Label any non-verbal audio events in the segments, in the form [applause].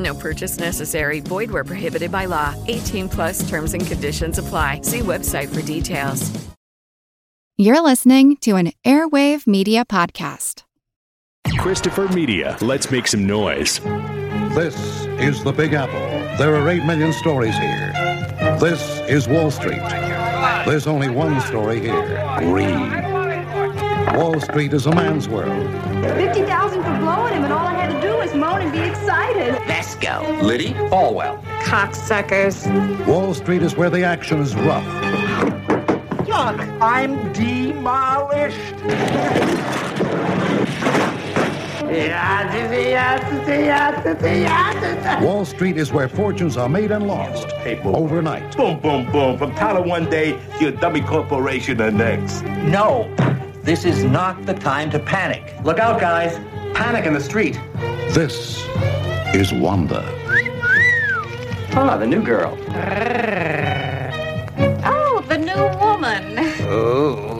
No purchase necessary. Void where prohibited by law. 18 plus terms and conditions apply. See website for details. You're listening to an Airwave Media Podcast. Christopher Media. Let's make some noise. This is the Big Apple. There are 8 million stories here. This is Wall Street. There's only one story here greed. Wall Street is a man's world. 50,000 for blowing him, and all I had to do was moan and be excited. Let's go. Liddy Falwell. Cocksuckers. Wall Street is where the action is rough. Look, I'm demolished. Wall Street is where fortunes are made and lost overnight. Boom, boom, boom. From Tyler one day to your dummy corporation the next. No, this is not the time to panic. Look out, guys. Panic in the street. This is Wanda. Ah, the new girl. Oh, the new woman. Oh.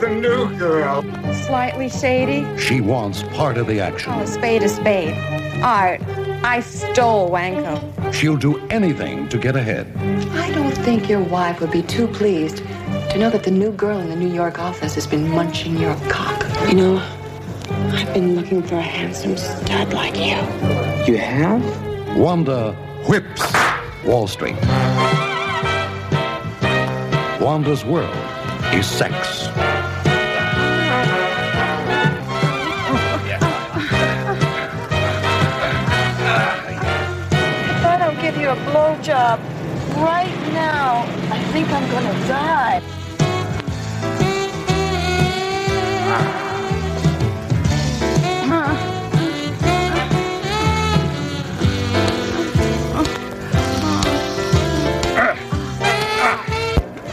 The new girl. Slightly shady. She wants part of the action. Oh, a spade a spade. Art, I stole Wanko. She'll do anything to get ahead. I don't think your wife would be too pleased to know that the new girl in the New York office has been munching your cock. You know, I've been looking for a handsome stud like you. You have? Wanda whips Wall Street. Wanda's world is sex. If I don't give you a blowjob right now, I think I'm gonna die.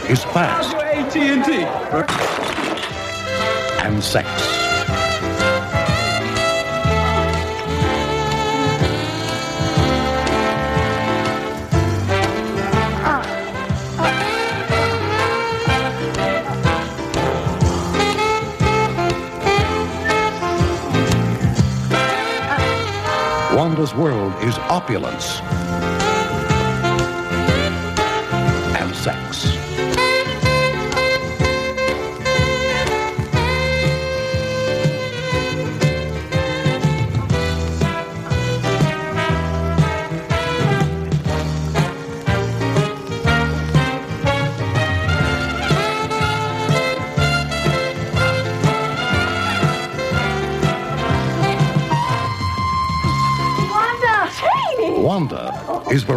Is fast AT&T. and sex. Wanda's world is opulence and sex.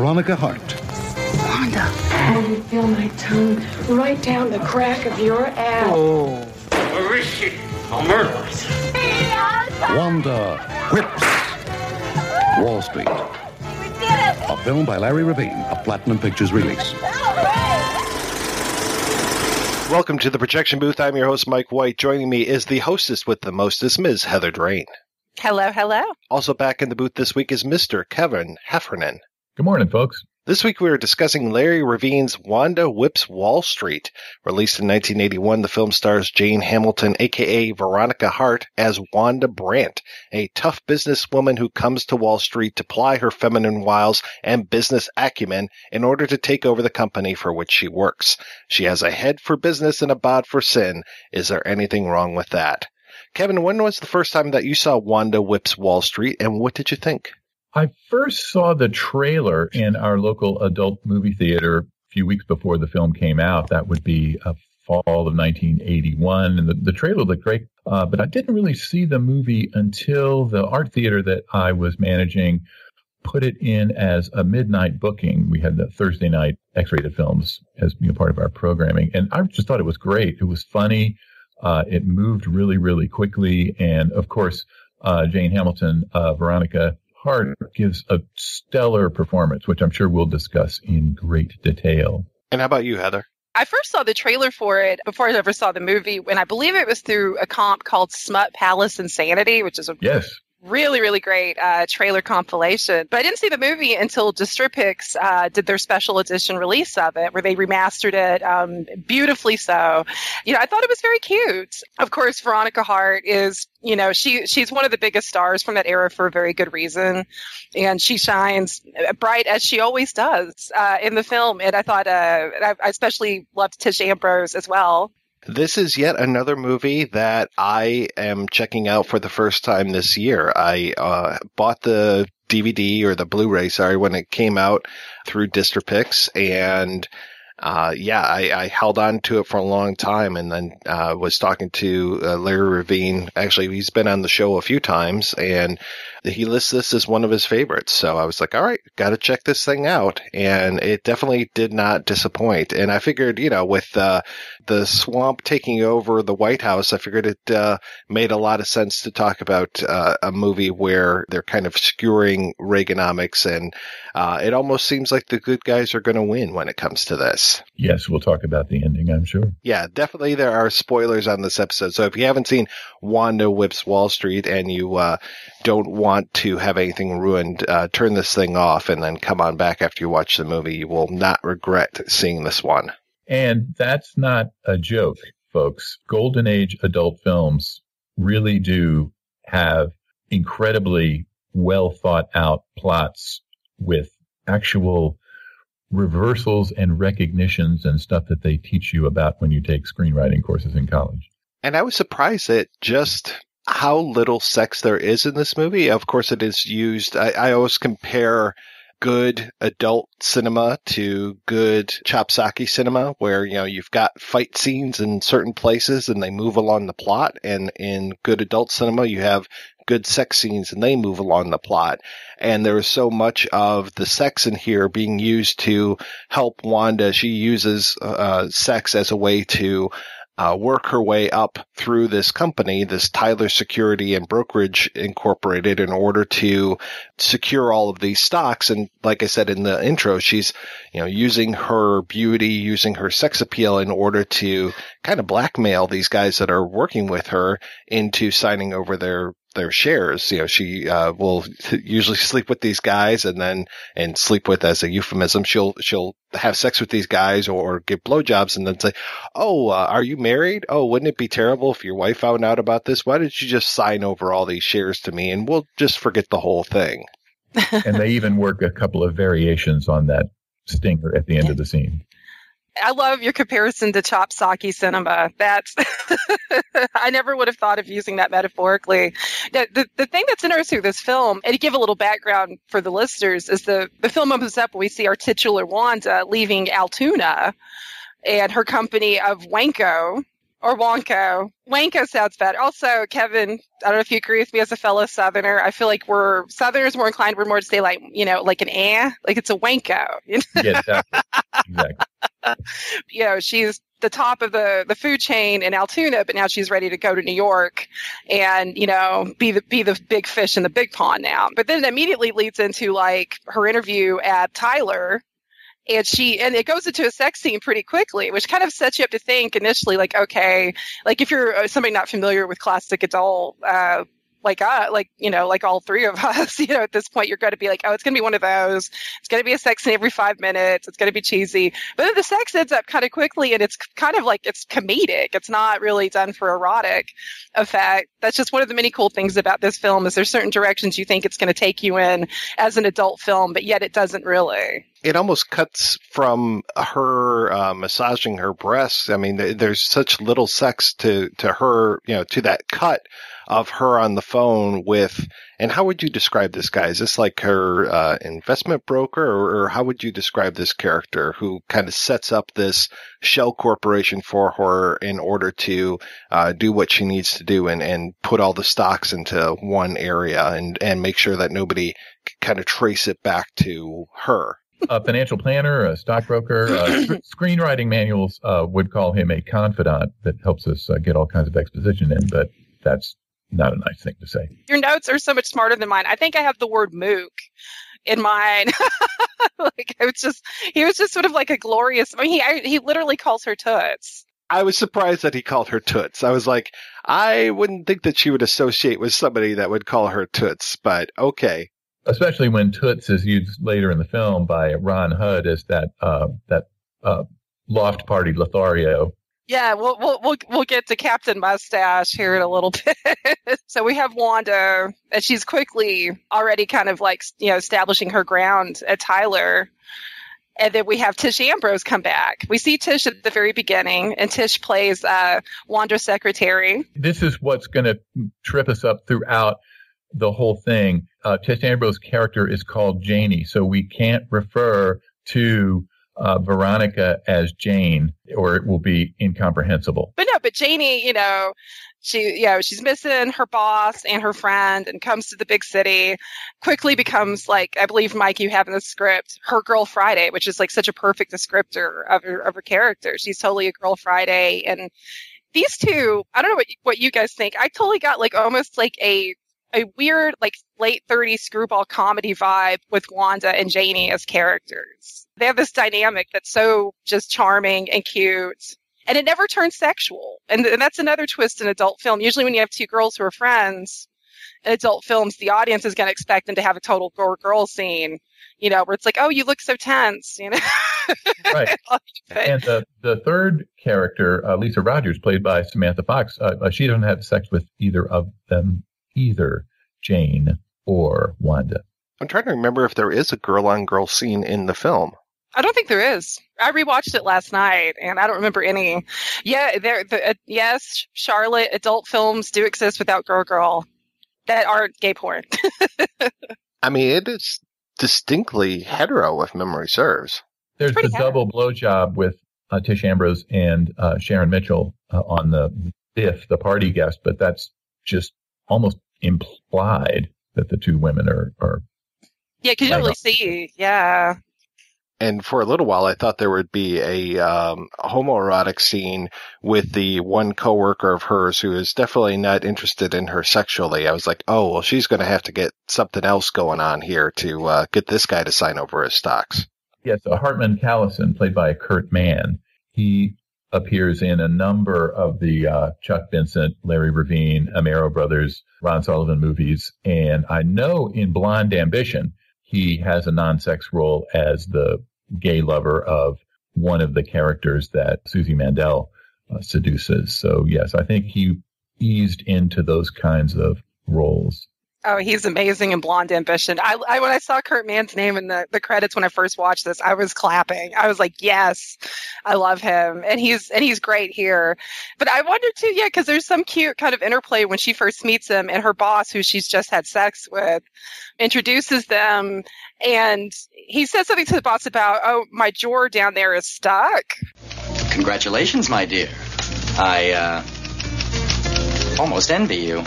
Veronica Hart. Wanda, I can feel my tongue right down the crack of your ass. Oh. Where is she? I'll murder her. Wanda whips Wall Street. We did it. A film by Larry Revene, a Platinum Pictures release. Welcome to the projection booth. I'm your host, Mike White. Joining me is the hostess with the mostest, Ms. Heather Drain. Hello, hello. Also back in the booth this week is Mr. Kevin Heffernan. Good morning, folks. This week we are discussing Larry Revene's Wanda Whips Wall Street. Released in 1981, the film stars Jane Hamilton, aka Veronica Hart, as Wanda Brandt, a tough businesswoman who comes to Wall Street to ply her feminine wiles and business acumen in order to take over the company for which she works. She has a head for business and a bod for sin. Is there anything wrong with that? Kevin, when was the first time that you saw Wanda Whips Wall Street and what did you think? I first saw the trailer in our local adult movie theater a few weeks before the film came out. That would be a fall of 1981, and the, the trailer looked great. Uh, but I didn't really see the movie until the art theater that I was managing put it in as a midnight booking. We had the Thursday night X-rated films as you know, part of our programming, and I just thought it was great. It was funny. Uh, it moved really, really quickly, and of course, uh, Jane Hamilton, uh, Veronica Hart gives a stellar performance, which I'm sure we'll discuss in great detail. And how about you, Heather? I first saw the trailer for it before I ever saw the movie, and I believe it was through a comp called Smut Palace Insanity, which is a yes really, really great uh, trailer compilation. But I didn't see the movie until Distripix uh, did their special edition release of it, where they remastered it um, beautifully. So, you know, I thought it was very cute. Of course, Veronica Hart is, you know, she she's one of the biggest stars from that era for a very good reason, and she shines bright as she always does uh, in the film. And I thought, uh, I, I especially loved Tish Ambrose as well. This is yet another movie that I am checking out for the first time this year. I uh, bought the DVD or the Blu-ray, sorry, when it came out through Distripix, and uh, yeah, I, I, held on to it for a long time, and then uh, was talking to uh, Larry Revene. Actually, he's been on the show a few times, and he lists this as one of his favorites. So I was like, all right, got to check this thing out. And it definitely did not disappoint. And I figured, you know, with uh, the swamp taking over the White House, I figured it uh, made a lot of sense to talk about uh, a movie where they're kind of skewering Reaganomics. And uh, it almost seems like the good guys are going to win when it comes to this. Yes, we'll talk about the ending, I'm sure. Yeah, definitely there are spoilers on this episode. So if you haven't seen Wanda Whips Wall Street and you uh, don't want to have anything ruined, uh, turn this thing off and then come on back after you watch the movie. You will not regret seeing this one. And that's not a joke, folks. Golden Age adult films really do have incredibly well thought out plots with actual reversals and recognitions and stuff that they teach you about when you take screenwriting courses in college. And I was surprised at just how little sex there is in this movie. Of course, it is used. I, I always compare good adult cinema to good chopsocky cinema where you know you've got fight scenes in certain places and they move along the plot and in good adult cinema you have good sex scenes and they move along the plot and there is so much of the sex in here being used to help Wanda she uses uh, sex as a way to uh, work her way up through this company, this Tyler Security and Brokerage Incorporated, in order to secure all of these stocks. And like I said in the intro, she's, you know, using her beauty, using her sex appeal in order to kind of blackmail these guys that are working with her into signing over their their shares. You know, she uh, will usually sleep with these guys and then and sleep with as a euphemism. She'll she'll have sex with these guys or, or give blowjobs and then say, "Oh, uh, are you married? Oh, wouldn't it be terrible if your wife found out about this? Why did you just sign over all these shares to me and we'll just forget the whole thing?" [laughs] and they even work a couple of variations on that stinger at the end of the scene. I love your comparison to chopsocky cinema. That's [laughs] I never would have thought of using that metaphorically. The, the, the thing that's interesting with this film, and to give a little background for the listeners, is the the film opens up when we see our titular Wanda leaving Altoona and her company of Wanko, or Wonko. Wanko sounds better. Also, Kevin, I don't know if you agree with me as a fellow Southerner. I feel like we're Southerners more inclined. We're more to say like you know like an eh, like it's a Wanko. Yeah, exactly. exactly. [laughs] [laughs] you know, she's the top of the the food chain in Altoona, but now she's ready to go to New York and you know be the be the big fish in the big pond now. But then it immediately leads into like her interview at Tyler and she and it goes into a sex scene pretty quickly which kind of sets you up to think initially like okay like if you're uh, somebody not familiar with classic adult uh, like uh like you know like all three of [laughs] us you know at this point you're going to be like oh it's going to be one of those. It's going to be a sex scene every five minutes. It's going to be cheesy. But then the sex ends up kind of quickly and it's kind of like it's comedic. It's not really done for erotic effect. That's just one of the many cool things about this film is there's certain directions you think it's going to take you in as an adult film but yet it doesn't really. It almost cuts from her uh, massaging her breasts. I mean, there's such little sex to to her, you know, to that cut of her on the phone with, and how would you describe this guy? Is this like her uh, investment broker, or, or, how would you describe this character who kind of sets up this shell corporation for her in order to uh, do what she needs to do and, and put all the stocks into one area and, and make sure that nobody kind of trace it back to her? a financial planner, a stockbroker. Uh, [clears throat] screenwriting manuals uh, would call him a confidant that helps us uh, get all kinds of exposition in, but that's not a nice thing to say. Your notes are so much smarter than mine. I think I have the word mook in mine. [laughs] like it was just, he was just sort of like a glorious. I mean, he I, he literally calls her toots. I was surprised that he called her toots. I was like, I wouldn't think that she would associate with somebody that would call her toots, but okay especially when Toots is used later in the film by Ron Hudd as that uh, that uh, loft party Lothario. Yeah, we'll, we'll we'll we'll get to Captain Mustache here in a little [laughs] bit. so we have Wanda, and she's quickly already kind of like you know establishing her ground at Tyler. And then we have Tish Ambrose come back. We see Tish at the very beginning, and Tish plays uh, Wanda's secretary. This is what's going to trip us up throughout the whole thing. Uh, Tish Ambrose's character is called Janie, so we can't refer to uh, Veronica as Jane, or it will be incomprehensible. But no, but Janie, you know, she, you know, she's missing her boss and her friend, and comes to the big city. Quickly becomes like, I believe, Mike, you have in the script, her girl Friday, which is like such a perfect descriptor of her of her character. She's totally a girl Friday, and these two, I don't know what what you guys think. I totally got like almost like a a weird, like late 30s screwball comedy vibe with Wanda and Janie as characters. They have this dynamic that's so just charming and cute. And it never turns sexual. And, and that's another twist in adult film. Usually when you have two girls who are friends in adult films, the audience is going to expect them to have a total girl girl scene, you know, where it's like, oh, you look so tense, you know? [laughs] right. and the, the third character, uh, Lisa Rogers, played by Samantha Fox, uh, uh she doesn't have sex with either of them either Jane or Wanda. I'm trying to remember if there is a girl on girl scene in the film. I don't think there is. I rewatched it last night, and I don't remember any. Yeah, there. The, uh, yes, Charlotte. Adult films do exist without girl girl that aren't gay porn. [laughs] I mean, it is distinctly hetero, if memory serves. There's the hetero. double blowjob with uh, Tish Ambrose and uh, Sharon Mitchell uh, on the Biff, the party guest, but that's just almost implied that the two women are are. Yeah, because you don't really see. Yeah. And for a little while, I thought there would be a um, homoerotic scene with the one coworker of hers who is definitely not interested in her sexually. I was like, oh, well, she's going to have to get something else going on here to uh, get this guy to sign over his stocks. Yes, uh, Hartman Callison, played by Kurt Mann, he appears in a number of the uh, Chuck Vincent, Larry Revene, Amero Brothers, Ron Sullivan movies. And I know in Blonde Ambition, he has a non sex role as the gay lover of one of the characters that Susie Mandel uh, seduces. So, yes, I think he eased into those kinds of roles. Oh, he's amazing in Blonde Ambition. I, I, when I saw Kurt Mann's name in the, the credits when I first watched this, I was clapping. I was like, yes, I love him, and he's and he's great here. But I wonder too, yeah, because there's some cute kind of interplay when she first meets him, and her boss, who she's just had sex with, introduces them, and he says something to the boss about, oh, my drawer down there is stuck. Congratulations, my dear. I uh, almost envy you.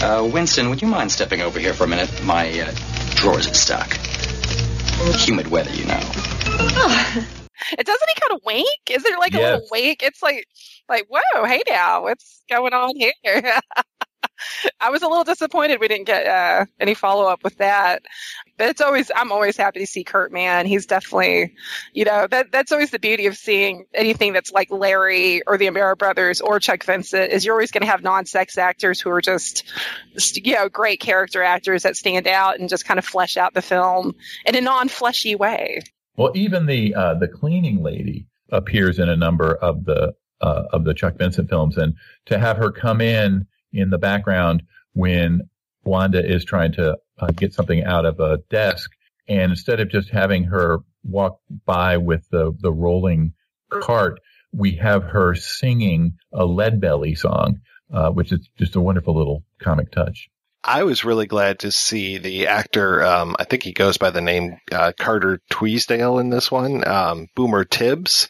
Uh, Winston, would you mind stepping over here for a minute? My uh, drawers are stuck. Humid weather, you know. Oh. Doesn't he kind of wink? Is there like a little wink? It's like, like, whoa, hey now, what's going on here? [laughs] I was a little disappointed we didn't get uh, any follow up with that. But it's always I'm always happy to see Kurt Mann. He's definitely, you know, that that's always the beauty of seeing anything that's like Larry or the Amero Brothers or Chuck Vincent is you're always going to have non-sex actors who are just, you know, great character actors that stand out and just kind of flesh out the film in a non-fleshy way. Well, even the uh, the cleaning lady appears in a number of the uh, of the Chuck Vincent films, and to have her come in in the background when Wanda is trying to uh, get something out of a desk. And instead of just having her walk by with the, the rolling cart, we have her singing a Lead Belly song, uh, which is just a wonderful little comic touch. I was really glad to see the actor. Um, I think he goes by the name uh, Carter Tweasdale in this one, um, Boomer Tibbs,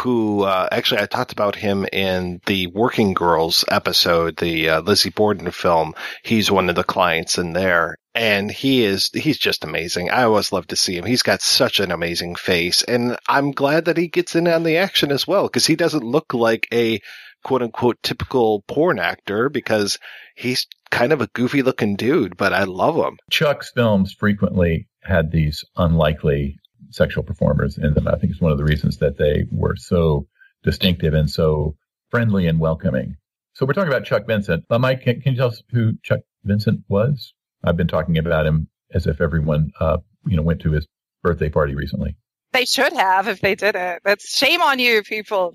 who uh, actually I talked about him in the Working Girls episode, the uh, Lizzie Borden film. He's one of the clients in there. And he is, he's just amazing. I always love to see him. He's got such an amazing face. And I'm glad that he gets in on the action as well, because he doesn't look like a quote unquote typical porn actor because he's kind of a goofy looking dude, but I love him. Chuck's films frequently had these unlikely sexual performers in them. I think it's one of the reasons that they were so distinctive and so friendly and welcoming. So we're talking about Chuck Vincent. Mike, can, can, you tell us who Chuck Vincent was? I've been talking about him as if everyone, uh, you know, went to his birthday party recently. They should have if they did it. That's shame on you, people.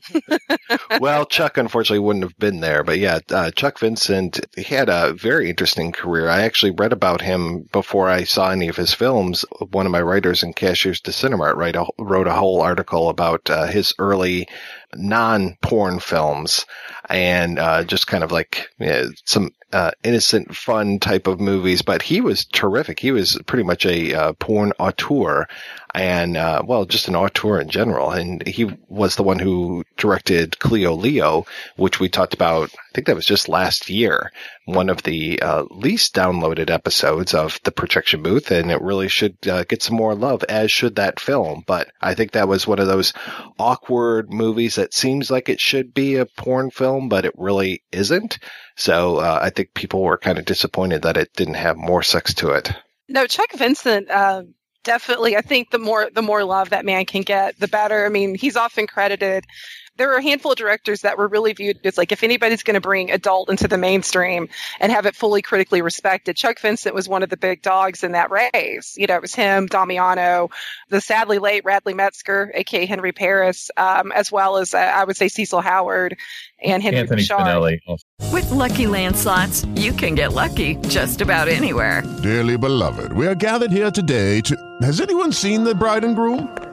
[laughs] well, Chuck unfortunately wouldn't have been there, but yeah, uh, Chuck Vincent he had a very interesting career. I actually read about him before I saw any of his films. One of my writers in Cashiers du Cinemart write a, wrote a whole article about uh, his early non-porn films and uh, just kind of like you know, some uh, innocent, fun type of movies. But he was terrific. He was pretty much a uh, porn auteur and uh, well, just an auteur in general. And he was the one who directed Cleo Leo, which we talked about. I think that was just last year. One of the uh, least downloaded episodes of the Projection Booth, and it really should uh, get some more love, as should that film. But I think that was one of those awkward movies that seems like it should be a porn film, but it really isn't. So uh, I think people were kind of disappointed that it didn't have more sex to it. No, Chuck Vincent uh, definitely. I think the more the more love that man can get, the better. I mean, he's often credited there were a handful of directors that were really viewed as like if anybody's going to bring adult into the mainstream and have it fully critically respected, Chuck Vincent was one of the big dogs in that race. You know, it was him, Damiano, the sadly late Radley Metzger, aka Henry Paris, um, as well as uh, I would say Cecil Howard and Henry Anthony Spinelli. With Lucky Land slots, you can get lucky just about anywhere. Dearly beloved, we are gathered here today to. Has anyone seen the bride and groom?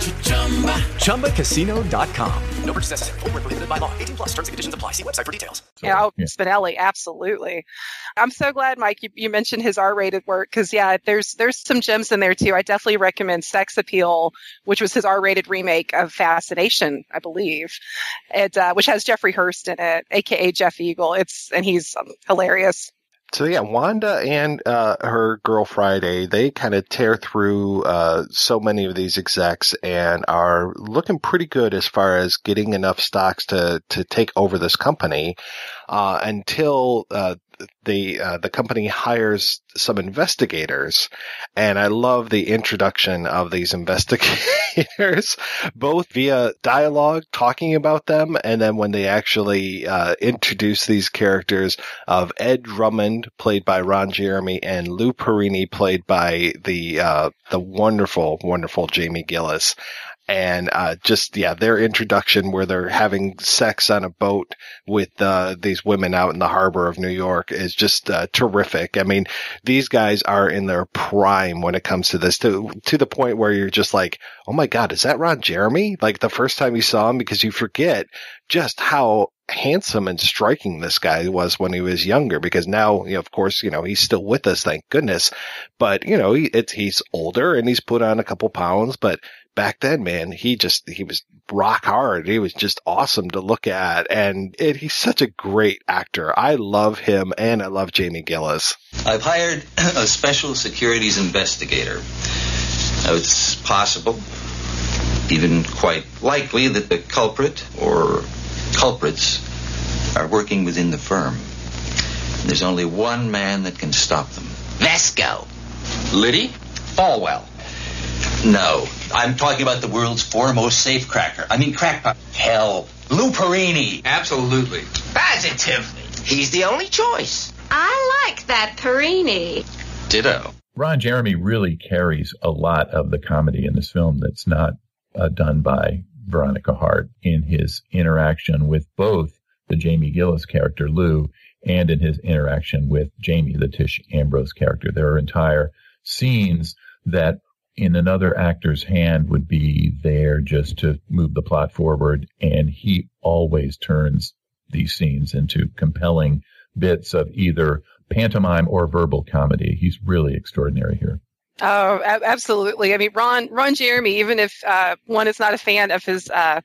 ChumbaCasino.com. No purchase necessary. Full prohibited by law. 18 plus terms and conditions apply. See website for details. Yeah, oh, Spinelli, absolutely. I'm so glad, Mike, you, you mentioned his R-rated work because yeah, there's there's some gems in there too. I definitely recommend Sex Appeal, which was his R-rated remake of Fascination, I believe, it uh, which has Geoffrey Hirst in it, aka Jeff Eagle. It's and he's um, hilarious. So yeah, Wanda and uh, her girl Friday, they kind of tear through uh, so many of these execs and are looking pretty good as far as getting enough stocks to to take over this company uh, until uh, the uh, the company hires some investigators, and I love the introduction of these [laughs] investigators, both via dialogue talking about them, and then when they actually uh, introduce these characters of Ed Drummond, played by Ron Jeremy, and Lou Perrini, played by the uh, the wonderful, wonderful Jamie Gillis and uh, just yeah, their introduction where they're having sex on a boat with uh, these women out in the harbor of New York is just uh, terrific. I mean, these guys are in their prime when it comes to this, to to the point where you're just like, oh my god, is that Ron Jeremy? Like the first time you saw him, because you forget just how handsome and striking this guy was when he was younger because now, you know, of course, you know, he's still with us, thank goodness. But, you know, he, it's, he's older and he's put on a couple pounds, but back then, man, he just, he was rock hard. He was just awesome to look at. And it, he's such a great actor. I love him and I love Jamie Gillis. I've hired a special securities investigator. Now, it's possible, even quite likely, that the culprit or culprits are working within the firm. There's only one man that can stop them. Vesco. Liddy? Falwell. No, I'm talking about the world's foremost safecracker. I mean, crackpot. Hell, Lou Perrini. Absolutely. Positively. He's the only choice. I like that Perrini. Ditto. Ron Jeremy really carries a lot of the comedy in this film that's not uh, done by Veronica Hart in his interaction with both the Jamie Gillis character Lou and in his interaction with Jamie, the Tish Ambrose character. There are entire scenes that in another actor's hand would be there just to move the plot forward. And he always turns these scenes into compelling bits of either pantomime or verbal comedy. He's really extraordinary here. Oh, absolutely. I mean, Ron, Ron Jeremy, even if uh, one is not a fan of his uh,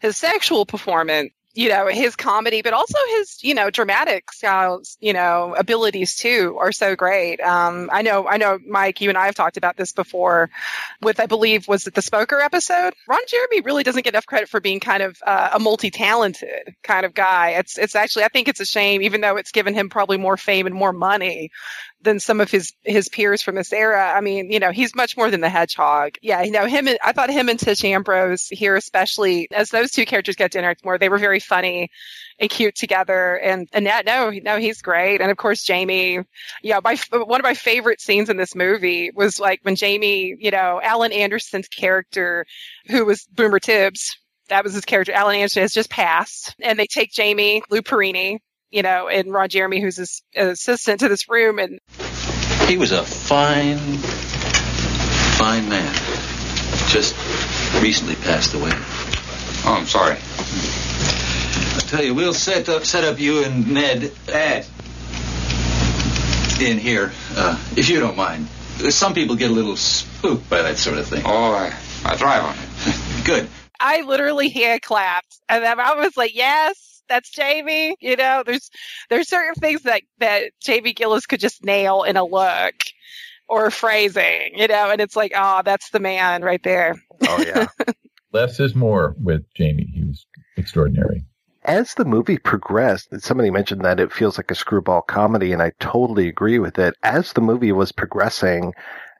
his sexual performance, you know, his comedy, but also his, you know, dramatic styles, you know, abilities too are so great. Um, I know, I know, Mike, you and I have talked about this before with, I believe, was it the Spoker episode? Ron Jeremy really doesn't get enough credit for being kind of uh, a multi-talented kind of guy. It's, it's actually, I think it's a shame, even though it's given him probably more fame and more money than some of his his peers from this era. I mean, you know, he's much more than the hedgehog. Yeah, you know, him and I thought him and Tish Ambrose here, especially as those two characters get to interact more, they were very funny and cute together. And Annette, no, no, he's great. And of course, Jamie. Yeah, my one of my favorite scenes in this movie was like when Jamie, you know, Alan Anderson's character, who was Boomer Tibbs. That was his character. Alan Anderson has just passed, and they take Jamie Lou Perrini, you know, and Ron Jeremy, who's his assistant to this room, and he was a fine, fine man. Just recently passed away. Oh, I'm sorry. I tell you, we'll set up set up you and Ned Ed in here, uh, if you don't mind. Some people get a little spooked by that sort of thing. Oh, I, I thrive on it. [laughs] Good. I literally hand clapped, and then I was like, "Yes, that's Jamie. You know, there's there's certain things that that Jamie Gillis could just nail in a look or phrasing, you know, and it's like, oh, that's the man right there. Oh yeah. [laughs] Less is more with Jamie. He was extraordinary. As the movie progressed, somebody mentioned that it feels like a screwball comedy, and I totally agree with it. As the movie was progressing,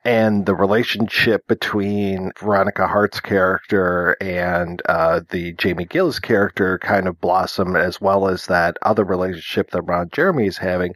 and the relationship between Veronica Hart's character and uh, the Jamie Gillis character kind of blossom, as well as that other relationship that Ron Jeremy is having.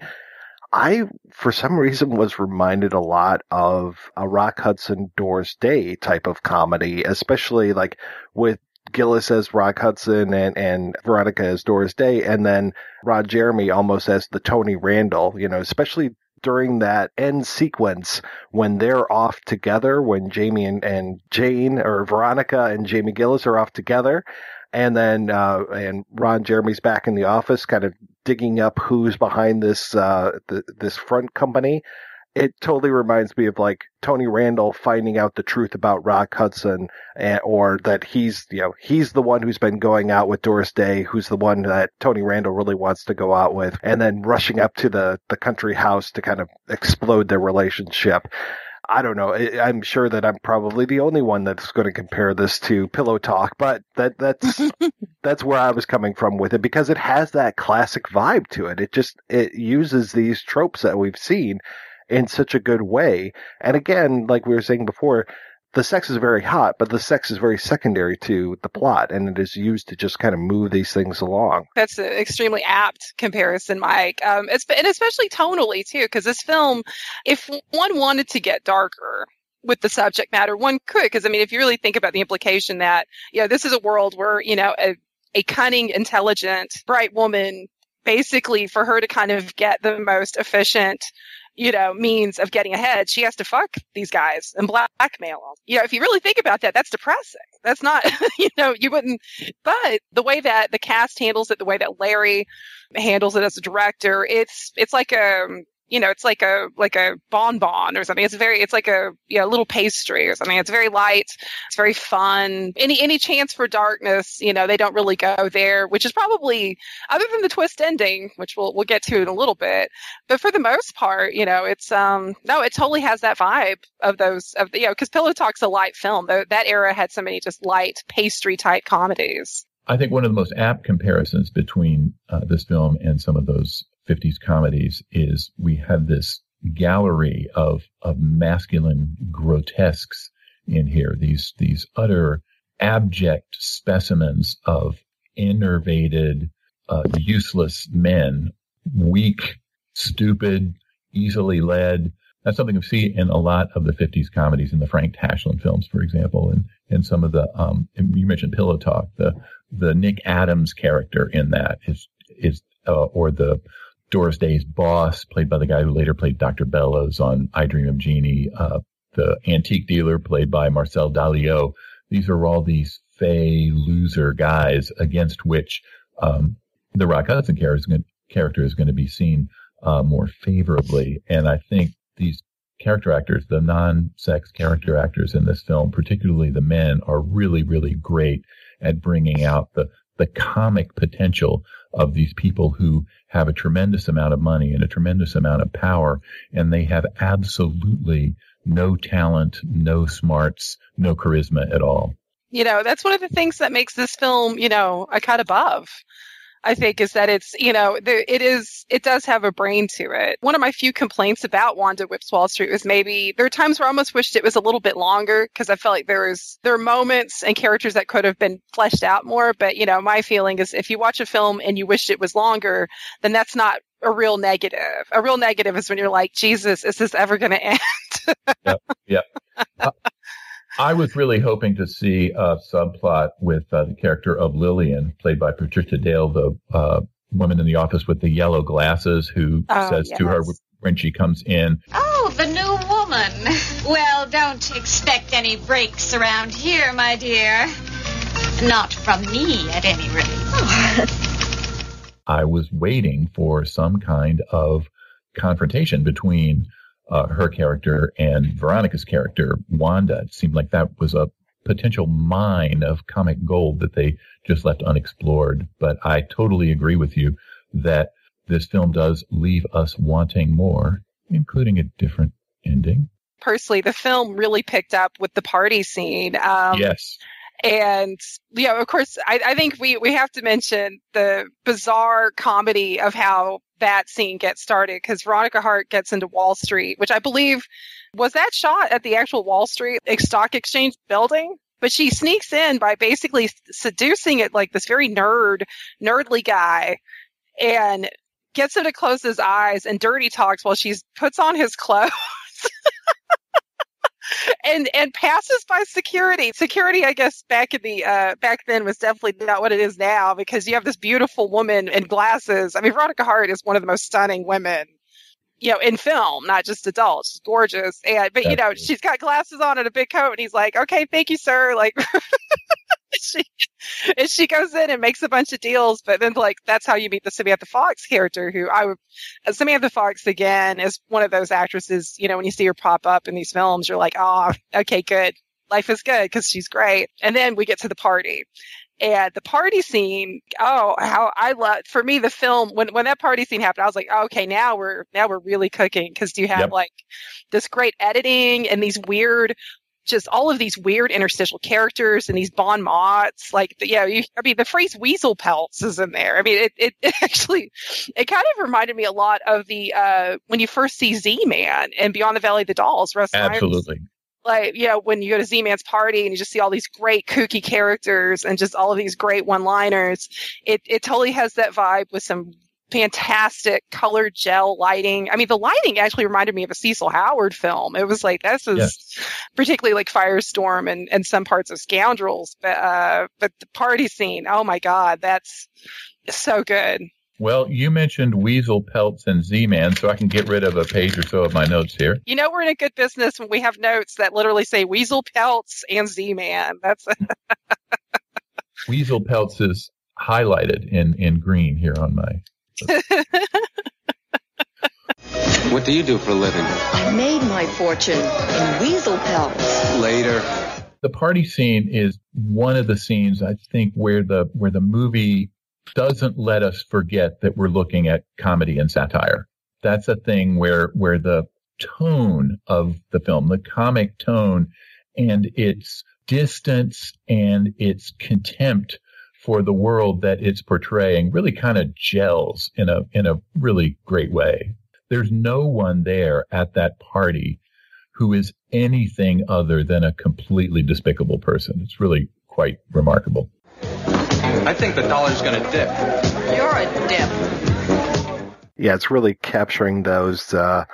I, for some reason, was reminded a lot of a Rock Hudson Doris Day type of comedy, especially like with Gillis as Rock Hudson and, and Veronica as Doris Day, and then Ron Jeremy almost as the Tony Randall, you know, especially during that end sequence when they're off together, when Jamie and, and Jane or Veronica and Jamie Gillis are off together. And then, uh, and Ron Jeremy's back in the office, kind of digging up who's behind this, uh, the, this front company it totally reminds me of like Tony Randall finding out the truth about Rock Hudson, and, or that he's you know he's the one who's been going out with Doris Day, who's the one that Tony Randall really wants to go out with, and then rushing up to the the country house to kind of explode their relationship. I don't know. I'm sure that I'm probably the only one that's going to compare this to Pillow Talk, but that that's [laughs] that's where I was coming from with it because it has that classic vibe to it. It just it uses these tropes that we've seen in such a good way. And again, like we were saying before, the sex is very hot, but the sex is very secondary to the plot, and it is used to just kind of move these things along. That's an extremely apt comparison, Mike. Um, it's, and especially tonally too, because this film, if one wanted to get darker, with the subject matter, one could, because I mean, if you really think about the implication that, you know, this is a world where, you know, a, a cunning, intelligent, bright woman, basically for her to kind of get the most efficient you know, means of getting ahead, she has to fuck these guys and blackmail them. You know, if you really think about that, that's depressing. That's not, [laughs] you know, you wouldn't, but the way that the cast handles it, the way that Larry handles it as a director, it's, it's like a, you know, it's like a like a bonbon or something. It's very, it's like a you know, little pastry or something. It's very light. It's very fun. Any any chance for darkness, you know, they don't really go there, which is probably other than the twist ending, which we'll we'll get to in a little bit. But for the most part, you know, it's um no, it totally has that vibe of those of you know, because Pillow Talk's a light film. That era had so many just light pastry type comedies. I think one of the most apt comparisons between uh, this film and some of those 50s comedies is we have this gallery of of masculine grotesques in here. These these utter abject specimens of enervated, uh, useless men, weak, stupid, easily led. That's something we see in a lot of the 50s comedies in the Frank Tashlin films, for example, and, and some of the, um, you mentioned Pillow Talk, the, the Nick Adams character in that is, is, uh, or the Doris Day's boss, played by the guy who later played Dr. Bellows on I Dream of Jeannie, uh, the antique dealer played by Marcel Dalio. These are all these fey loser guys against which um, the Rock Hudson character is going to be seen uh, more favorably. And I think these character actors, the non-sex character actors in this film, particularly the men, are really, really great at bringing out the the comic potential of these people who have a tremendous amount of money and a tremendous amount of power, and they have absolutely no talent, no smarts, no charisma at all. You know, that's one of the things that makes this film, you know, a cut above. I think is that it's, you know, there, it is, it does have a brain to it. One of my few complaints about Wanda Whips Wall Street was maybe there are times where I almost wished it was a little bit longer because I felt like there was, there are moments and characters that could have been fleshed out more. But, you know, my feeling is if you watch a film and you wish it was longer, then that's not a real negative. A real negative is when you're like, Jesus, is this ever going [laughs] to end? yep. Yep. [laughs] I was really hoping to see a subplot with uh, the character of Lillian, played by Patricia Dale, the uh, woman in the office with the yellow glasses, who oh, says yes. to her when she comes in, "Oh, the new woman. Well, don't expect any breaks around here, my dear. Not from me, at any rate." I was waiting for some kind of confrontation between uh, her character and Veronica's character, Wanda. It seemed like that was a potential mine of comic gold that they just left unexplored. But I totally agree with you that this film does leave us wanting more, including a different ending. Personally, the film really picked up with the party scene. Um, yes. And yeah, of course, I, I think we, we have to mention the bizarre comedy of how that scene gets started because Veronica Hart gets into Wall Street, which I believe was that shot at the actual Wall Street stock exchange building. But she sneaks in by basically seducing it like this very nerd, nerdly guy and gets him to close his eyes and dirty talks while she puts on his [laughs] clothes. And and passes by security. Security, I guess, back in the uh, back then was definitely not what it is now because you have this beautiful woman in glasses. I mean, Veronica Hart is one of the most stunning women, you know, in film, not just adults. She's gorgeous, and but you know, she's got glasses on and a big coat, and he's like, "Okay, thank you, sir." Like. [laughs] [laughs] she and she goes in and makes a bunch of deals, but then like that's how you meet the Samantha Fox character, who I would uh, Samantha Fox again is one of those actresses. You know, when you see her pop up in these films, you're like, oh, okay, good, life is good because she's great. And then we get to the party. And the party scene, oh, how I love, for me, the film, when, when that party scene happened, I was like, oh, okay, now we're, now we're really cooking. Cause you have yep. like this great editing and these weird just all of these weird interstitial characters and these bon mots. Like, yeah, you, I mean, the phrase weasel pelts is in there. I mean, it, it, it, [laughs] actually, it kind of reminded me a lot of the, uh, when you first see Z-Man and Beyond the Valley of the Dolls. Russ Absolutely. Like, you know, when you go to Z-Man's party and you just see all these great kooky characters and just all of these great one-liners, it, it totally has that vibe with some fantastic color gel lighting. I mean, the lighting actually reminded me of a Cecil Howard film. It was like this is yes. particularly like Firestorm and, and some parts of Scoundrels, but uh, but the party scene, oh my god, that's so good. Well, you mentioned weasel pelts and Z-Man, so I can get rid of a page or so of my notes here. You know, we're in a good business when we have notes that literally say weasel pelts and Z-Man. That's [laughs] weasel pelts is highlighted in in green here on my what do you do for a living? I made my fortune in weasel pelts. Later. The party scene is one of the scenes I think where the where the movie doesn't let us forget that we're looking at comedy and satire. That's a thing where where the tone of the film, the comic tone and its distance and its contempt for the world that it's portraying really kind of gels in a in a really great way. There's no one there at that party who is anything other than a completely despicable person. It's really quite remarkable. I think the dollar's going to dip. You're a dip. Yeah, it's really capturing those uh,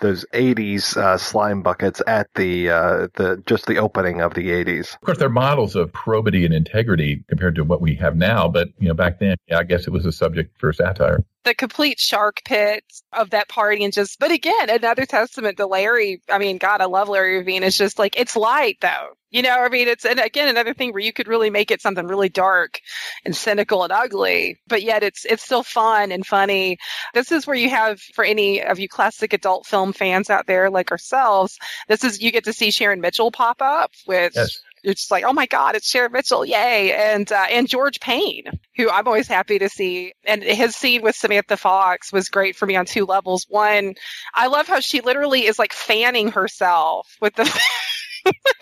those '80s uh, slime buckets at the uh, the just the opening of the '80s. Of course, they're models of probity and integrity compared to what we have now. But you know, back then, yeah, I guess it was a subject for satire the complete shark pit of that party and just but again another testament to larry i mean god i love larry Revene. it's just like it's light though. You know i mean it's and again another thing where you could really make it something really dark and cynical and ugly but yet it's it's still fun and funny. This is where you have for any of you classic adult film fans out there like ourselves this is you get to see sharon mitchell pop up with yes just like, oh my God, it's Sharon Mitchell, yay! And uh, and George Payne, who I'm always happy to see, and his scene with Samantha Fox was great for me on two levels. One, I love how she literally is like fanning herself with the. [laughs]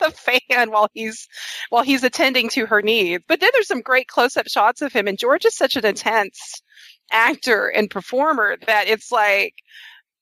with fan while he's while he's attending to her needs. But then there's some great close up shots of him, and George is such an intense actor and performer that it's like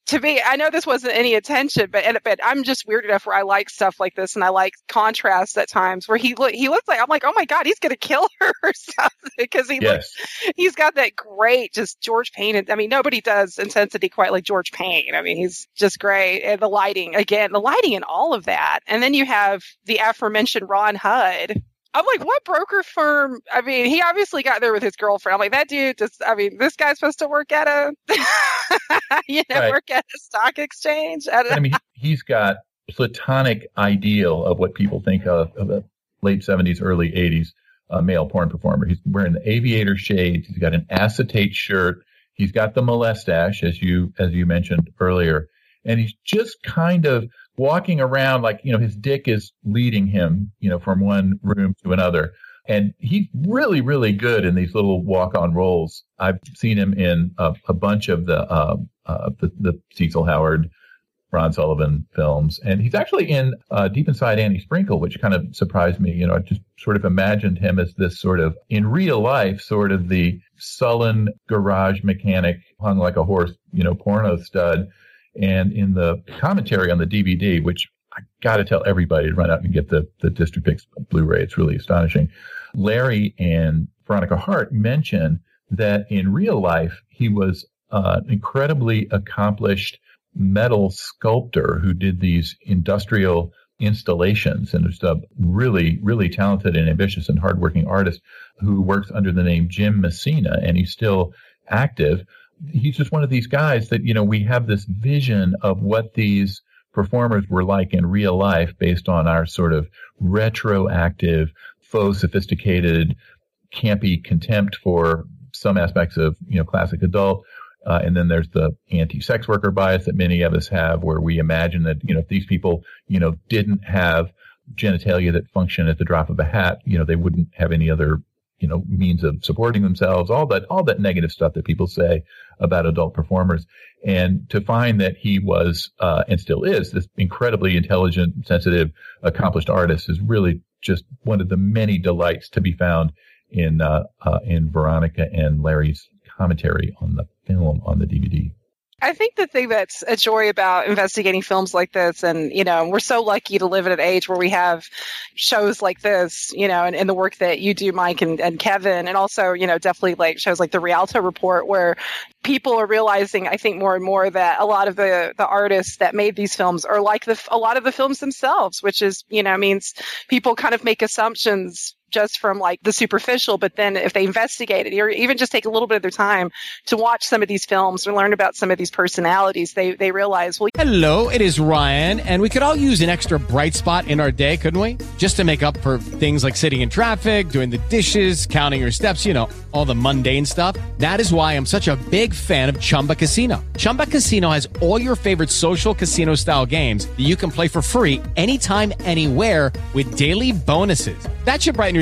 to me, I know this wasn't any attention, but but I'm just weird enough where I like stuff like this, and I like contrasts at times where he look he looks like I'm like, oh my god, he's gonna kill her [laughs] or something because he yes. looks he's got that great just George Payne. I mean, nobody does intensity quite like George Payne. I mean, he's just great, and the lighting again, the lighting and all of that, and then you have the aforementioned Ron Hudd I'm like, what broker firm? I mean, he obviously got there with his girlfriend. I'm like, that dude just, I mean, this guy's supposed to work at a, [laughs] you know, right. work at a stock exchange. I mean, he's got platonic ideal of what people think of, of a late 70s, early 80s uh, male porn performer. He's wearing the aviator shades. He's got an acetate shirt. He's got the mustache, as you, as you mentioned earlier. And he's just kind of, walking around like, you know, his dick is leading him, you know, from one room to another. And he's really, really good in these little walk on roles. I've seen him in a, a bunch of the, uh, uh, the, the Cecil Howard, Ron Sullivan films. And he's actually in uh, Deep Inside Annie Sprinkle, which kind of surprised me. You know, I just sort of imagined him as this sort of, in real life, sort of the sullen garage mechanic hung like a horse, you know, porno stud and in the commentary on the DVD, which I got to tell everybody to run out and get the, the Distribpix Blu-ray. It's really astonishing. Larry and Veronica Hart mention that in real life, he was uh, an incredibly accomplished metal sculptor who did these industrial installations and just a really, really talented and ambitious and hardworking artist who works under the name Jim Messina and he's still active he's just one of these guys that, you know, we have this vision of what these performers were like in real life based on our sort of retroactive, faux sophisticated, campy contempt for some aspects of, you know, classic adult. Uh, and then there's the anti-sex worker bias that many of us have where we imagine that, you know, if these people, you know, didn't have genitalia that function at the drop of a hat, you know, they wouldn't have any other you know, means of supporting themselves, all that, all that negative stuff that people say about adult performers. And to find that he was, uh, and still is this incredibly intelligent, sensitive, accomplished artist is really just one of the many delights to be found in, uh, uh, in Veronica and Larry's commentary on the film on the DVD. I think the thing that's a joy about investigating films like this, and you know, we're so lucky to live in an age where we have shows like this, you know, and, and the work that you do, Mike and, and Kevin, and also, you know, definitely like shows like the Rialto Report, where people are realizing, I think, more and more that a lot of the the artists that made these films are like the a lot of the films themselves, which is, you know, means people kind of make assumptions just from like the superficial, but then if they investigate it or even just take a little bit of their time to watch some of these films or learn about some of these personalities, they, they realize, well, hello, it is Ryan, and we could all use an extra bright spot in our day, couldn't we? Just to make up for things like sitting in traffic, doing the dishes, counting your steps, you know, all the mundane stuff. That is why I'm such a big fan of Chumba Casino. Chumba Casino has all your favorite social casino style games that you can play for free anytime, anywhere with daily bonuses. That should brighten your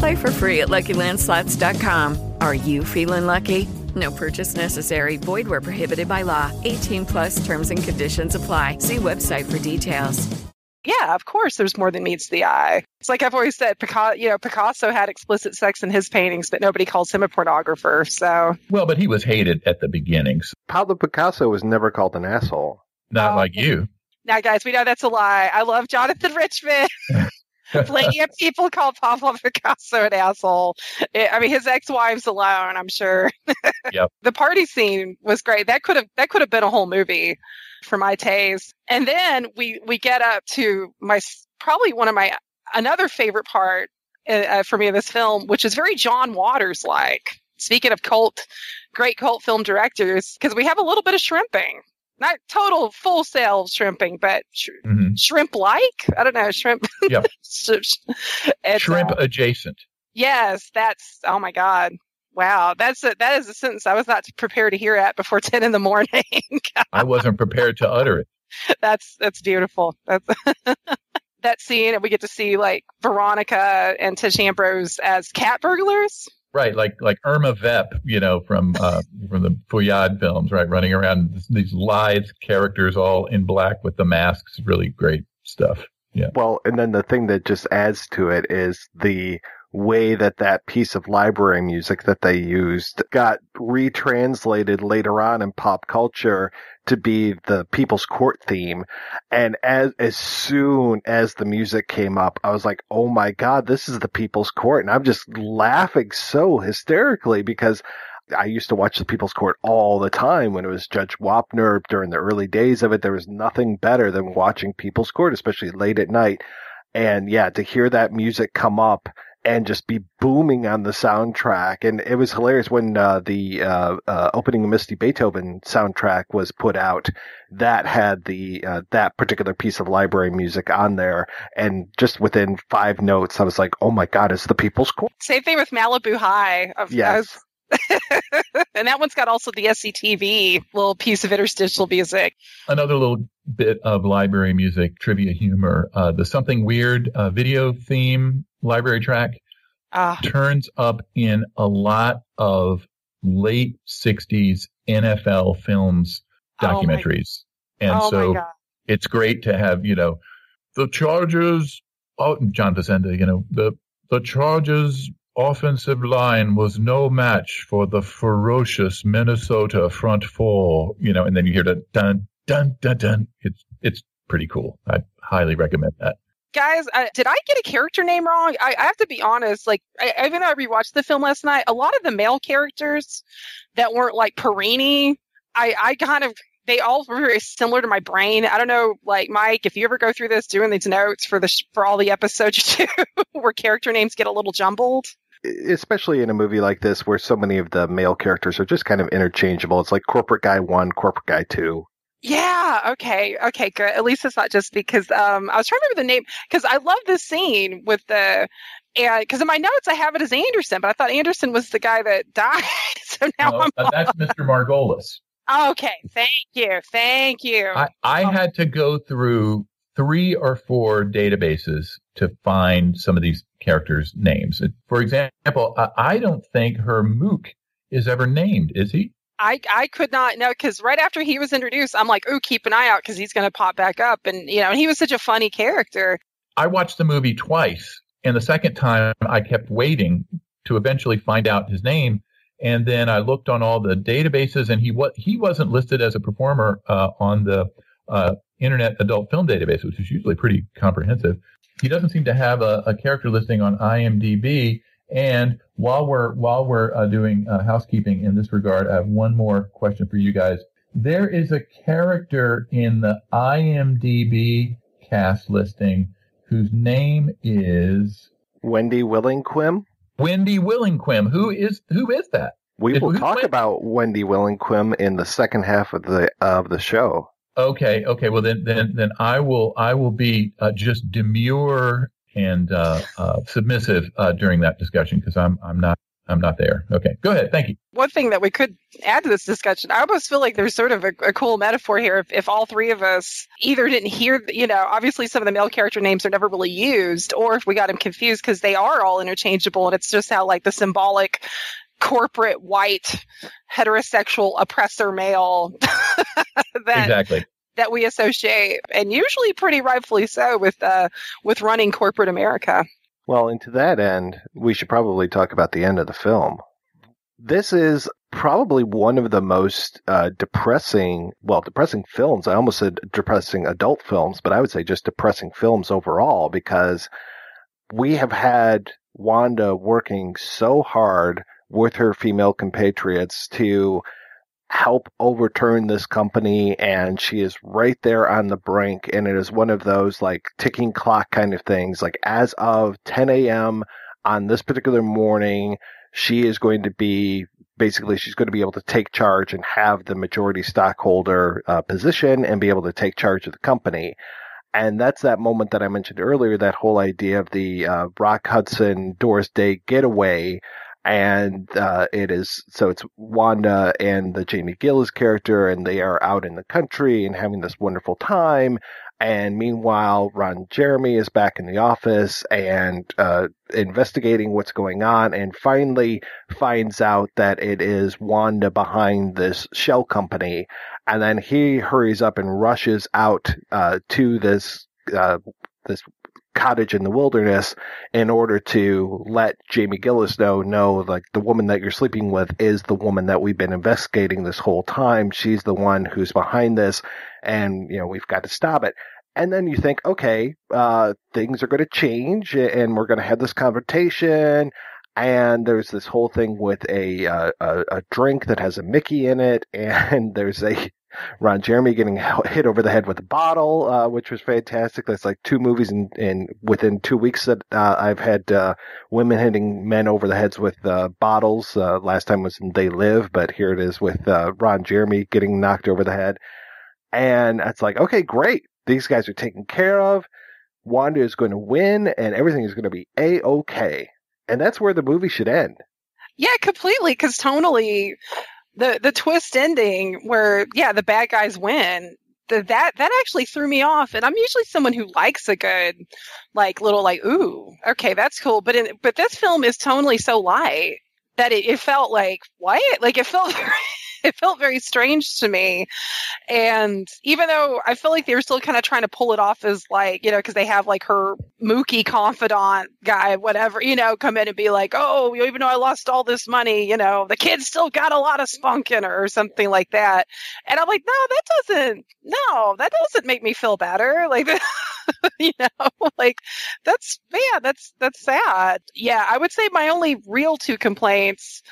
Play for free at LuckyLandSlots.com. Are you feeling lucky? No purchase necessary. Void where prohibited by law. 18 plus terms and conditions apply. See website for details. Yeah, of course, there's more than meets the eye. It's like I've always said, Picasso, you know, Picasso had explicit sex in his paintings, but nobody calls him a pornographer. So, Well, but he was hated at the beginnings. Pablo Picasso was never called an asshole. Not oh, like you. now, guys, we know that's a lie. I love Jonathan Richman. [laughs] [laughs] Plenty of people call Pablo Picasso an asshole. I I mean, his ex-wives alone, I'm sure. [laughs] Yep. the party scene was great. That could have that could have been a whole movie for my taste. And then we we get up to my probably one of my another favorite part uh, for me of this film, which is very John Waters like. Speaking of cult, great cult film directors, because we have a little bit of shrimping. Not total full sail shrimping, but sh- shrimp like. I don't know, shrimp. [laughs] Uh, Shrimp adjacent. Yes, that's oh my god. Wow, that's a, that is a sentence I was not prepared to hear at before [laughs] ten in the morning. [laughs] I wasn't prepared to utter it. that's that's beautiful. That's that scene, and we get to see like Veronica and Tish Ambrose as cat burglars. Right, like like Irma Vep, you know, from uh, from the Feuillade films, right, running around these lithe characters all in black with the masks. Really great stuff. Yeah. Well, and then the thing that just adds to it is the way that that piece of library music that they used got retranslated later on in pop culture to be the People's Court theme. And as, as soon as the music came up, I was like, Oh my God, this is the People's Court. And I'm just laughing so hysterically because I used to watch the People's Court all the time when it was Judge Wapner during the early days of it. There was nothing better than watching People's Court, especially late at night. And yeah, to hear that music come up and just be booming on the soundtrack. And it was hilarious when uh, the uh, uh, opening of Misty Beethoven soundtrack was put out. That had the uh, that particular piece of library music on there, and just within five notes, I was like, "Oh my god, it's the People's Court!" Same thing with Malibu High. Of, Yes. [laughs] and that one's got also the SCTV little piece of interstitial music. Another little bit of library music trivia humor. Uh, the something weird uh, video theme library track Ah. turns up in a lot of late '60s NFL films documentaries, and Oh so it's great to have you know the Chargers. Oh, John Facenda, you know the the Chargers offensive line was no match for the ferocious Minnesota front four. You know, and then you hear the dun dun dun dun. It's it's pretty cool. I highly recommend that. Guys, uh, did I get a character name wrong? I, I have to be honest. Like, I, even though I rewatched the film last night, a lot of the male characters that weren't like Perrini, I, I kind of they all were very similar to my brain. I don't know, like Mike, if you ever go through this doing these notes for the for all the episodes you do, [laughs] where character names get a little jumbled. especially in a movie like this where so many of the male characters are just kind of interchangeable. It's like corporate guy one, corporate guy two. Yeah. Okay. Okay. Good. At least it's not just because um, I was trying to remember the name because I love this scene with the and because in my notes I have it as Anderson, but I thought Anderson was the guy that [laughs] died. so now No, I'm uh, that's [laughs] Mr. Margolis. okay. Thank you. Thank you. I, I had to go through three or four databases to find some of these characters' names. For example, I, I don't think her Mook is ever named, is he? I I could not know because right after he was introduced, I'm like, oh, keep an eye out because he's going to pop back up, and you know, and he was such a funny character. I watched the movie twice, and the second time I kept waiting to eventually find out his name. And then I looked on all the databases, and he what he wasn't listed as a performer uh, on the uh, Internet Adult Film Database, which is usually pretty comprehensive. He doesn't seem to have a, a character listing on IMDb. And while we're while we're uh, doing uh, housekeeping in this regard, I have one more question for you guys. There is a character in the IMDb cast listing whose name is Wendy Willingquim. Wendy Willingquim. Who is who is that? We will who's talk Wen- about Wendy Willingquim in the second half of the of the show. Okay, okay. Well, then, then, then I will, I will be uh, just demure and uh, uh, submissive uh, during that discussion because I'm I'm not I'm not there. Okay, go ahead. Thank you. One thing that we could add to this discussion, I almost feel like there's sort of a, a cool metaphor here. If, if all three of us either didn't hear, you know, obviously some of the male character names are never really used, or if we got them confused because they are all interchangeable, and it's just how like the symbolic corporate white heterosexual oppressor male [laughs] that exactly that we associate, and usually pretty rightfully so, with uh, with running corporate America. Well, and to that end, we should probably talk about the end of the film. This is probably one of the most uh, depressing, well, depressing films. I almost said depressing adult films, but I would say just depressing films overall because we have had Wanda working so hard with her female compatriots to help overturn this company and she is right there on the brink and it is one of those like ticking clock kind of things. Like as of 10 a.m on this particular morning she is going to be basically she's going to be able to take charge and have the majority stockholder uh, position and be able to take charge of the company. And that's that moment that I mentioned earlier, that whole idea of the uh, Rock Hudson Doris Day getaway and uh, it is so it's Wanda and the Jamie Gillis character, and they are out in the country and having this wonderful time. And meanwhile, Ron Jeremy is back in the office and uh, investigating what's going on, and finally finds out that it is Wanda behind this shell company. And then he hurries up and rushes out uh, to this uh, this cottage in the wilderness in order to let Jamie Gillis know, no, like the woman that you're sleeping with is the woman that we've been investigating this whole time. She's the one who's behind this and, you know, we've got to stop it. And then you think, okay, uh, things are going to change and we're going to have this confrontation. And there's this whole thing with a, uh, a, a drink that has a Mickey in it, [laughs] and there's a Ron Jeremy getting hit over the head with a bottle, uh, which was fantastic. That's like two movies in, in within two weeks that uh, I've had uh, women hitting men over the heads with uh, bottles. Uh, last time was in They Live, but here it is with Ron Jeremy getting knocked over the head. And it's like, okay, great. These guys are taken care of. Wanda is going to win, and everything is going to be a okay. And that's where the movie should end. Yeah, completely. Because tonally, the the twist ending where yeah the bad guys win the, that that actually threw me off and i'm usually someone who likes a good like little like ooh okay that's cool but in, but this film is tonally so light that it, it felt like what like it felt [laughs] very [laughs] it felt very strange to me. And even though I feel like they were still kind of trying to pull it off as like, you know, because they have like her Mookie confidant guy, whatever, you know, come in and be like, oh, even though I lost all this money, you know, the kid still got a lot of spunk in her or something like that. And I'm like, no, that doesn't, no, that doesn't make me feel better. [laughs] Like, [laughs] you know, like that's, man, that's, that's sad. Yeah, I would say my only real two complaints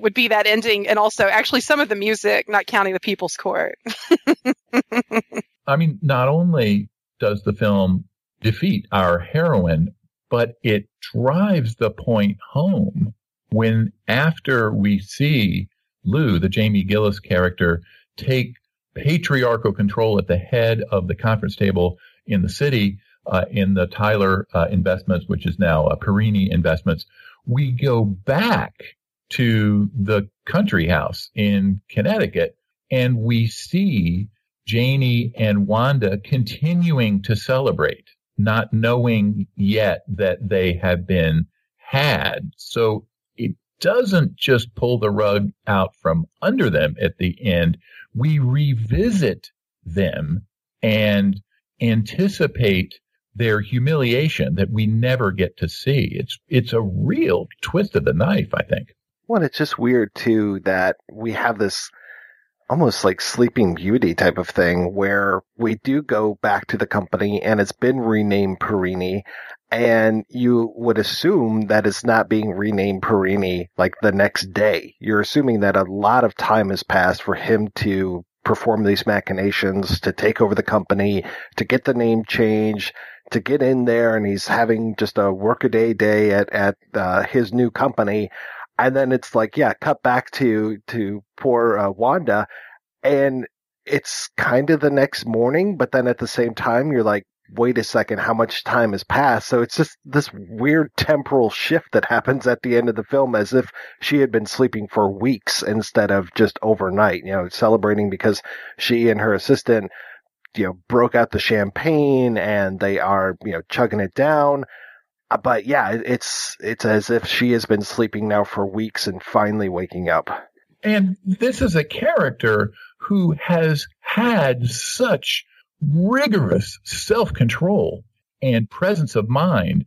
would be that ending and also actually some of the music, not counting the People's Court. [laughs] I mean, not only does the film defeat our heroine, but it drives the point home when after we see Lou, the Jamie Gillis character, take patriarchal control at the head of the conference table in the city, uh, in the Tyler uh, Investments, which is now uh, Perrini Investments, we go back to the country house in Connecticut and we see Janie and Wanda continuing to celebrate, not knowing yet that they have been had. So it doesn't just pull the rug out from under them at the end. We revisit them and anticipate their humiliation that we never get to see. It's, it's a real twist of the knife, I think. Well, it's just weird too that we have this almost like Sleeping Beauty type of thing where we do go back to the company and it's been renamed Perrini and you would assume that it's not being renamed Perrini like the next day. You're assuming that a lot of time has passed for him to perform these machinations, to take over the company, to get the name changed, to get in there and he's having just a workaday day at, at uh, his new company and then it's like, yeah, cut back to to poor uh, Wanda, and it's kind of the next morning, but then at the same time, you're like, wait a second, how much time has passed? So it's just this weird temporal shift that happens at the end of the film as if she had been sleeping for weeks instead of just overnight, you know, celebrating because she and her assistant, you know, broke out the champagne and they are, you know, chugging it down. Uh, But yeah, it's, it's as if she has been sleeping now for weeks and finally waking up. And this is a character who has had such rigorous self control and presence of mind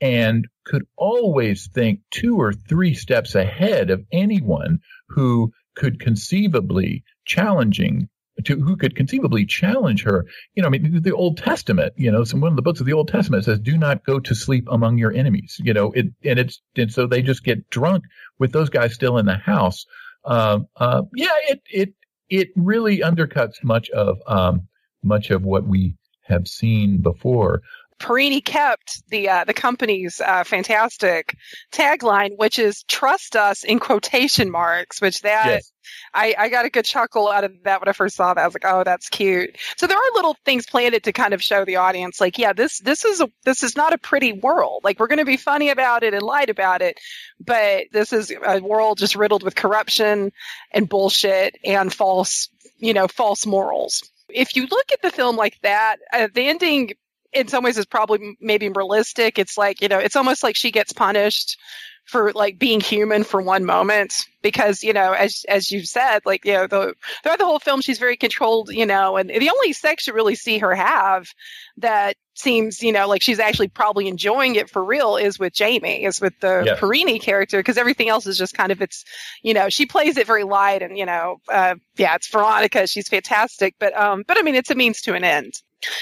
and could always think two or three steps ahead of anyone who could conceivably challenging to who could conceivably challenge her. You know, I mean, the Old Testament, you know, some one of the books of the Old Testament says, "Do not go to sleep among your enemies." You know, it and it's and so they just get drunk with those guys still in the house. Um, uh, yeah, it it it really undercuts much of um, much of what we have seen before. Perrini kept the uh, the company's uh, fantastic tagline, which is "Trust us" in quotation marks. Which that Yes. I, I got a good chuckle out of that when I first saw that. I was like, "Oh, that's cute." So there are little things planted to kind of show the audience, like, yeah, this this is a this is not a pretty world. Like we're going to be funny about it and light about it, but this is a world just riddled with corruption and bullshit and false, you know, false morals. If you look at the film like that, uh, the ending in some ways is probably maybe realistic. It's like, you know, it's almost like she gets punished for like being human for one moment because, you know, as as you said, like, you know, the throughout the whole film she's very controlled, you know, and the only sex you really see her have that seems, you know, like she's actually probably enjoying it for real is with Jamie, is with the Yes. Perrini character because everything else is just kind of it's, you know, she plays it very light and, you know, uh, yeah, it's Veronica, she's fantastic, but um but I mean it's a means to an end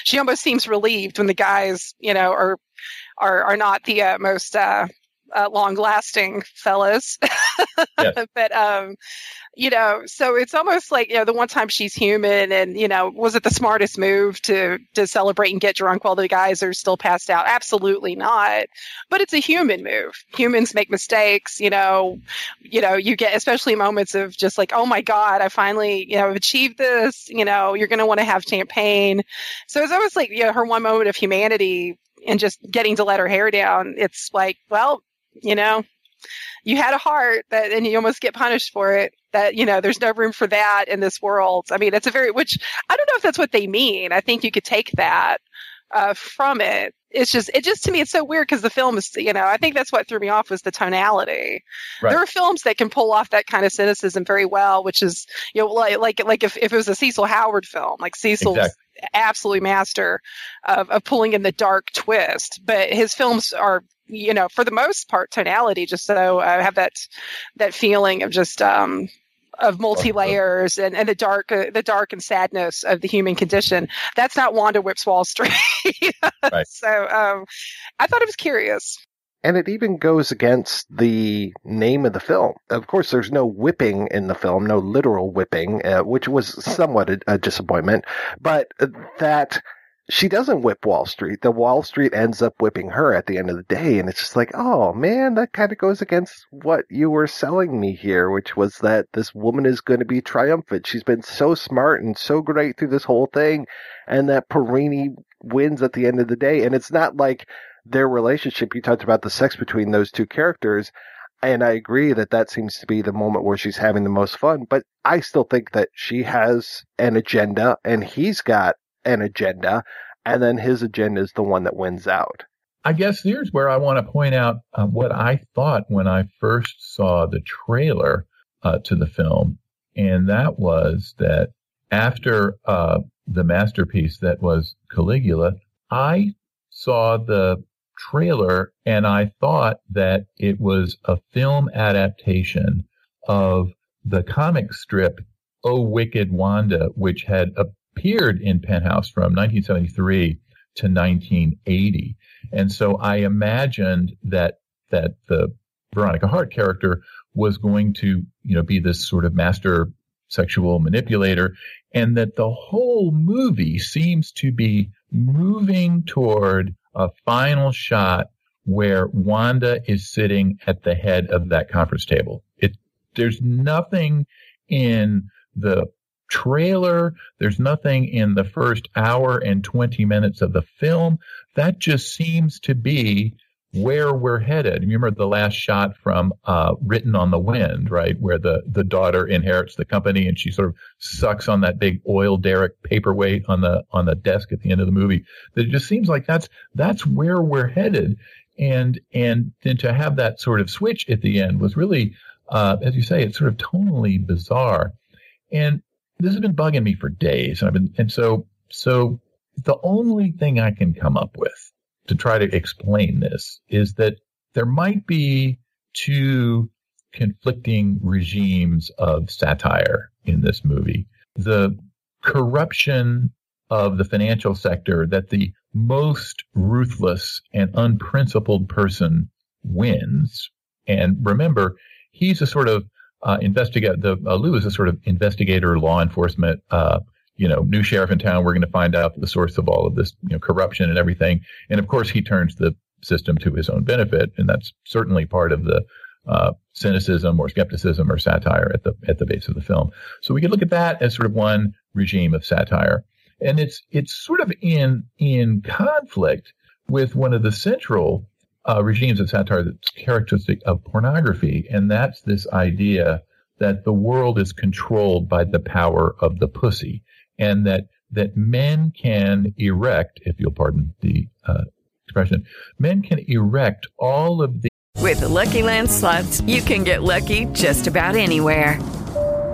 she almost seems relieved when the guys, you know, are are are not the uh, most uh, uh, long lasting fellas. [laughs] but um, you know, so it's almost like you know the one time she's human, and you know, was it the smartest move to to celebrate and get drunk while the guys are still passed out? Absolutely not. But it's a human move. Humans make mistakes. You know, you know, you get especially moments of just like, oh my god, I finally you know achieved this. You know, you're going to want to have champagne. So it's almost like you know her one moment of humanity and just getting to let her hair down. It's like, well, you know, you had a heart that and you almost get punished for it that you know there's no room for that in this world i mean it's a very which i don't know if that's what they mean i think you could take that uh, from it it's just it just to me it's so weird because the film is you know i think that's what threw me off was the tonality Right. there are films that can pull off that kind of cynicism very well which is you know like like, like if, if it was a cecil howard film like cecil's Exactly. Absolutely master of, of pulling in the dark twist but his films are you know for the most part tonality just so i have that that feeling of just um of multi layers and, and the dark uh, the dark and sadness of the human condition. That's not wanda whips wall street. [laughs] Right. so um i thought it was curious And it even goes against the name of the film. Of course, there's no whipping in the film, no literal whipping, uh, which was somewhat a, a disappointment. But that she doesn't whip Wall Street. The Wall Street ends up whipping her at the end of the day. And it's just like, oh man, that kind of goes against what you were selling me here, which was that this woman is going to be triumphant. She's been so smart and so great through this whole thing. And that Perrini wins at the end of the day. And it's not like their relationship. You talked about the sex between those two characters. And I agree that that seems to be the moment where she's having the most fun. But I still think that she has an agenda and he's got an agenda. And then his agenda is the one that wins out. I guess here's where I want to point out uh, what I thought when I first saw the trailer uh, to the film, and that was that after uh, the masterpiece that was Caligula, I saw the trailer and I thought that it was a film adaptation of the comic strip Oh Wicked Wanda, which had appeared in Penthouse from 1973 to 1980. And so I imagined that that the Veronica Hart character was going to, you know, be this sort of master sexual manipulator and that the whole movie seems to be moving toward a final shot where Wanda is sitting at the head of that conference table. It there's nothing in the trailer. There's nothing in the first hour and 20 minutes of the film. That just seems to be where we're headed. Remember the last shot from uh, Written on the Wind, right, where the the daughter inherits the company and she sort of sucks on that big oil derrick paperweight on the on the desk at the end of the movie. That it just seems like that's that's where we're headed, and and then to have that sort of switch at the end was really, uh, as you say, it's sort of tonally bizarre, and this has been bugging me for days, and I've been and so so the only thing I can come up with to try to explain this is that there might be two conflicting regimes of satire in this movie. The corruption of the financial sector that the most ruthless and unprincipled person wins. And remember, he's a sort of uh, investigator. The uh, Lou is a sort of investigator, law enforcement uh, you know, new sheriff in town. We're going to find out the source of all of this, you know, corruption and everything. And of course, he turns the system to his own benefit, and that's certainly part of the uh, cynicism or skepticism or satire at the at the base of the film. So we could look at that as sort of one regime of satire, and it's it's sort of in in conflict with one of the central uh, regimes of satire that's characteristic of pornography, and that's this idea that the world is controlled by the power of the pussy and that that men can erect, if you'll pardon the uh, expression, men can erect all of the. With the Lucky Land slots, you can get lucky just about anywhere.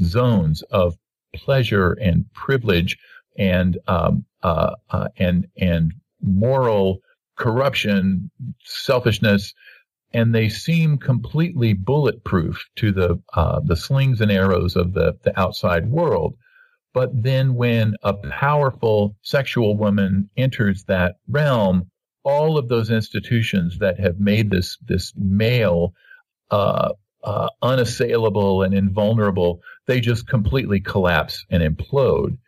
zones of pleasure and privilege and um, uh, uh, and and moral corruption, selfishness, and they seem completely bulletproof to the uh, the slings and arrows of the, the outside world. But then when a powerful sexual woman enters that realm, all of those institutions that have made this this male uh, uh, unassailable and invulnerable, they just completely collapse and implode.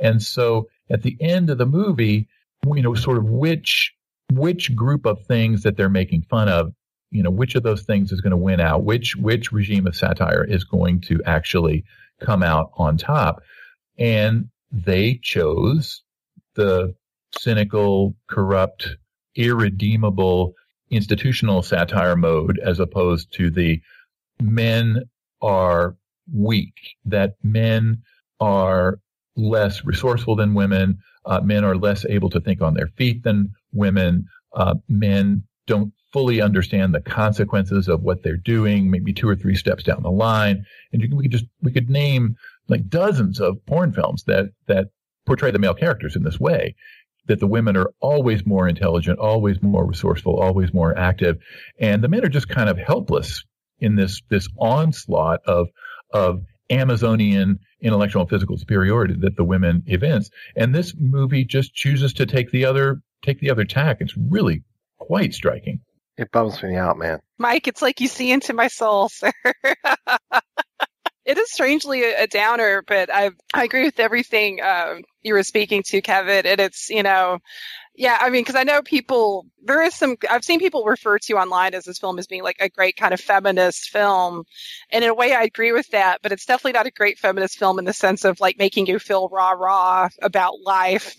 And so at the end of the movie, you know, sort of which which group of things that they're making fun of you know which of those things is going to win out which which regime of satire is going to actually come out on top and they chose the cynical corrupt irredeemable institutional satire mode as opposed to the men are weak that men are less resourceful than women uh, men are less able to think on their feet than women uh, men don't fully understand the consequences of what they're doing, maybe two or three steps down the line. And you, we could just, we could name like dozens of porn films that, that portray the male characters in this way. That the women are always more intelligent, always more resourceful, always more active. And the men are just kind of helpless in this, this onslaught of, of Amazonian intellectual and physical superiority that the women evince. And this movie just chooses to take the other, take the other tack. It's really quite striking. It bums me out, man. Mike, it's like you see into my soul, [laughs] sir. it is strangely a, a, downer, but I I agree with everything um, you were speaking to, Kevin. And it's you know, yeah, I mean, because I know people, there is some, I've seen people refer to online as this film as being like a great kind of feminist film. And in a way, I agree with that, but it's definitely not a great feminist film in the sense of like making you feel rah rah about life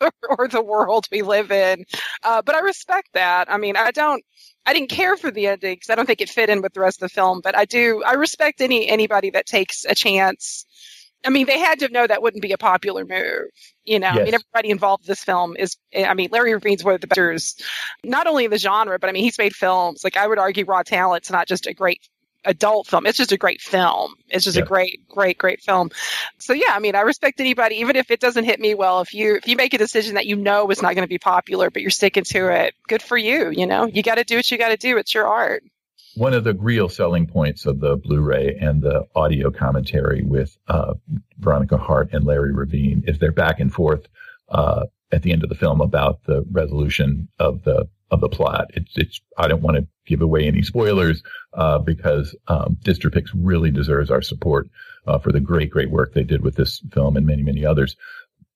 [laughs] or the world we live in. Uh, but I respect that. I mean, I don't, I didn't care for the ending because I don't think it fit in with the rest of the film, but I do, I respect any, anybody that takes a chance I mean, they had to know that wouldn't be a popular move. You know, yes. I mean, everybody involved in this film is, I mean, Larry Revene's one of the best, not only in the genre, but I mean, he's made films. Like, I would argue Raw Talent's not just a great adult film. It's just a great film. It's just yeah. a great, great, great film. So yeah, I mean, I respect anybody, even if it doesn't hit me well. If you if you make a decision that you know is not going to be popular, but you're sticking to it, good for you. You know, you got to do what you got to do. It's your art one of the real selling points of the Blu-ray and the audio commentary with uh, Veronica Hart and Larry Revene is their back and forth uh, at the end of the film about the resolution of the of the plot. It's it's I don't want to give away any spoilers uh, because um, really deserves our support uh, for the great great work they did with this film and many many others.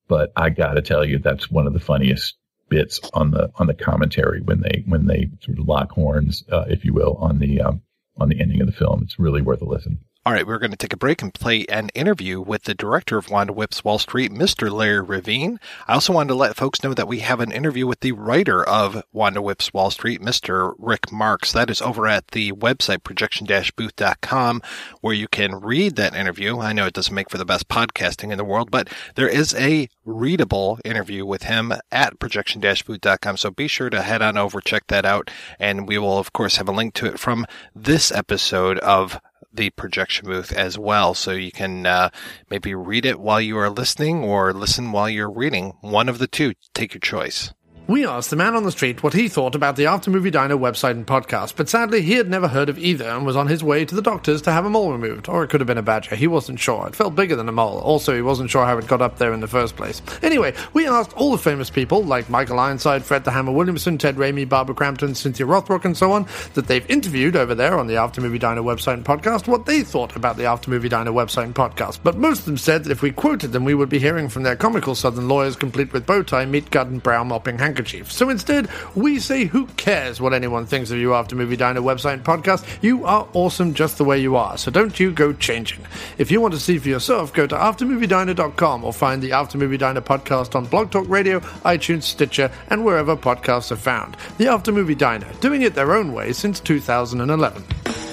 But I got to tell you, that's one of the funniest bits on the on the commentary when they when they sort of lock horns, uh, if you will, on the um, on the ending of the film. It's really worth a listen. All right, we're going to take a break and play an interview with the director of Wanda Whips Wall Street, Mr. Larry Revene. I also wanted to let folks know that we have an interview with the writer of Wanda Whips Wall Street, Mr. Rick Marks. That is over at the website projection-booth.com where you can read that interview. I know it doesn't make for the best podcasting in the world, but there is a readable interview with him at projection-booth.com. So be sure to head on over, check that out, and we will of course have a link to it from this episode of the projection booth as well. So you can uh, maybe read it while you are listening or listen while you're reading. One of the two. Take your choice. We asked the man on the street what he thought about the After Movie Diner website and podcast, but sadly he had never heard of either and was on his way to the doctor's to have a mole removed. Or it could have been a badger, he wasn't sure. It felt bigger than a mole. Also, he wasn't sure how it got up there in the first place. Anyway, we asked all the famous people, like Michael Ironside, Fred the Hammer Williamson, Ted Raimi, Barbara Crampton, Cynthia Rothrock, and so on, that they've interviewed over there on the After Movie Diner website and podcast, what they thought about the After Movie Diner website and podcast. But most of them said that if we quoted them, we would be hearing from their comical southern lawyers complete with bow tie, meat gut, and brow mopping handkerchief. So instead, we say who cares what anyone thinks of you after Movie Diner website and podcast. You are awesome just the way you are, so don't you go changing. If you want to see for yourself, go to aftermoviediner.com or find the After Movie Diner podcast on Blog Talk Radio, iTunes, Stitcher, and wherever podcasts are found. The After Movie Diner, doing it their own way since 2011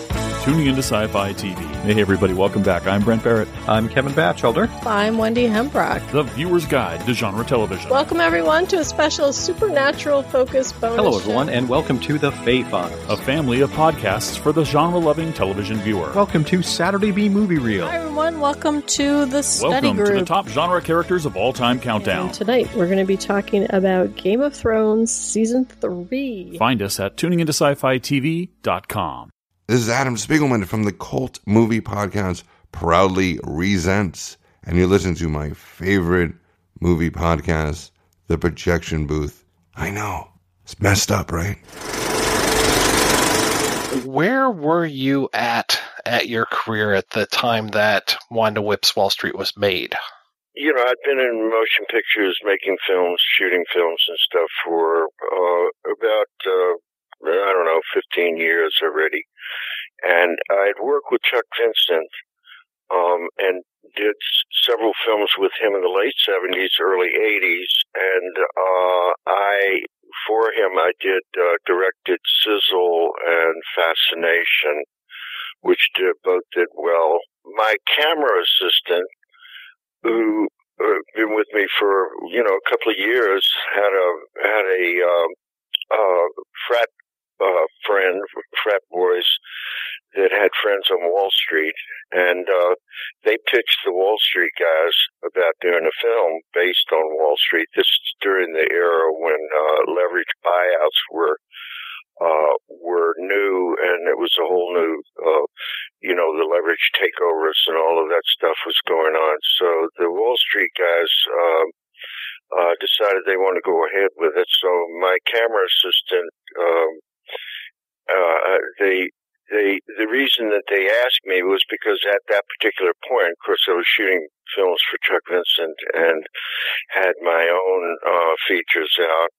tuning into Sci Fi TV. Hey, everybody, welcome back. I'm Brent Barrett. I'm Kevin Batchelder. I'm Wendy Hembrock. The Viewer's Guide to Genre Television. Welcome, everyone, to a special supernatural focus bonus. Hello, everyone, show. and welcome to the Fae Files, a family of podcasts for the genre loving television viewer. Welcome to Saturday B Movie Reel. Hi, everyone. Welcome to the study welcome group. to the top genre characters of all time countdown. And tonight, we're going to be talking about Game of Thrones Season 3. Find us at tuningintosci-fi-tv.com. This is Adam Spiegelman from the Cult Movie Podcast, proudly resents, and you're listening to my favorite movie podcast, The Projection Booth. I know it's messed up, right? Where were you at at your career at the time that Wanda Whips Wall Street was made? You know, I'd been in motion pictures, making films, shooting films and stuff for uh, about uh, I don't know, 15 years already. And I'd worked with Chuck Vincent, um, and did several films with him in the late 70s, early 80s. And, uh, I, for him, I did, uh, directed Sizzle and Fascination, which did, both did well. My camera assistant, who, uh, been with me for, you know, a couple of years, had a, had a, um, uh, frat uh, friend, frat boys had friends on Wall Street, and uh, they pitched the Wall Street guys about doing a film based on Wall Street. This is during the era when uh, leverage buyouts were uh, were new, and it was a whole new, uh, you know, the leverage takeovers and all of that stuff was going on. So the Wall Street guys. Uh, uh, decided they want to go ahead with it. So my camera assistant um, uh, they they the reason that they asked me was because at that particular point, of course, I was shooting films for Chuck Vincent and had my own uh, features out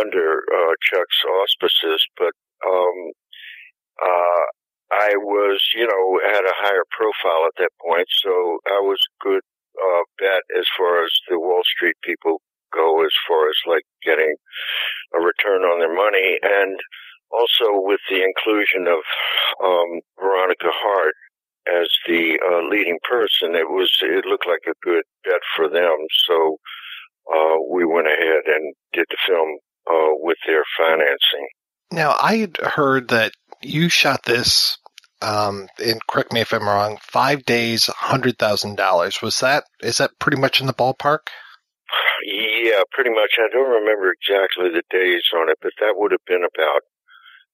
under uh, Chuck's auspices, but um, uh, I was, you know, had a higher profile at that point, so I was a good uh, bet as far as the Wall Street people go, as far as like getting a return on their money. And also with the inclusion of um, Veronica Hart as the uh, leading person, it was it looked like a good bet for them. So uh, we went ahead and did the film uh, with their financing. Now I had heard that you shot this. Um, and correct me if I'm wrong. Five days, hundred thousand dollars. Was that is that pretty much in the ballpark? Yeah, pretty much. I don't remember exactly the days on it, but that would have been about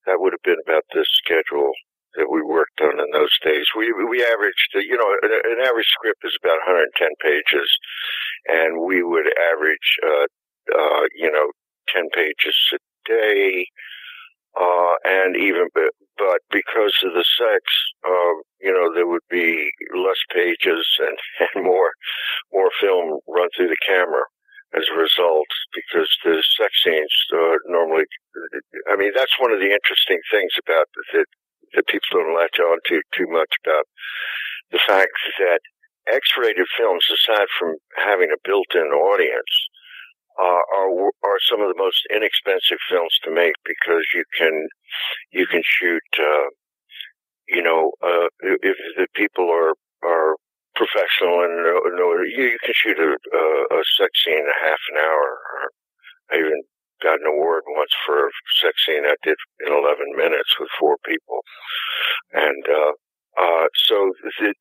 that would have been about this schedule. that we worked on in those days. We we averaged, you know, an, an average script is about 110 pages, and we would average, uh, uh, you know, 10 pages a day, uh, and even but, but because of the sex, uh, you know, there would be less pages and, [laughs] and more more film run through the camera as a result because the sex scenes uh, normally I mean that's one of the interesting things about that that people don't latch on to too much about the fact that X-rated films aside from having a built-in audience uh, are are some of the most inexpensive films to make because you can you can shoot uh, you know uh, if the people are are professional and know, know you, you can shoot a, a, a sex scene in a half an hour. I even got an award once for a sex scene I did in 11 minutes with four people, and uh, uh, so th-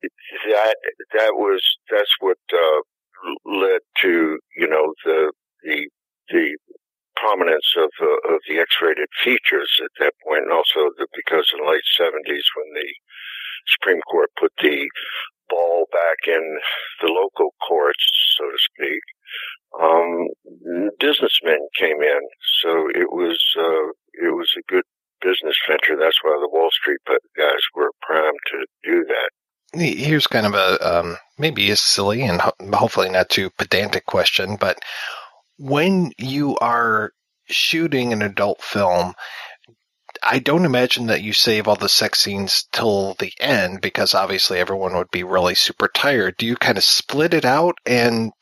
that that was that's what uh, led to you know the the the prominence of uh, of the X-rated features at that point, and also the, because in the late 70s when the Supreme Court put the ball back in the local courts, so to speak. Um, businessmen came in, so it was uh, it was a good business venture. That's why the Wall Street guys were primed to do that. Here's kind of a um, maybe a silly and ho- hopefully not too pedantic question, but when you are shooting an adult film, I don't imagine that you save all the sex scenes till the end because obviously everyone would be really super tired. Do you kind of split it out and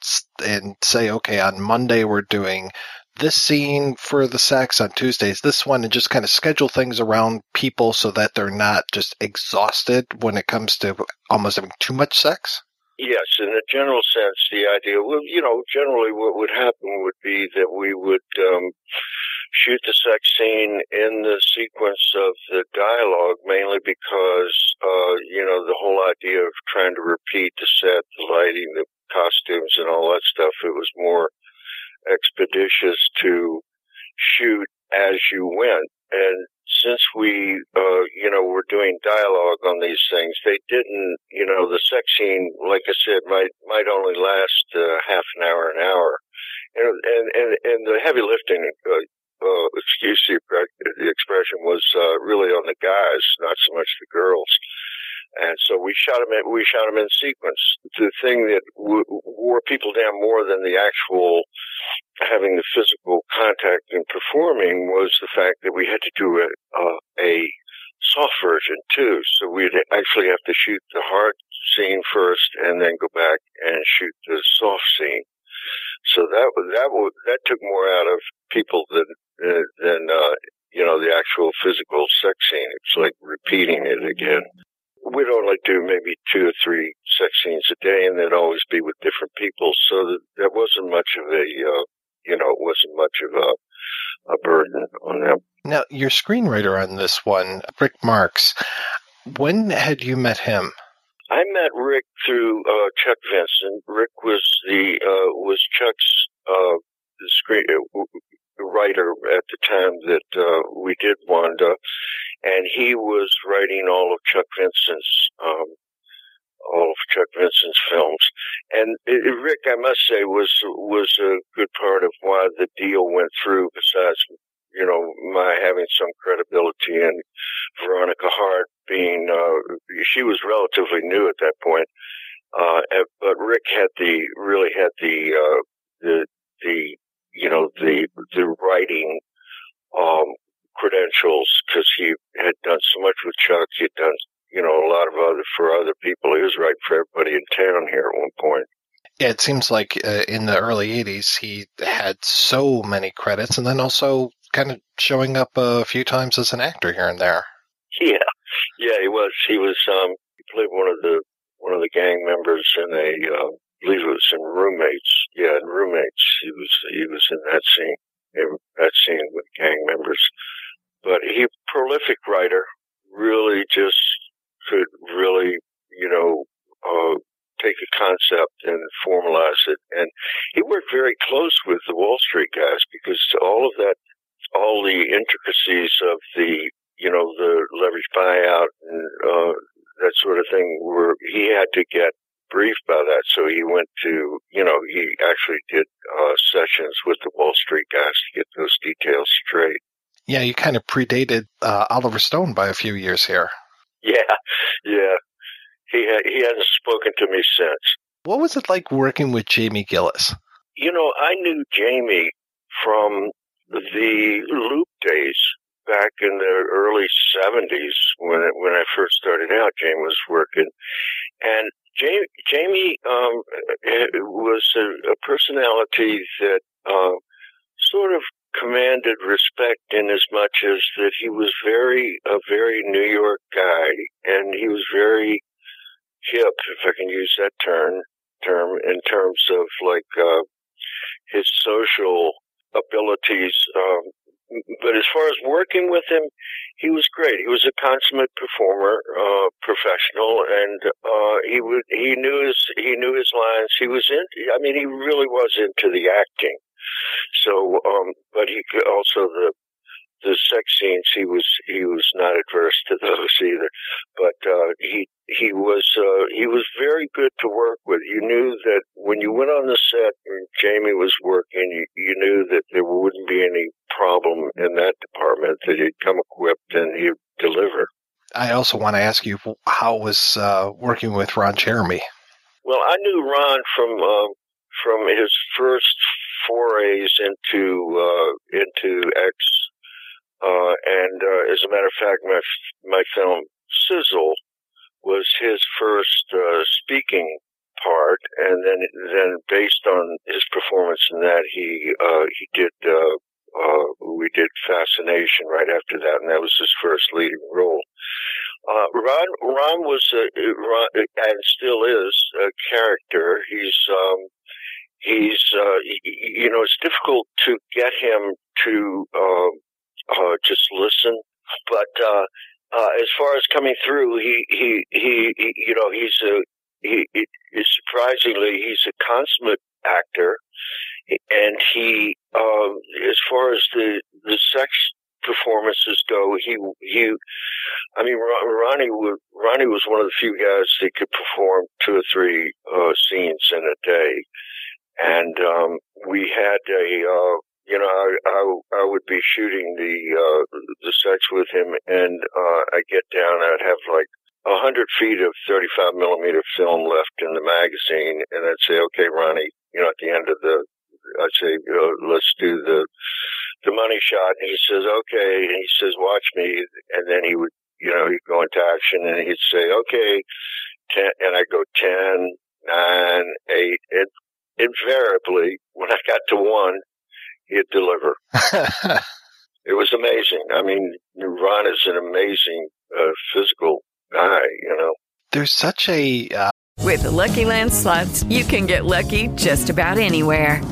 and say, okay, on Monday we're doing this scene for the sex, on Tuesdays this one, and just kind of schedule things around people so that they're not just exhausted when it comes to almost having too much sex? Yes, in a general sense, the idea, well, you know, generally what would happen would be that we would um, shoot the sex scene in the sequence of the dialogue, mainly because, uh, you know, the whole idea of trying to repeat the set, the lighting, the costumes, and all that stuff, it was more expeditious to shoot as you went. And since we, uh, you know, were doing dialogue on these things, they didn't, you know, the sex scene, like I said, might might only last uh, half an hour, an hour, and and and, and the heavy lifting uh, uh, excuse the, the expression, was uh, really on the guys, not so much the girls. And so we shot them. In, we shot them in sequence. The thing that w- wore people down more than the actual having the physical contact and performing was the fact that we had to do a, uh, a soft version too. So we'd actually have to shoot the hard scene first, and then go back and shoot the soft scene. So that that that took more out of people than than uh, you know the actual physical sex scene. It's like repeating it again. We'd only do maybe two or three sex scenes a day, and they'd always be with different people. So that there wasn't much of a uh, you know it wasn't much of a a burden on them. Now, your screenwriter on this one, Rick Marks. When had you met him? I met Rick through uh, Chuck Vincent. Rick was the uh, was Chuck's uh, the screen uh, writer at the time that uh, we did Wanda, and he was writing all of Chuck Vincent's um, all of Chuck Vincent's films. And it, Rick, I must say, was was a good part of why the deal went through. Besides, you know, my having some credibility and Veronica Hart being, uh, she was relatively new at that point. Uh, but Rick had the really had the uh, the the you know, the, the writing, um, credentials because he had done so much with Chuck. He'd done, you know, a lot of other, for other people. He was writing for everybody in town here at one point. Yeah, it seems like uh, in the early 80s he had so many credits and then also kind of showing up a few times as an actor here and there. [laughs] Yeah. Yeah, he was. He was, um, he played one of the, one of the gang members in a, uh, believe it was in Roommates. Yeah, in Roommates, he was he was in that scene, that scene with gang members. But he prolific writer, really just could really, you know, uh, take a concept and formalize it. And he worked very close with the Wall Street guys because all of that, all the intricacies of the you know, the leverage buyout and uh, that sort of thing. Where he had to get briefed by that, so he went to, you know, he actually did uh, sessions with the Wall Street guys to get those details straight. Yeah, you kind of predated uh, Oliver Stone by a few years here. Yeah, [laughs] yeah. He ha- he hasn't spoken to me since. What was it like working with Jamie Gillis? You know, I knew Jamie from the Loop days back in the early '70s when it, when I first started out. Jamie was working, and Jamie, Jamie um, was a, a personality that uh, sort of commanded respect in as much as that he was very a very New York guy, and he was very hip, if I can use that term, term in terms of like uh, his social abilities. Um, but as far as working with him, he was great. He was a consummate performer, uh, professional, and uh, he would he knew his he knew his lines. He was in. I mean, he really was into the acting. So, um, but he could also the the sex scenes he was he was not adverse to those [laughs] either. But uh he he was uh he was very good to work with. You knew that when you went on the set and jamie was working you, you knew that there wouldn't be any problem in that department that he'd come equipped and he'd deliver. I also want to ask you how was uh, working with Ron Jeremy. well i knew ron from uh, from his first forays into uh into x uh, and uh, as a matter of fact, my my film Sizzle was his first uh, speaking part, and then then based on his performance in that, he uh, he did uh, we did Fascination right after that, and that was his first leading role. Uh, Ron Ron was a, Ron, and still is a character. He's um, he's uh, you know it's difficult to get him to. Uh, uh, just listen. But uh, uh, as far as coming through, he he he, he you know he's a he, he surprisingly he's a consummate actor, and he um, as far as the the sex performances go, he he I mean Ronnie would, Ronnie was one of the few guys that could perform two or three uh, scenes in a day, and um, we had a uh, you know, I, I, I would be shooting the, uh, the sex with him and, uh, I get down, I'd have like a hundred feet of 35 millimeter film left in the magazine. And I'd say, okay, Ronnie, you know, at the end of the, I'd say, you know, let's do the, the money shot. And he says, okay. And he says, watch me. And then he would, you know, he'd go into action and he'd say, okay, 10, and I'd go 10, 9, 8. And invariably, when I got to one, he'd deliver. [laughs] it was amazing. I mean, Ron is an amazing uh, physical guy, you know. There's such a. Uh... With the Lucky Land slots, you can get lucky just about anywhere.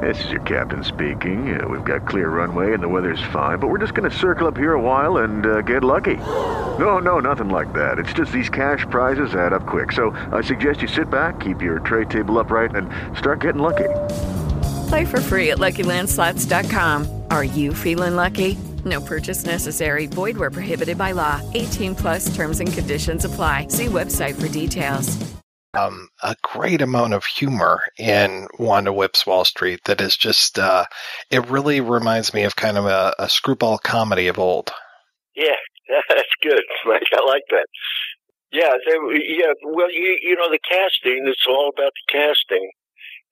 This is your captain speaking. Uh, we've got clear runway and the weather's fine, but we're just going to circle up here a while and uh, get lucky. No, no, nothing like that. It's just these cash prizes add up quick. So I suggest you sit back, keep your tray table upright, and start getting lucky. Play for free at LuckyLandSlots.com. Are you feeling lucky? No purchase necessary. Void where prohibited by law. 18 plus terms and conditions apply. See website for details. Um, a great amount of humor in Wanda Whips Wall Street that is just, uh, it really reminds me of kind of a, a screwball comedy of old. Yeah, [laughs] that's good, Mike. I like that. Yeah, they, yeah. Well, you you know the casting. It's all about the casting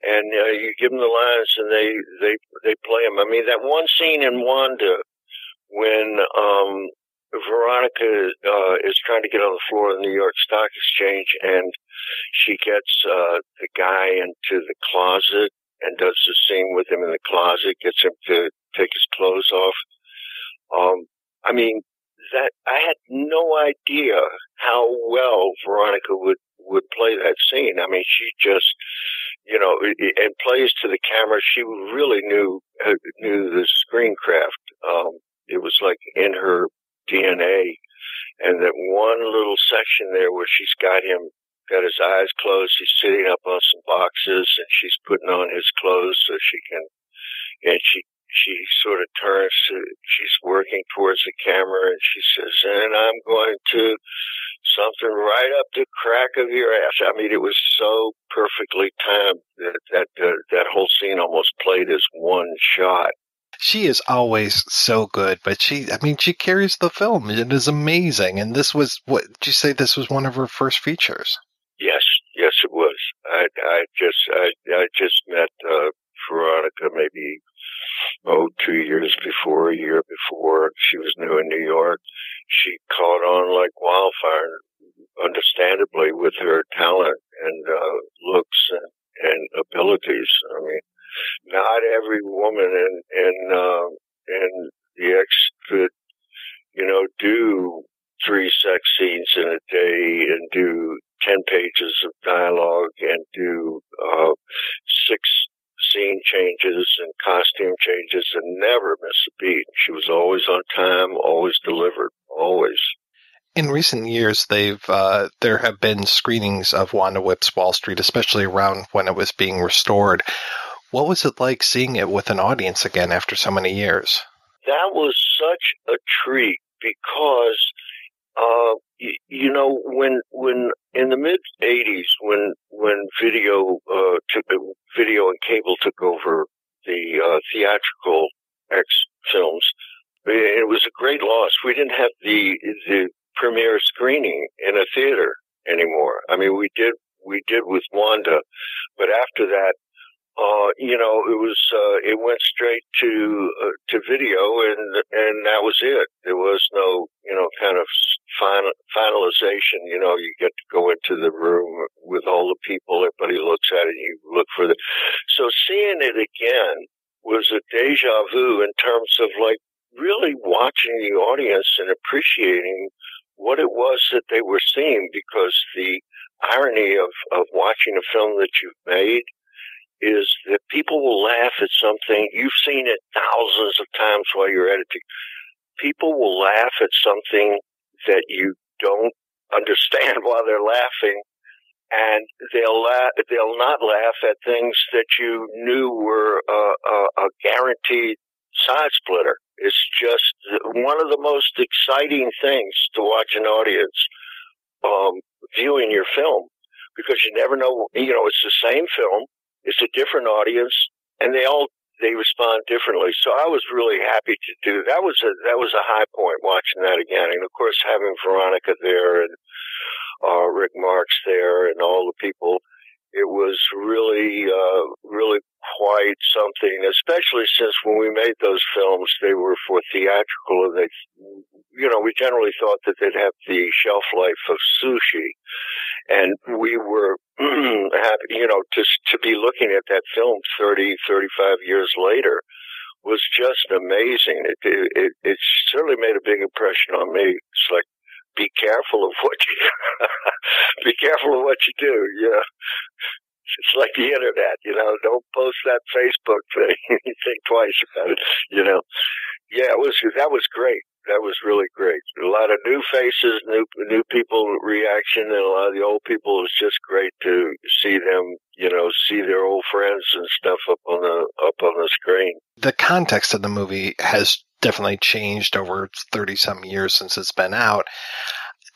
and uh, you give them the lines and they they they play them. I mean, that one scene in Wanda when um, Veronica uh, is trying to get on the floor of the New York Stock Exchange, and she gets uh, the guy into the closet and does the scene with him in the closet, gets him to take his clothes off. Um, I mean, that I had no idea how well Veronica would would play that scene. I mean, she just, you know, and plays to the camera. She really knew uh, knew the screencraft. Um, it was like in her DNA. And that one little section there where she's got him, got his eyes closed. He's sitting up on some boxes, and she's putting on his clothes so she can. And she she sort of turns to, she's working towards the camera and she says, and I'm going to something right up the crack of your ass. I mean, it was so perfectly timed that that uh, that whole scene almost played as one shot. She is always so good, but she, I mean, she carries the film. It is amazing. And this was, what, did you say this was one of her first features? Yes, yes, it was. I, I just, I, I just met, uh, Veronica maybe, oh, two years before, a year before. She was new in New York. She caught on like wildfire, understandably with her talent and, uh, looks and, and abilities. I mean, not every woman in in uh, in the X could, you know, do three sex scenes in a day and do ten pages of dialogue and do uh, six scene changes and costume changes and never miss a beat. She was always on time, always delivered, always. In recent years, they've uh, there have been screenings of Wanda Whips Wall Street, especially around when it was being restored. What was it like seeing it with an audience again after so many years? That was such a treat because, uh, you, you know, when when in the mid '80s, when when video uh, took video and cable took over the uh, theatrical X films, it was a great loss. We didn't have the the premiere screening in a theater anymore. I mean, we did we did with Wanda, but after that, uh, you know, it was uh, it went straight to uh, to video, and and that was it. There was no, you know, kind of final finalization. You know, you get to go into the room with all the people. Everybody looks at it. You look for the. So seeing it again was a deja vu in terms of like really watching the audience and appreciating what it was that they were seeing because the irony of of watching a film that you've made is that people will laugh at something. You've seen it thousands of times while you're editing. People will laugh at something that you don't understand [laughs] while they're laughing, and they'll they'll not laugh at things that you knew were a, a, a guaranteed side splitter. It's just one of the most exciting things to watch an audience um, viewing your film because you never know. You know, it's the same film it's a different audience, and they all they respond differently. So I was really happy to do that. Was a that was a high point watching that again, and of course having Veronica there and uh, Rick Marks there and all the people. It was really, uh, really quite something, especially since when we made those films, they were for theatrical and they, you know, we generally thought that they'd have the shelf life of sushi. And we were [clears throat] happy, you know, to, to be looking at that film 30, 35 years later was just amazing. It, it, it certainly made a big impression on me. It's like, be careful of what you, [laughs] be careful of what you do. Yeah. It's like the internet, you know, don't post that Facebook thing. [laughs] think twice about it, you know. Yeah, it was, that was great that was really great. A lot of new faces, new new people reaction, and a lot of the old people. It was just great to see them, you know, see their old friends and stuff up on the up on the screen. The context of the movie has definitely changed over thirty some years since it's been out.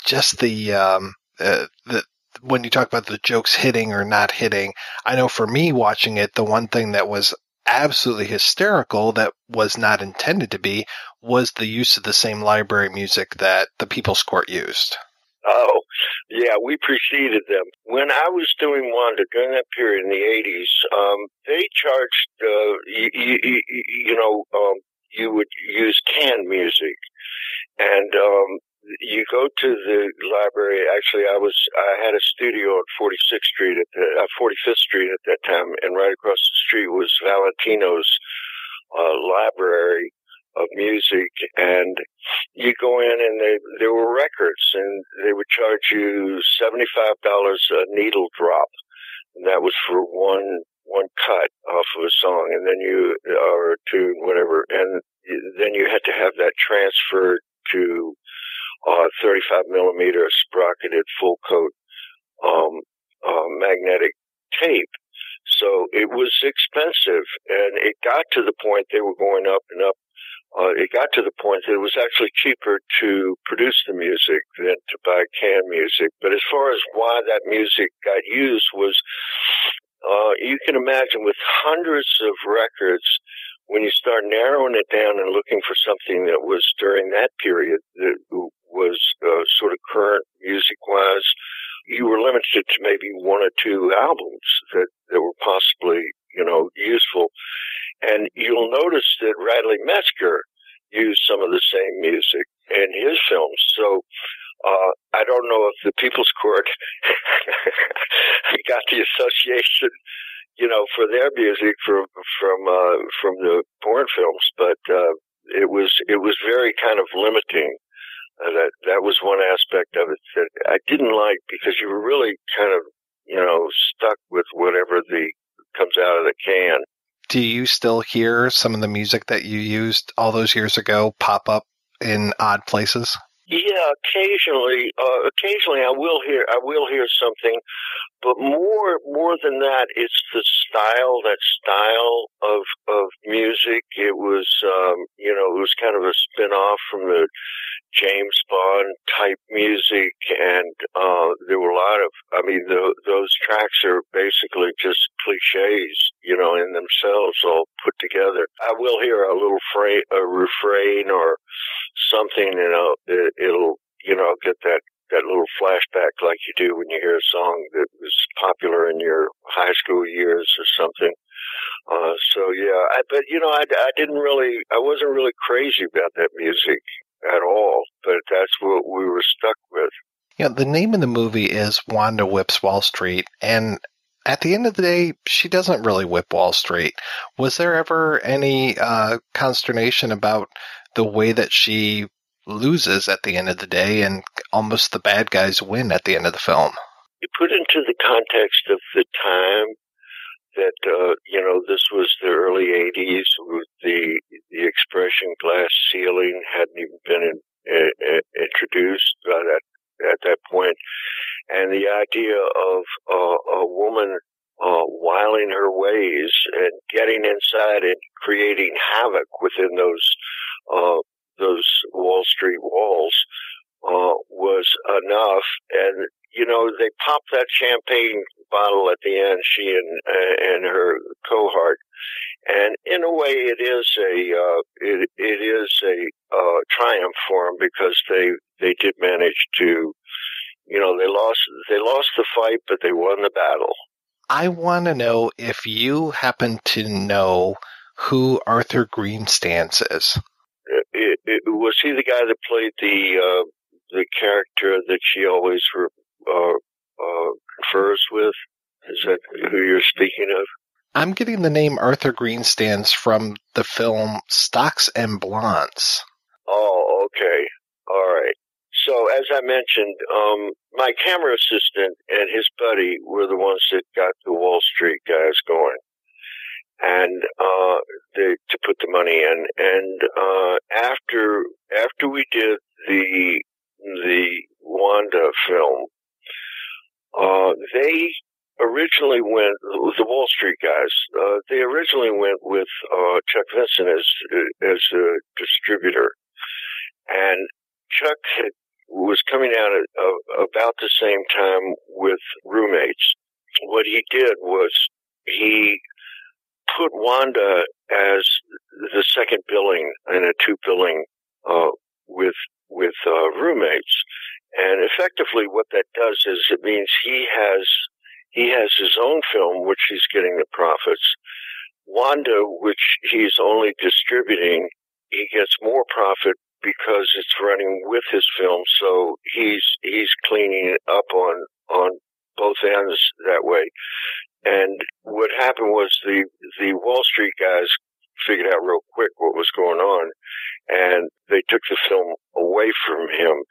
Just the um, uh, the when you talk about the jokes hitting or not hitting, I know for me watching it, the one thing that was absolutely hysterical that was not intended to be was the use of the same library music that the People's Court used. Oh, yeah, we preceded them. When I was doing Wanda during that period in the 80s, um, they charged, uh, you, you, you know, um, you would use canned music. And um, you go to the library. Actually, I was I had a studio on 46th Street at the uh, 45th Street at that time, and right across the street was Valentino's uh, library of music. And you go in, and they, there were records, and they would charge you $75 a needle drop, and that was for one one cut off of a song, and then you or a tune, whatever, and then you had to have that transferred to uh, 35 millimeter sprocketed full coat um, uh, magnetic tape. So it was expensive, and it got to the point they were going up and up. Uh, it got to the point that it was actually cheaper to produce the music than to buy canned music. But as far as why that music got used was, uh, you can imagine with hundreds of records, when you start narrowing it down and looking for something that was during that period that was uh, sort of current music wise, you were limited to maybe one or two albums that, that were possibly, you know, useful. And you'll notice that Radley Metzger used some of the same music in his films. So, uh, I don't know if the People's Court [laughs] got the association, you know, for their music from, from, uh, from the porn films, but, uh, it was, it was very kind of limiting uh, that that was one aspect of it that I didn't like because you were really kind of you know stuck with whatever the comes out of the can. Do you still hear some of the music that you used all those years ago pop up in odd places? Yeah, occasionally, uh, occasionally I will hear, I will hear something, but more, more than that, it's the style, that style of, of music. It was, um, you know, it was kind of a spin off from the James Bond type music, and uh, there were a lot of. I mean, the, those tracks are basically just cliches, you know, in themselves, all put together. I will hear a little fra- a refrain or something, you know, it, it'll, you know, get that that little flashback like you do when you hear a song that was popular in your high school years or something. Uh, so yeah, I, but you know, I, I didn't really, I wasn't really crazy about that music at all, but that's what we were stuck with. Yeah, the name of the movie is Wanda Whips Wall Street, and at the end of the day, she doesn't really whip Wall Street. Was there ever any uh, consternation about the way that she loses at the end of the day and almost the bad guys win at the end of the film? You put into the context of the time that uh, you know this was the early '80s. The the expression glass ceiling hadn't even been in, uh, introduced at that at that point, and the idea of uh, a woman uh, wiling her ways and getting inside and creating havoc within those uh, those Wall Street walls uh, was enough. And you know, they popped that champagne bottle at the end, she and uh, and her cohort, and in a way, it is a uh, it it is a uh, triumph for them because they they did manage to, you know, they lost they lost the fight, but they won the battle. I want to know if you happen to know who Arthur Greenstands is. It, it, it, was he the guy that played the uh, the character that she always re, uh, uh, confers with? Is that who you're speaking of? I'm getting the name Arthur Greenstands from the film Stocks and Blondes. Oh, okay. All right. So, as I mentioned, um, my camera assistant and his buddy were the ones that got the Wall Street guys going, and uh, they, to put the money in. And uh, after after we did the the Wanda film, uh, they originally went the Wall Street guys. Uh, they originally went with uh, Chuck Vincent as as a distributor, and Chuck was coming out at uh, about the same time with roommates. What he did was he put Wanda as the second billing in a two billing uh, with with uh, roommates. And effectively what that does is it means he has, he has his own film, which he's getting the profits. Wanda, which he's only distributing, he gets more profit because it's running with his film. So he's, he's cleaning up on, on both ends that way. And what happened was the, the Wall Street guys figured out real quick what was going on and they took the film away from him.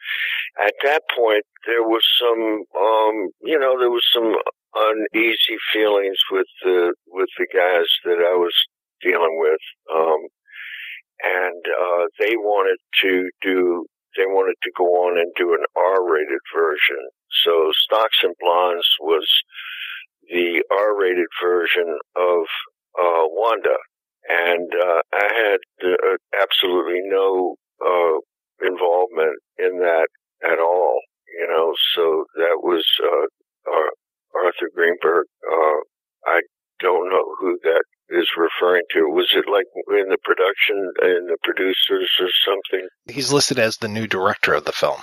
At that point, there was some, um, you know, there was some uneasy feelings with the with the guys that I was dealing with, um, and uh, they wanted to do. They wanted to go on and do an R-rated version. So Stocks and Blondes was the R-rated version of uh, Wanda, and uh, I had uh, absolutely no uh, involvement in that at all. You know, so that was uh, Arthur Greenberg. Uh, I don't know who that is referring to. Was it like in the production in the producers or something? He's listed as the new director of the film.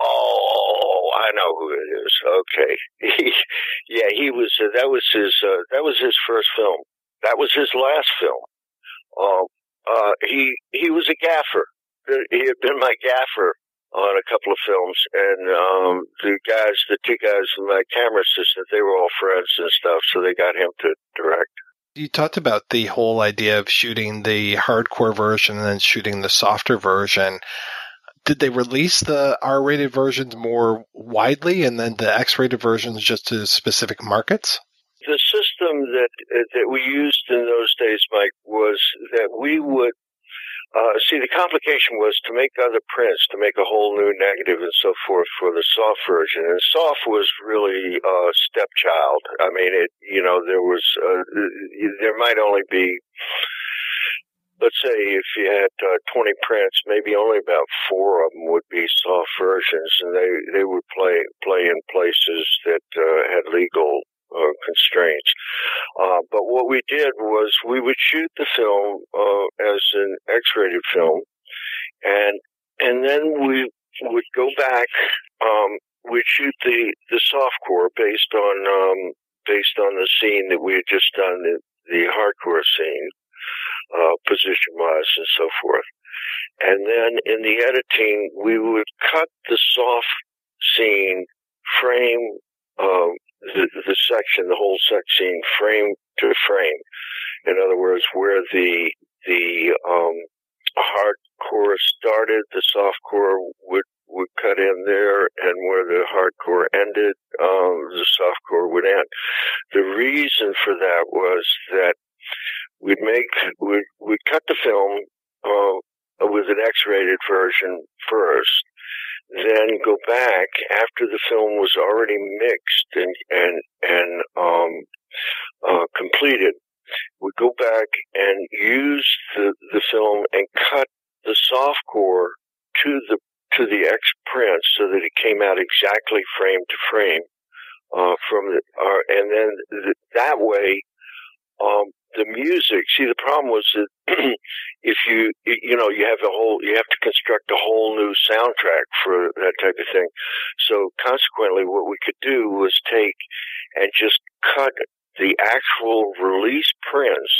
Oh, I know who it is. Okay, [laughs] yeah, he was. Uh, that was his. Uh, that was his first film. That was his last film. Um, uh, he he was a gaffer. He had been my gaffer on a couple of films, and um, the guys, the two guys, my camera assistant, they were all friends and stuff, so they got him to direct. You talked about the whole idea of shooting the hardcore version and then shooting the softer version. Did they release the R-rated versions more widely, and then the X-rated versions just to specific markets? The system that that we used in those days, Mike, was that we would uh, see, the complication was to make other prints, to make a whole new negative and so forth for the soft version. And soft was really a stepchild. I mean, it, you know, there was, uh, there might only be, let's say if you had uh, 20 prints, maybe only about four of them would be soft versions and they, they would play, play in places that uh, had legal uh, constraints. Uh, but what we did was we would shoot the film uh, as an X-rated film, and and then we would go back. Um, we'd shoot the the softcore based on um, based on the scene that we had just done the the hardcore scene, uh, position wise and so forth. And then in the editing, we would cut the soft scene frame um, the, the section, the whole section, frame to frame. In other words, where the the um, hardcore started, the softcore would would cut in there, and where the hardcore ended, um, the softcore would end. The reason for that was that we'd make we'd, we'd cut the film uh, with an X-rated version first, then go back after the film was already mixed and and and um, uh, completed. We go back and use the the film and cut the softcore to the to the X print so that it came out exactly frame to frame uh, from the uh, and then th- that way um, the music. See, the problem was that [clears throat] if you, you know, you have a whole, you have to construct a whole new soundtrack for that type of thing. So consequently, what we could do was take and just cut the actual release prints,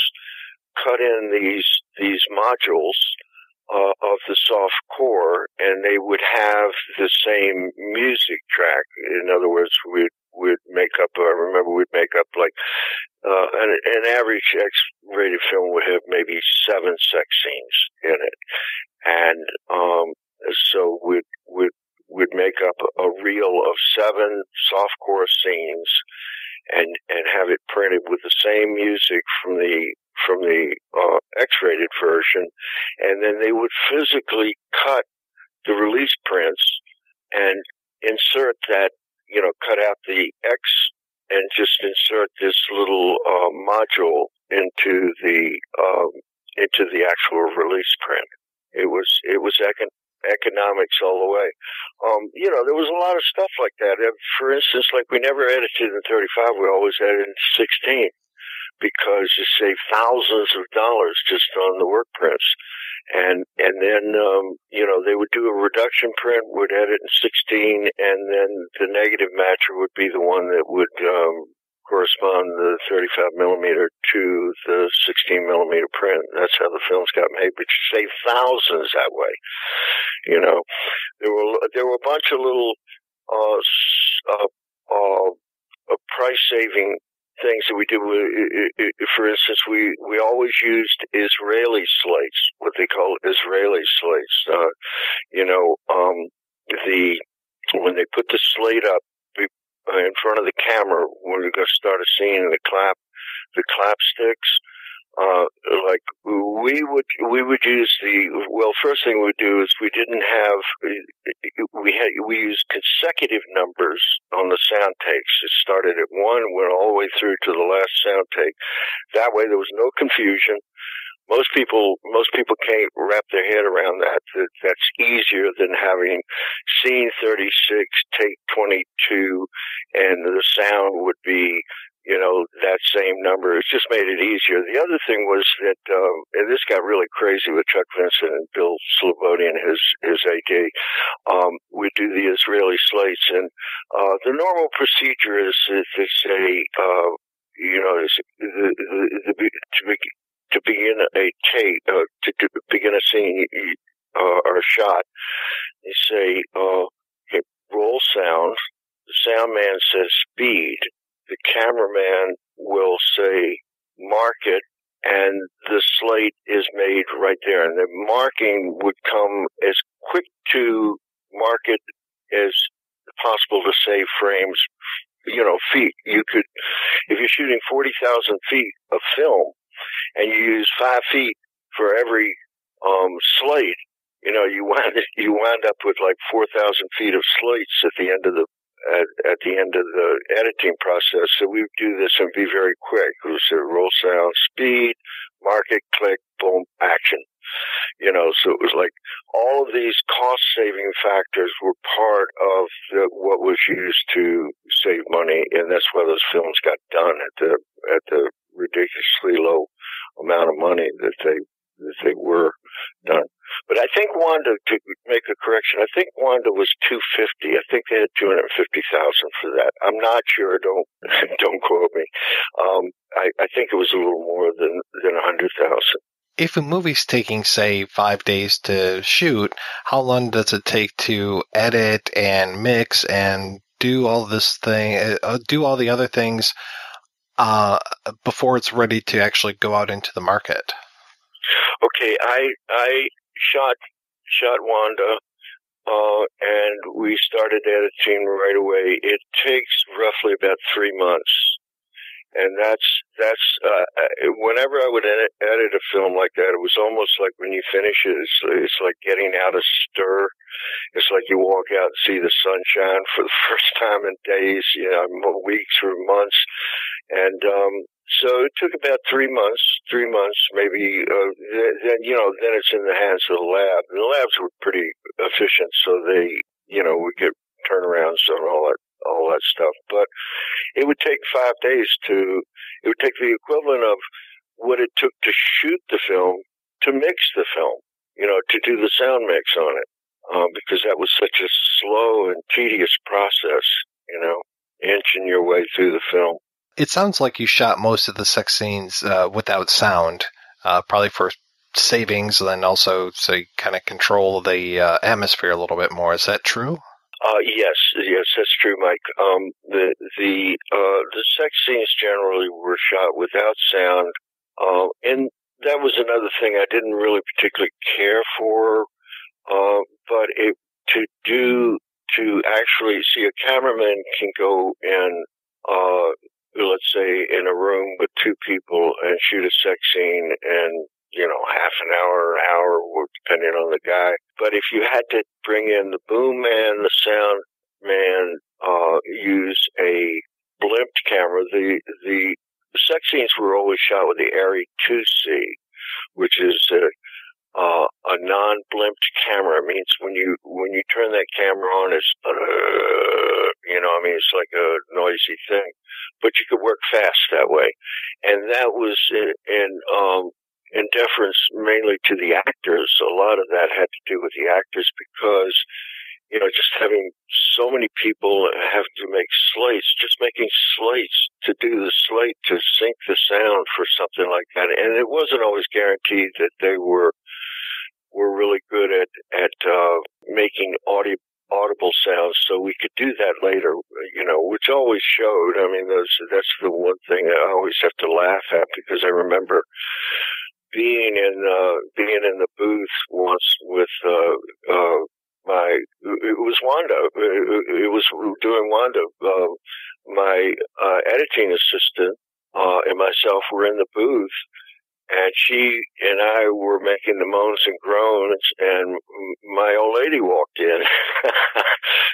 cut in these, these modules, uh, of the soft core, and they would have the same music track. In other words, we'd we'd make up. I remember we'd make up like uh, an, an average X-rated film would have maybe seven sex scenes in it, and um, so we'd we'd we'd make up a, a reel of seven softcore scenes, and and have it printed with the same music from the from the uh, X-rated version, and then they would physically cut the release prints and insert that, you know, cut out the X and just insert this little uh, module into the um, into the actual release print. It was it was econ- economics all the way. Um, you know, there was a lot of stuff like that. For instance, like we never edited in 35; we always edited in 16 because you save thousands of dollars just on the work prints. And, and then, um, you know, they would do a reduction print, would edit in 16, and then the negative matcher would be the one that would, um, correspond the 35 millimeter to the 16 millimeter print. That's how the films got made, but you save thousands that way. You know, there were, there were a bunch of little, uh, uh, uh, price saving things that we do. For instance, we, we always used Israeli slates, what they call Israeli slates. Uh, you know, um, the, when they put the slate up in front of the camera, when we're going to start a scene and the clap, the clap sticks, uh, like we would we would use the well first thing we'd do is we didn't have we had we used consecutive numbers on the sound takes it started at one went all the way through to the last sound take that way there was no confusion. Most people most people can't wrap their head around that, that that's easier than having scene 36 take 22 and the sound would be you know, that same number. It's just made it easier. The other thing was that, um, and this got really crazy with Chuck Vincent and Bill Slobodian his, his AD. Um, we do the Israeli slates and, uh, the normal procedure is to say, uh, you know, the, the, the, to, be, to begin a tape, uh, to, to begin a scene, uh, or a shot, you say, uh, roll sound. The sound man says speed the cameraman will say mark it and the slate is made right there. And the marking would come as quick to mark it as possible to save frames. You know feet you could if you're shooting 40,000 feet of film and you use 5 feet for every um slate you know you wind [laughs] you wind up with like 4,000 feet of slates at the end of the at, at the end of the editing process. So we do this and be very quick. We say roll sound, speed, market, click, boom, action. You know, so it was like all of these cost saving factors were part of the, what was used to save money, and that's why those films got done at the at the ridiculously low amount of money that they that they were done. But I think Wanda, to make a correction, I think Wanda was 250. I think they had 250,000 for that. I'm not sure. Don't, [laughs] don't quote me. Um, I, I think it was a little more than, than 100,000. If a movie's taking, say, five days to shoot, how long does it take to edit and mix and do all this thing, uh, do all the other things, uh, before it's ready to actually go out into the market? Okay, I I shot shot Wanda, uh, and we started editing right away. It takes roughly about three months, and that's that's uh, whenever I would edit, edit a film like that, it was almost like when you finish it, it's, it's like getting out of stir. It's like you walk out and see the sunshine for the [laughs] first time in days, you know, weeks or months, and um, so it took about three months, three months, maybe. Uh, then you know, then it's in the hands of the lab. And the labs were pretty efficient, so they, you know, we get turnarounds and all that, all that stuff. But it would take five days to. It would take the equivalent of what it took to shoot the film to mix the film. You know, to do the sound mix on it, um, because that was such a slow and tedious process. You know, inching your way through the film. It sounds like you shot most of the sex scenes uh, without sound, uh, probably for savings, and then also so you kind of control the uh, atmosphere a little bit more. Is that true? Uh, yes, yes, that's true, Mike. Um, the the uh, the sex scenes generally were shot without sound, uh, and that was another thing I didn't really particularly care for. Uh, but it to do to actually see a cameraman can go in uh, let's say, in a room with two people and shoot a sex scene and you know, half an hour, an hour, depending on the guy. But if you had to bring in the boom man, the sound man, uh, use a blimped camera, the, the sex scenes were always shot with the ARRI 2C, which is a, uh, a non-blimped camera. It means when you, when you turn that camera on, it's, uh, you know, I mean, it's like a noisy thing but you could work fast that way. And that was in, in, um, in deference mainly to the actors. A lot of that had to do with the actors because, you know, just having so many people have to make slates, just making slates to do the slate to sync the sound for something like that. And it wasn't always guaranteed that they were, were really good at, at, uh, making audio, audible sounds so we could do that later, you know, which always showed. I mean, that's, that's the one thing I always have to laugh at because I remember being in, uh, being in the booth once with, uh, uh, my, it was Wanda, it was doing Wanda, uh, my, uh, editing assistant, uh, and myself were in the booth and she and I were making the moans and groans, and my old lady walked in [laughs]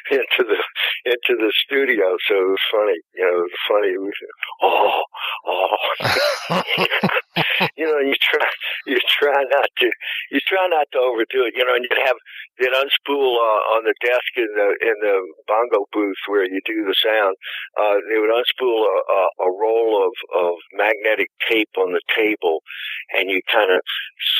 [laughs] into the into the studio. So it was funny, you know, it was funny. Oh, oh, [laughs] you know, you try you try not to you try not to overdo it, you know, and you'd have you'd unspool uh, on the desk in the in the bongo booth where you do the sound. Uh, they would unspool a, a, a roll of of magnetic tape on the table and you kind of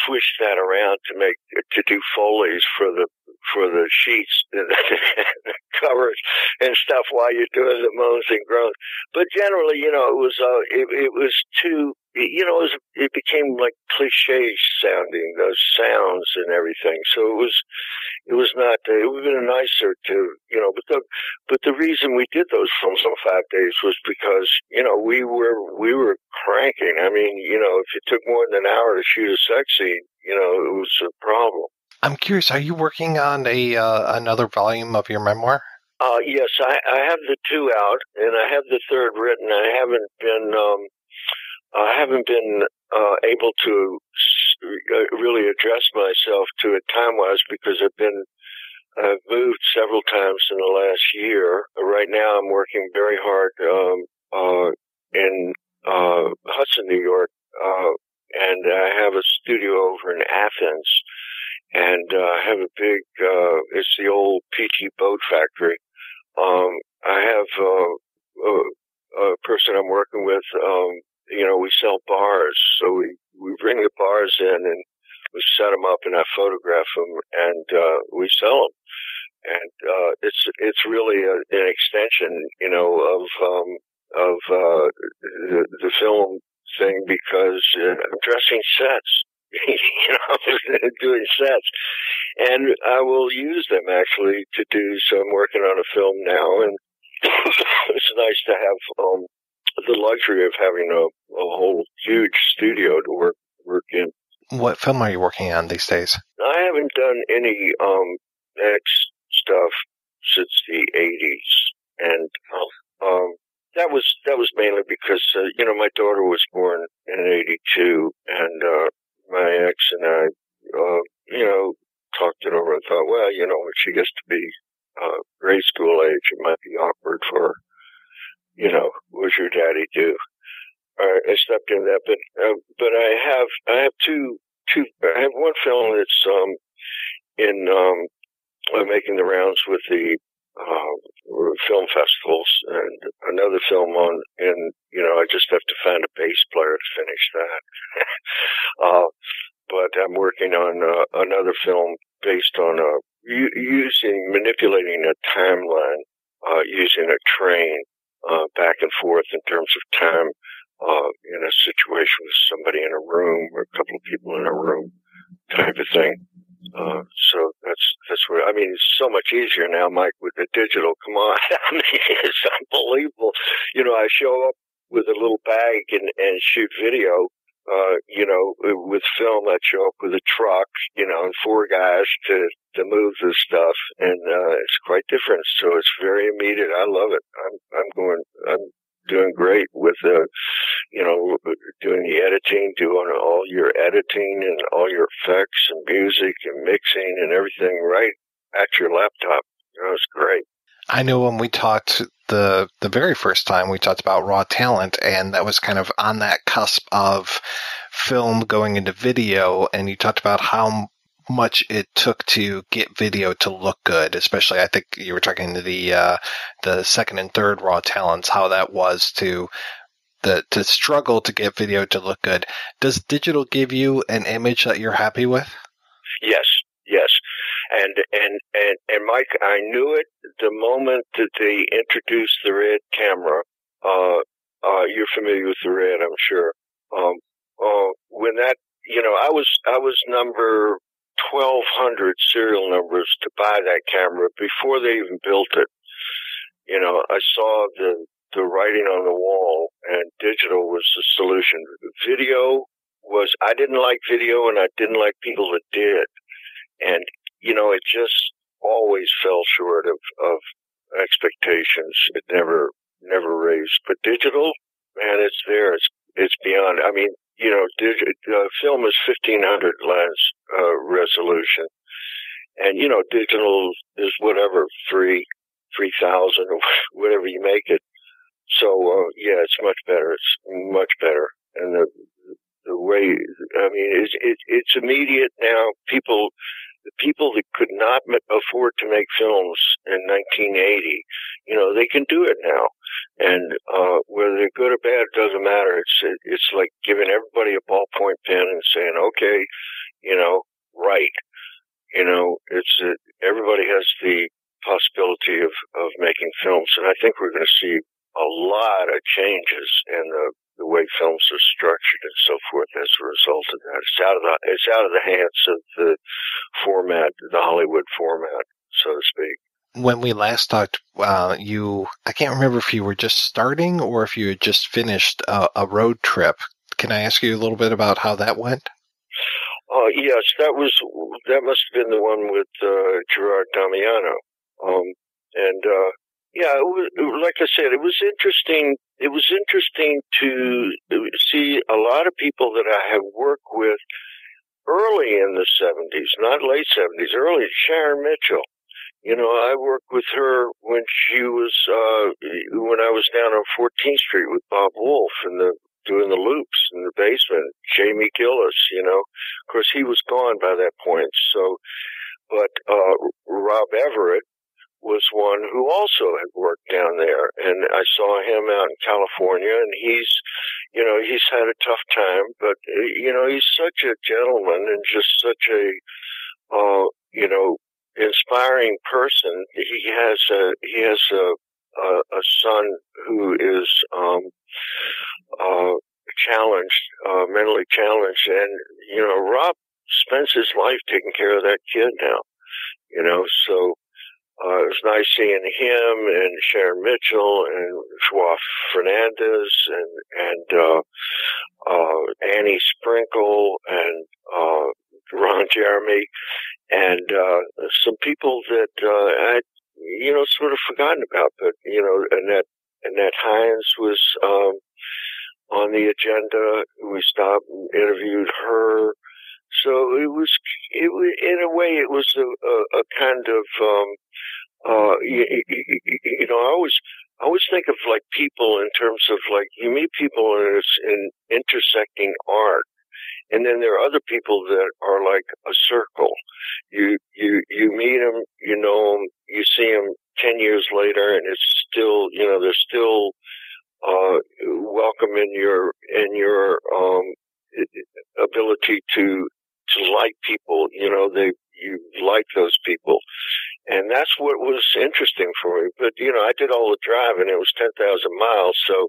swish that around to make to do foley's for the for the sheets [laughs] [laughs] covers and stuff while you're doing the moans and groans. But generally, you know, it was uh, it, it was too you know, it, was, it became like cliche sounding those sounds and everything. So it was, it was not. Uh, it would have been nicer to, you know. But the, but the reason we did those films on five days was because you know we were we were cranking. I mean, you know, if it took more than an hour to shoot a sex scene, you know, it was a problem. I'm curious. Are you working on a uh, another volume of your memoir? Uh, yes, I, I have the two out, and I have the third written. I haven't been um, I haven't been uh, able to uh, really address myself to it time wise because I've been I've moved several times in the last year. Right now, I'm working very hard um, uh, in uh, Hudson, New York, uh, and I have a studio over in Athens, and uh, I have a big. Uh, it's the old PT boat factory. Um, I have uh, a, a person I'm working with. Um, you know, we sell bars, so we we bring the bars in and we set them up and I photograph them and uh, we sell them. And uh, it's it's really a, an extension, you know, of um, of uh, the, the film thing because uh, dressing sets, [laughs] you know, [laughs] doing sets, and I will use them actually to do. So I'm working on a film now, and [coughs] it's nice to have um, the luxury of having a, a whole huge studio to work work in. What film are you working on these days? I haven't done any um, X stuff since the '80s, and um, that was that was mainly because uh, you know my daughter was born in '82, and uh, my ex and I, uh, you know, talked it over and thought, well, you know, when she gets to be uh, grade school age, it might be awkward for her you know, what your daddy do? I stepped in that, but uh, but I have I have two two I have one film that's um in um uh, making the rounds with the uh, film festivals and another film on and you know I just have to find a bass player to finish that. [laughs] uh, but I'm working on uh, another film based on uh, using manipulating a timeline uh, using a train uh, back and forth in terms of time uh, in a situation with somebody in a room or a couple of people in a room type of thing. Uh, so that's, that's where I mean, it's so much easier now, Mike, with the digital. Come on. [laughs] I mean, it's unbelievable. You know, I show up with a little bag and, and shoot video uh, you know, with film, I'd show up with a truck, you know, and four guys to, to move the stuff. And, uh, it's quite different. So it's very immediate. I love it. I'm, I'm going, I'm doing great with, the, you know, doing the editing, doing all your editing and all your effects and music and mixing and everything right at your laptop. You know, great. I know when we talked the the very first time we talked about raw talent and that was kind of on that cusp of film going into video and you talked about how much it took to get video to look good especially i think you were talking to the uh, the second and third raw talents how that was to the to struggle to get video to look good does digital give you an image that you're happy with yes yes and and and and Mike, I knew it the moment that they introduced the red camera. Uh, uh, you're familiar with the red, I'm sure. Um, uh, when that, you know, I was I was number twelve hundred serial numbers to buy that camera before they even built it. You know, I saw the the writing on the wall, and digital was the solution. Video was I didn't like video, and I didn't like people that did. And you know, it just always fell short of, of expectations. It never, never raised. But digital, man, it's there. It's, it's beyond. I mean, you know, dig- uh, film is 1500 lens uh, resolution, and you know, digital is whatever three, three thousand or [laughs] whatever you make it. So uh, yeah, it's much better. It's much better, and the the way I mean, it's it, it's immediate now. People the people that could not afford to make films in 1980, you know, they can do it now. And, uh, whether they're good or bad doesn't matter. It's, it's like giving everybody a ballpoint pen and saying, okay, you know, write. You know, it's, uh, everybody has the possibility of, of making films. And I think we're going to see a lot of changes in the, the way films are structured and so forth as a result of that. It's out of the it's out of the hands of the format, the Hollywood format, so to speak. When we last talked, uh, you, I can't remember if you were just starting or if you had just finished a, a road trip. Can I ask you a little bit about how that went? Oh yes, that was that must have been the one with uh, Gerard Damiano. Um, and uh, yeah, was, like I said, it was interesting. It was interesting to see a lot of people that I have worked with early in the 70s, not late 70s, early. Sharon Mitchell. You know, I worked with her when she was, uh, when I was down on 14th Street with Bob Wolf and the, doing the loops in the basement. Jamie Gillis, you know, of course he was gone by that point. So, but, uh, Rob Everett was one who also had worked down there and I saw him out in California and he's, you know, he's had a tough time, but, you know, he's such a gentleman and just such a, uh, you know, inspiring person. He has a, he has a, a, a son who is, um, uh, challenged, uh, mentally challenged and, you know, Rob spends his life taking care of that kid now, you know, so, uh, it was nice seeing him and Sharon Mitchell and Joao Fernandez and, and, uh, uh, Annie Sprinkle and, uh, Ron Jeremy and, uh, some people that, uh, I, you know, sort of forgotten about, but, you know, Annette, Annette Hines was, um, on the agenda. We stopped and interviewed her. So it was, it was, in a way, it was a, a, a kind of, um, uh, you, you know, I always, I always think of like people in terms of like, you meet people in, in intersecting art. And then there are other people that are like a circle. You, you, you meet them, you know them, you see them 10 years later and it's still, you know, they're still, uh, welcome in your, in your, um, ability to, to like people, you know, they, you like those people. And that's what was interesting for me. But, you know, I did all the driving. It was 10,000 miles. So,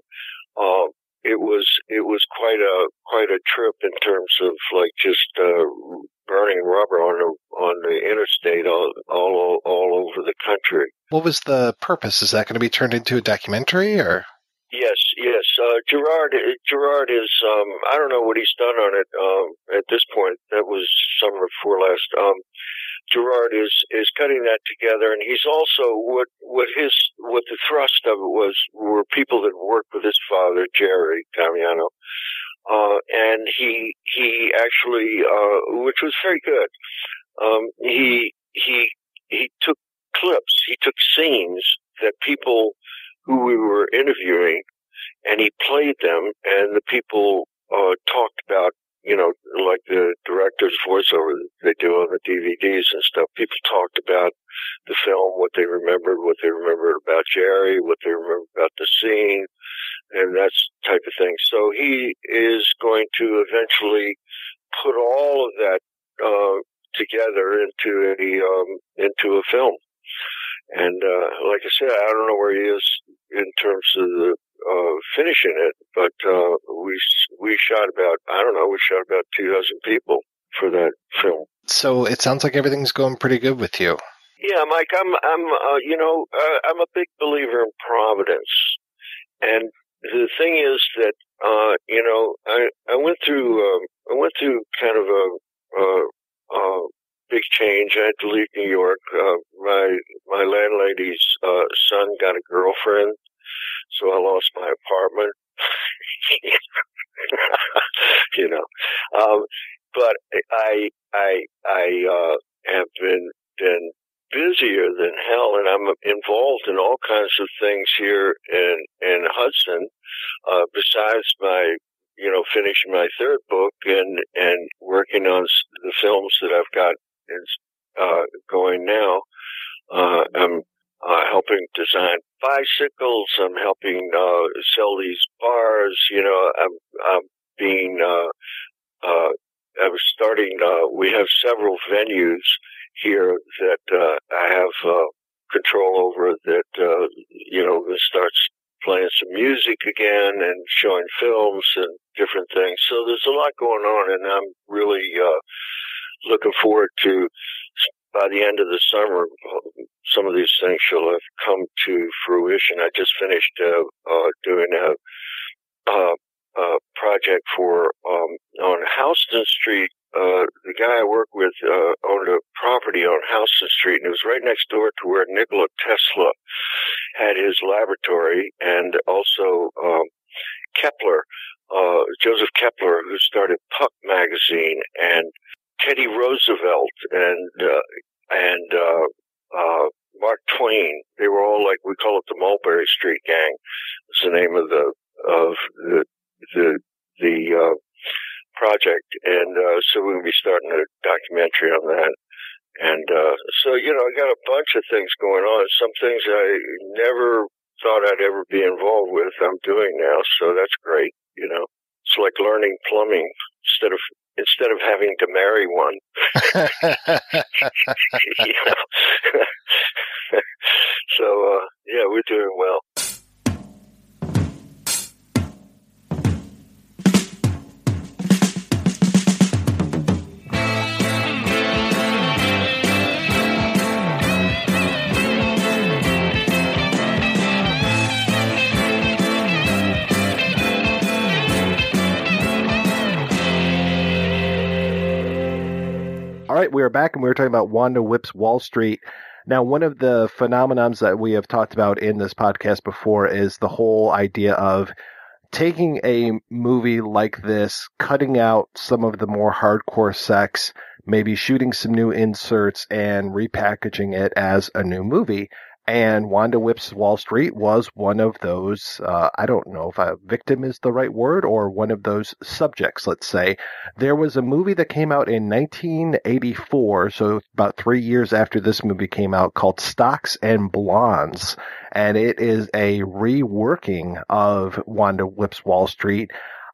uh, it was, it was quite a, quite a trip in terms of like just, uh, burning rubber on the, on the interstate all, all, all over the country. What was the purpose? Is that going to be turned into a documentary or? Yes, yes. Uh, Gerard, Gerard is, um, I don't know what he's done on it, um, at this point. That was summer before last. Um, Gerard is, is cutting that together and he's also, what, what his, what the thrust of it was, were people that worked with his father, Jerry Damiano. Uh, and he, he actually, uh, which was very good. Um, he, he, he took clips, he took scenes that people who we were interviewing and he played them and the people, uh, talked about you know, like the director's voiceover they do on the DVDs and stuff. People talked about the film, what they remembered, what they remembered about Jerry, what they remembered about the scene, and that type of thing. So he is going to eventually put all of that uh, together into a um, into a film. And uh, like I said, I don't know where he is in terms of the uh, finishing it, but uh, we we shot about I don't know we shot about two dozen people for that film. So it sounds like everything's going pretty good with you. Yeah, Mike, I'm I'm uh, you know uh, I'm a big believer in providence, and the thing is that uh, you know I I went through um, I went through kind of a. Big change. I had to leave New York. Uh, my my landlady's uh, son got a girlfriend, so I lost my apartment. [laughs] you know. Um, but I I I uh, have been been busier than hell, and I'm involved in all kinds of things here in in Hudson. Uh, besides my you know finishing my third book and and working on the films that I've got in, uh, going now. Uh, I'm uh, helping design bicycles. I'm helping uh, sell these bars. You know, I'm I'm being uh, uh, I was starting. Uh, we have several venues here that uh, I have uh, control over. That uh, you know starts playing some music again and showing films and different things. So there's a lot going on, and I'm really uh, looking forward to by the end of the summer, some of these things shall have come to fruition. I just finished uh, uh, doing a, a, a project for um, on Houston Street. Uh, the guy I work with uh, owned a property on Houston Street, and it was right next door to where Nikola Tesla had his laboratory, and also um, Keppler, uh, Joseph Keppler, who started Puck magazine, and Teddy Roosevelt and uh, and uh, uh, Mark Twain. They were all like we call it the Mulberry Street Gang. It's the name of the of the the the uh, project, and uh, so we're gonna be starting a documentary on that. And uh, so you know, I got a bunch of things going on. Some things I never thought I'd ever be involved with. I'm doing now, so that's great. You know, it's like learning plumbing instead of instead of having to marry one. [laughs] [laughs] You know? [laughs] so uh, yeah, we're doing well. Right, we are back and we were talking about Wanda Whips Wall Street. Now, one of the phenomenons that we have talked about in this podcast before is the whole idea of taking a movie like this, cutting out some of the more hardcore sex, maybe shooting some new inserts and repackaging it as a new movie. And Wanda Whips Wall Street was one of those, uh, I don't know if a victim is the right word or one of those subjects, let's say. There was a movie that came out in 1984, so about three years after this movie came out, called Stocks and Blondes. And it is a reworking of Wanda Whips Wall Street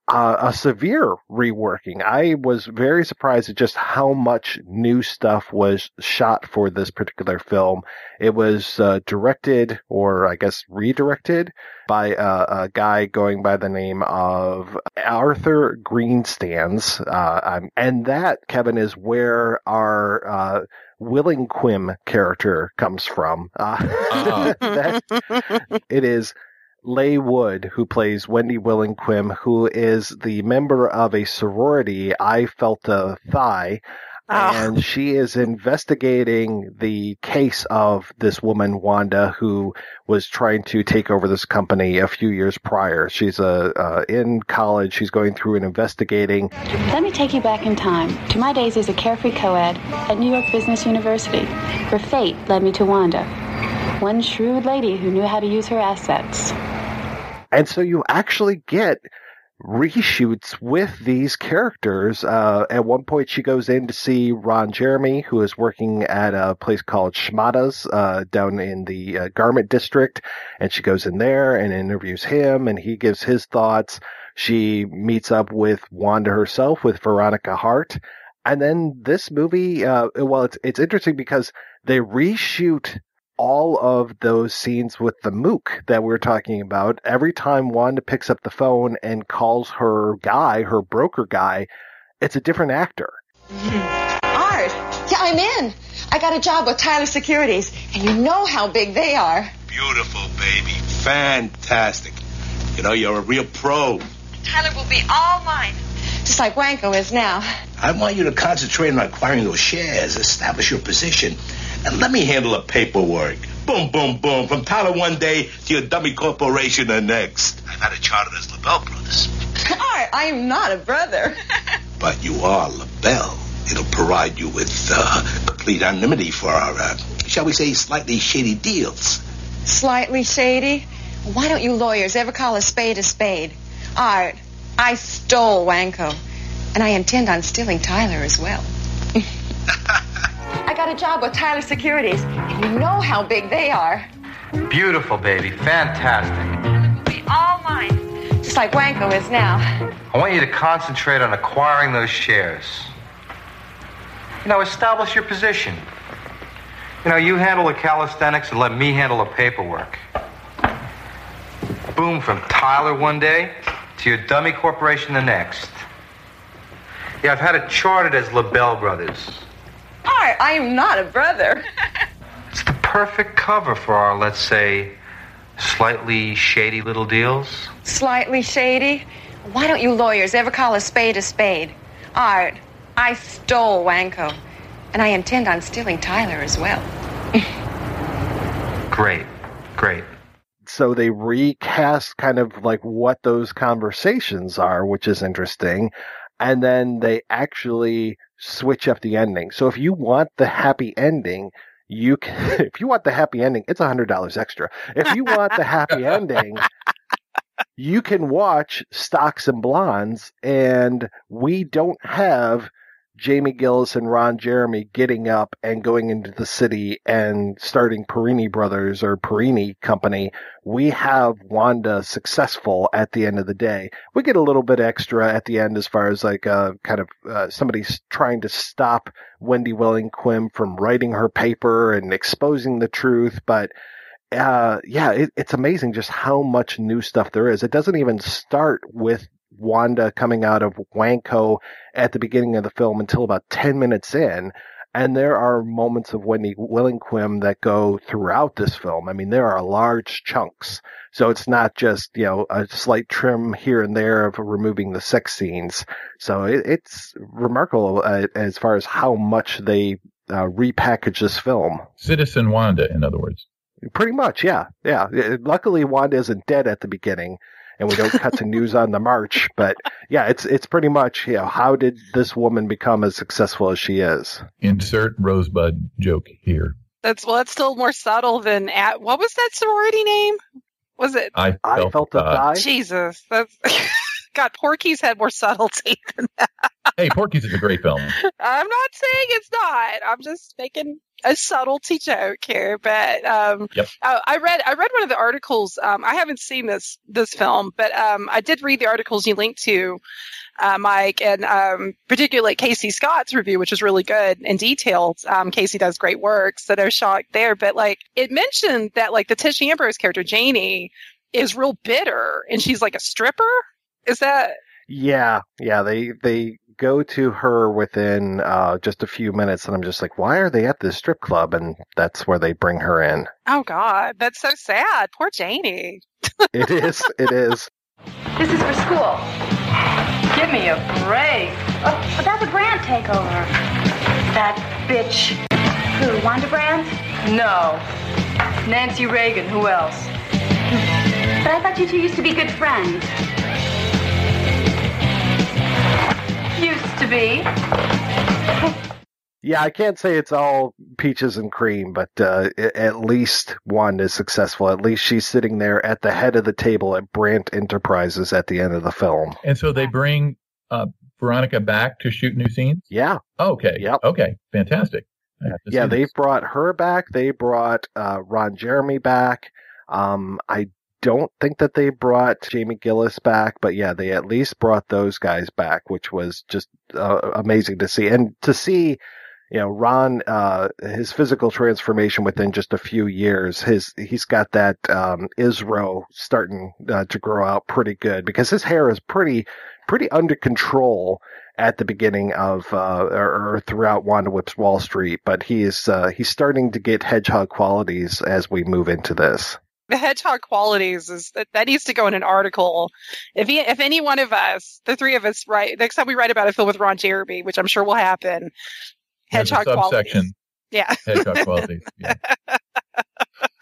uh, a severe reworking. I was very surprised at just how much new stuff was shot for this particular film. It was uh, directed, or I guess redirected, by uh, a guy going by the name of Arthur Greenstands. Uh, um, and that, Kevin, is where our uh, Willing Quim character comes from. Uh, [laughs] that, it is Leigh Wood, who plays Wendy Willingquim, who is the member of a sorority, I Felt a Thigh. And she is investigating the case of this woman, Wanda, who was trying to take over this company a few years prior. She's uh, uh, in college. She's going through and investigating. Let me take you back in time to my days as a carefree co-ed at New York Business University, where fate led me to Wanda, one shrewd lady who knew how to use her assets. And so you actually get reshoots with these characters. Uh, at one point, she goes in to see Ron Jeremy, who is working at a place called Schmada's uh, down in the uh, garment district. And she goes in there and interviews him, and he gives his thoughts. She meets up with Wanda herself, with Veronica Hart. And then this movie, uh, well, it's, it's interesting because they reshoot all of those scenes with the mook that we are talking about. Every time Wanda picks up the phone and calls her guy, her broker guy, it's a different actor. Hmm. Art, yeah, I'm in. I got a job with Tyler Securities, and you know how big they are. Beautiful, baby. Fantastic. You know, you're a real pro. Tyler will be all mine, just like Wanko is now. I want you to concentrate on acquiring those shares, establish your position, and let me handle the paperwork. Boom, boom, boom. From Tyler one day to your dummy corporation the next. I've had a charter as LaBelle Brothers. [laughs] Art, I am not a brother. [laughs] But you are LaBelle. It'll provide you with uh, complete anonymity for our, uh, shall we say, slightly shady deals. Slightly shady? Why don't you lawyers ever call a spade a spade? Art, I stole Wanko, and I intend on stealing Tyler as well. [laughs] I got a job with Tyler Securities, and you know how big they are. Beautiful, baby. Fantastic. It'll Be all mine. Just like Wanko is now. I want you to concentrate on acquiring those shares. You know, establish your position. You know, you handle the calisthenics and let me handle the paperwork. Boom from Tyler one day to your dummy corporation the next. Yeah, I've had it charted as LaBelle Brothers. Art, I am not a brother. It's the perfect cover for our, let's say, slightly shady little deals. Slightly shady? Why don't you lawyers ever call a spade a spade? Art, I stole Wanko, and I intend on stealing Tyler as well. [laughs] Great, great. So they recast kind of like what those conversations are, which is interesting. And then they actually switch up the ending. So if you want the happy ending, you can, [laughs] if you want the happy ending, it's a hundred dollars extra. If you want the happy ending, [laughs] you can watch Stocks and Blondes and we don't have Jamie Gillis and Ron Jeremy getting up and going into the city and starting Perrini Brothers or Perrini Company. We have Wanda successful at the end of the day. We get a little bit extra at the end as far as like uh, kind of uh, somebody trying to stop Wendy Willingquim from writing her paper and exposing the truth, but uh, yeah, it, it's amazing just how much new stuff there is. It doesn't even start with Wanda coming out of Wanko at the beginning of the film until about 10 minutes in. And there are moments of Wendy Willingquim that go throughout this film. I mean, there are large chunks. So it's not just, you know, a slight trim here and there of removing the sex scenes. So it, it's remarkable uh, as far as how much they uh, repackage this film. Citizen Wanda, in other words. Pretty much, yeah. Yeah. Luckily, Wanda isn't dead at the beginning and we don't cut to news on the march. But yeah, it's it's pretty much you know how did this woman become as successful as she is? Insert rosebud joke here. That's well, that's still more subtle than at what was that sorority name? Was it? I felt, I felt a uh, die. Jesus, that's [laughs] God. Porky's had more subtlety [laughs] than that. hey, Porky's is a great film. I'm not saying it's not. I'm just making a subtlety joke here, but um, yep. I, I, read I read one of the articles. Um, I haven't seen this this film, but um, I did read the articles you linked to, uh, Mike, and um, particularly Casey Scott's review, which is really good and detailed. Um, Casey does great work, so they're shocked there. But like it mentioned that like the Tish Ambrose character Janie is real bitter, and she's like a stripper. Is that? Yeah, yeah. They they go to her within uh, just a few minutes, and I'm just like, why are they at this strip club? And that's where they bring her in. Oh God, that's so sad. Poor Janie. it is. It is. This is for school. Give me a break. Oh, but that's a Brandt takeover. That bitch. Who? Wanda Brandt? No. Nancy Reagan. Who else? But I thought you two used to be good friends. To be. Yeah, I can't say it's all peaches and cream, but uh, at least one is successful. At least she's sitting there at the head of the table at Brandt Enterprises at the end of the film. And so they bring uh, Veronica back to shoot new scenes? Yeah. Okay. Yep. Okay. Fantastic. Yeah, they brought her back. They brought uh, Ron Jeremy back. Um, I don't think that they brought Jamie Gillis back, but yeah, they at least brought those guys back, which was just uh, amazing to see. And to see, you know, Ron, uh, his physical transformation within just a few years, his, he's got that, um, Isro starting uh, to grow out pretty good because his hair is pretty, pretty under control at the beginning of, uh, or, or throughout Wanda Whips Wall Street, but he is, uh, he's starting to get hedgehog qualities as we move into this the hedgehog qualities is that, that needs to go in an article. If he, if any one of us, the three of us, write next time we write about a film with Ron Jeremy, which I'm sure will happen, hedgehog qualities. Yeah, [laughs] hedgehog qualities. Yeah.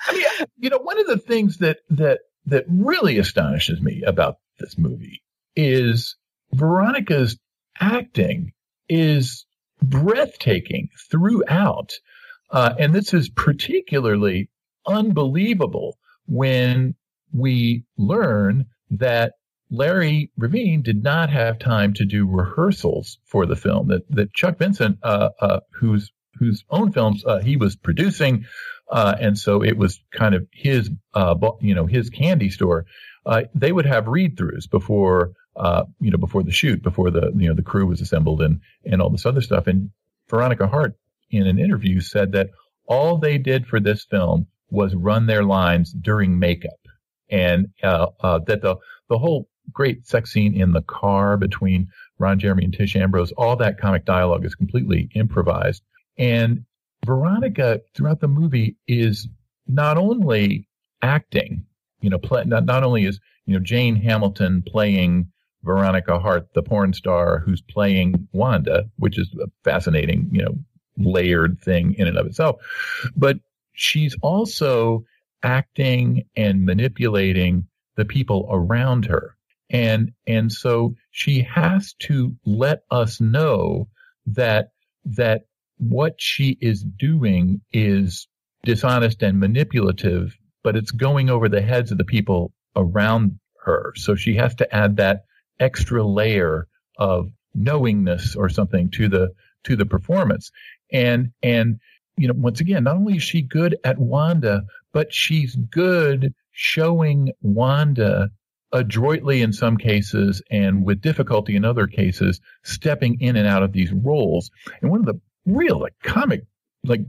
I mean, you know, one of the things that that that really astonishes me about this movie is Veronica's acting is breathtaking throughout. Uh, and this is particularly unbelievable when we learn that Larry Revene did not have time to do rehearsals for the film. That that Chuck Vincent, uh, uh, whose whose own films uh, he was producing, uh, and so it was kind of his, uh, you know, his candy store. Uh, they would have read-throughs before, you know, before the shoot, before the you know the crew was assembled and and all this other stuff. And Veronica Hart, in an interview, said that all they did for this film was run their lines during makeup, and uh, uh, that the the whole great sex scene in the car between Ron Jeremy and Tish Ambrose. All that comic dialogue is completely improvised. And Veronica throughout the movie is not only acting, you know, play, not, not only is, you know, Jane Hamilton playing Veronica Hart, the porn star who's playing Wanda, which is a fascinating, you know, layered thing in and of itself, but she's also acting and manipulating the people around her. And, and so she has to let us know that, that what she is doing is dishonest and manipulative, but it's going over the heads of the people around her. So she has to add that extra layer of knowingness or something to the, to the performance. And, and, you know, once again, not only is she good at Wanda, but she's good showing Wanda adroitly in some cases and with difficulty in other cases, stepping in and out of these roles. And one of the real like comic like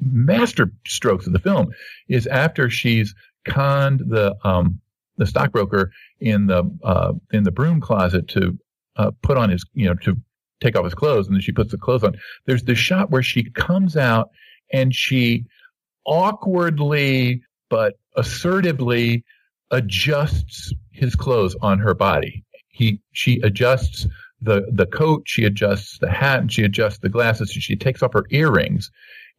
master strokes of the film is after she's conned the um the stockbroker in the uh in the broom closet to uh, put on his you know to take off his clothes and then she puts the clothes on. There's this shot where she comes out and she awkwardly but assertively adjusts his clothes on her body. He, she adjusts the, the coat, she adjusts the hat, and she adjusts the glasses. She takes off her earrings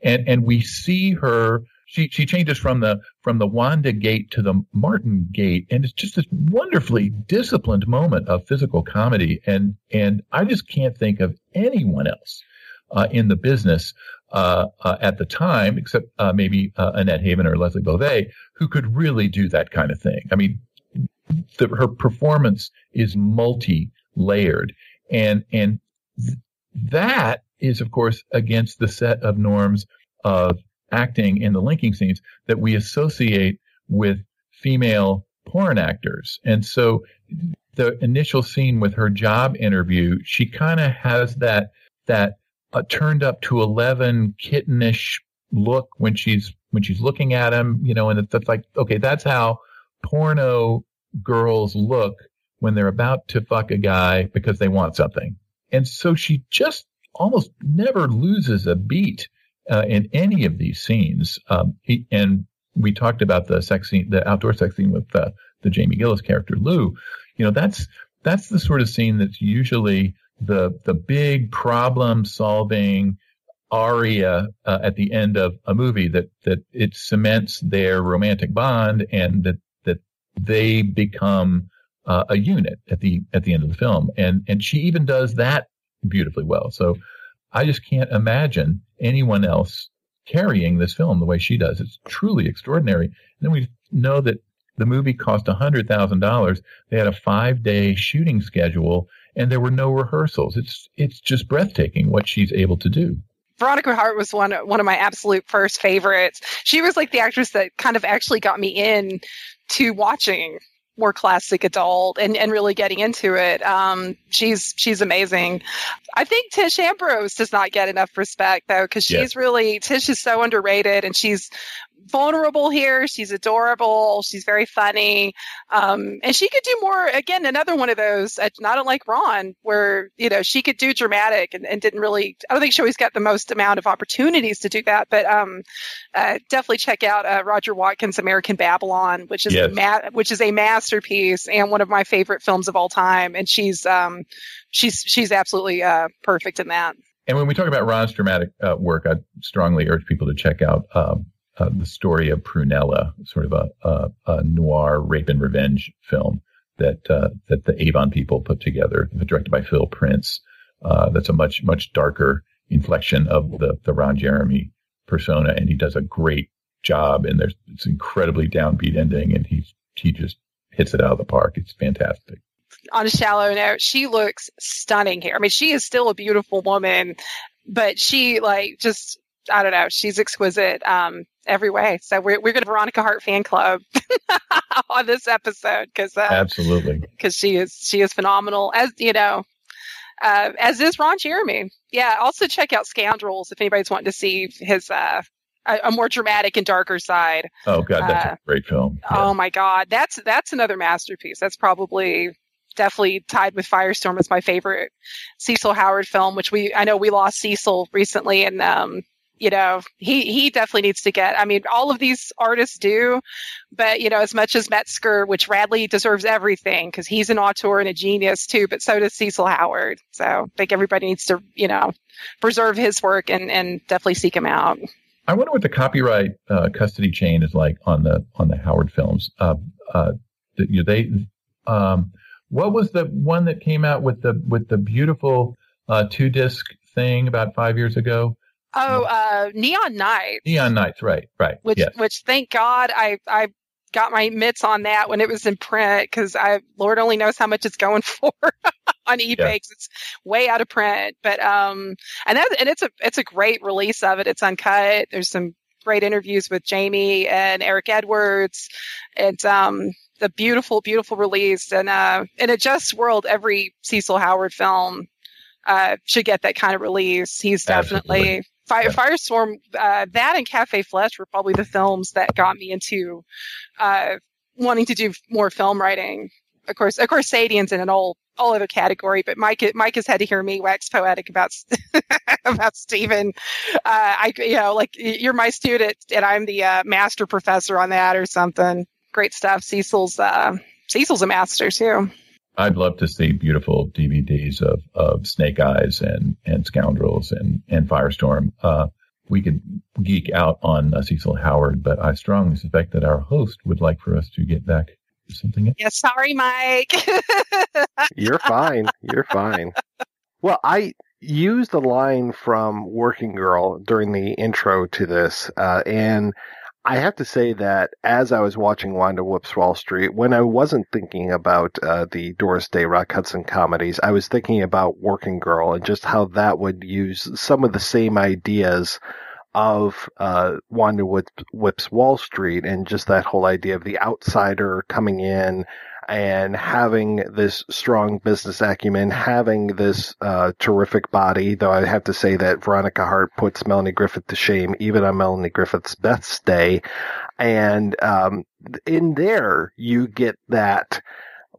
and, and we see her, she, she changes from the, from the Wanda gate to the Martin gate. And it's just this wonderfully disciplined moment of physical comedy. And, and I just can't think of anyone else, uh, in the business uh, uh, at the time, except uh, maybe uh, Annette Haven or Leslie Bovee, who could really do that kind of thing. I mean, the, her performance is multi-layered, and and th- that is, of course, against the set of norms of acting in the linking scenes that we associate with female porn actors. And so the initial scene with her job interview, she kind of has that that uh, turned up to 11 kittenish look when she's when she's looking at him, you know, and it's, it's like, okay, that's how porno girls look when they're about to fuck a guy because they want something. And so she just almost never loses a beat uh, in any of these scenes. Um, he, and we talked about the sex scene, the outdoor sex scene with uh, the Jamie Gillis character Lou. You know, that's that's the sort of scene that's usually the the big problem solving aria uh, at the end of a movie that that it cements their romantic bond and that that they become uh, a unit at the at the end of the film. And and she even does that beautifully well. So i just can't imagine anyone else carrying this film the way she does. It's truly extraordinary. And then we know that the movie cost $100,000. They had a five day shooting schedule and there were no rehearsals. It's it's just breathtaking what she's able to do. Veronica Hart was one one of my absolute first favorites. She was like the actress that kind of actually got me in to watching more classic adult and, and really getting into it. Um, she's she's amazing. I think Tish Ambrose does not get enough respect though because she's yeah. really Tish is so underrated and she's vulnerable here. She's adorable. She's very funny. Um, and she could do more. Again, another one of those, not unlike Ron, where, you know, she could do dramatic and, and, didn't really, I don't think she always got the most amount of opportunities to do that. But um, uh, definitely check out uh, Roger Watkins' American Babylon, which is, yes. ma- which is a masterpiece and one of my favorite films of all time. And she's, um, she's, she's absolutely uh, perfect in that. And when we talk about Ron's dramatic uh, work, I strongly urge people to check out um, uh, the story of Prunella, sort of a, a, a, noir rape and revenge film that uh, that the Avon people put together, directed by Phil Prince. Uh, that's a much much darker inflection of the the Ron Jeremy persona, and he does a great job. And there's it's incredibly downbeat ending, and he's he just hits it out of the park. It's fantastic. On a shallow note, she looks stunning here. I mean, she is still a beautiful woman, but she like just I don't know, she's exquisite um, every way. So we're we're going to Veronica Hart fan club [laughs] on this episode because uh, absolutely because she is she is phenomenal as you know. Uh, as is Ron Jeremy. Yeah. Also check out Scoundrels if anybody's wanting to see his uh, a, a more dramatic and darker side. Oh God, that's Uh, a great film. Oh my God, that's that's another masterpiece. That's probably definitely tied with Firestorm as my favorite Cecil Howard film. Which we I know we lost Cecil recently, and um, you know he he definitely needs to get. I mean, all of these artists do, but you know as much as Metzger, which Radley deserves everything because he's an auteur and a genius too, but so does Cecil Howard. So I think everybody needs to you know preserve his work and and definitely seek him out. I wonder what the copyright uh, custody chain is like on the on the Howard films. Uh, uh, you- they, um, what was the one that came out with the with the beautiful uh, two disc thing about five years ago? Oh, uh, Neon Night. Neon Nights, right? Right. which yes. which thank God I I got my mitts on that when it was in print because I Lord only knows how much it's going [laughs] for on eBay 'cause it's way out of print. But um and that and it's a it's a great release of it. It's uncut. There's some great interviews with Jamie and Eric Edwards. It's um the beautiful beautiful release and uh in a just world every Cecil Howard film uh should get that kind of release. He's definitely Fire, Firestorm, uh, that and Cafe Flesh were probably the films that got me into uh, wanting to do more film writing. Of course, of course, Sayadian's in an all all other category, but Mike Mike has had to hear me wax poetic about [laughs] about Stephen. Uh, I you know like you're my student and I'm the uh, master professor on that or something. Great stuff. Cecil's uh, Cecil's a master too. I'd love to see beautiful DVDs of, of Snake Eyes and, and Scoundrels and, and Firestorm. Uh, we could geek out on uh, Cecil Howard, but I strongly suspect that our host would like for us to get back to something else. Yeah, sorry, Mike. [laughs] You're fine. You're fine. Well, I used a line from Working Girl during the intro to this, uh, and I have to say that as I was watching Wanda Whoops Wall Street, when I wasn't thinking about uh, the Doris Day Rock Hudson comedies, I was thinking about Working Girl and just how that would use some of the same ideas of uh, Wanda Whips, Whips Wall Street and just that whole idea of the outsider coming in and having this strong business acumen, having this uh, terrific body. Though I have to say that Veronica Hart puts Melanie Griffith to shame, even on Melanie Griffith's best day. And um, in there, you get that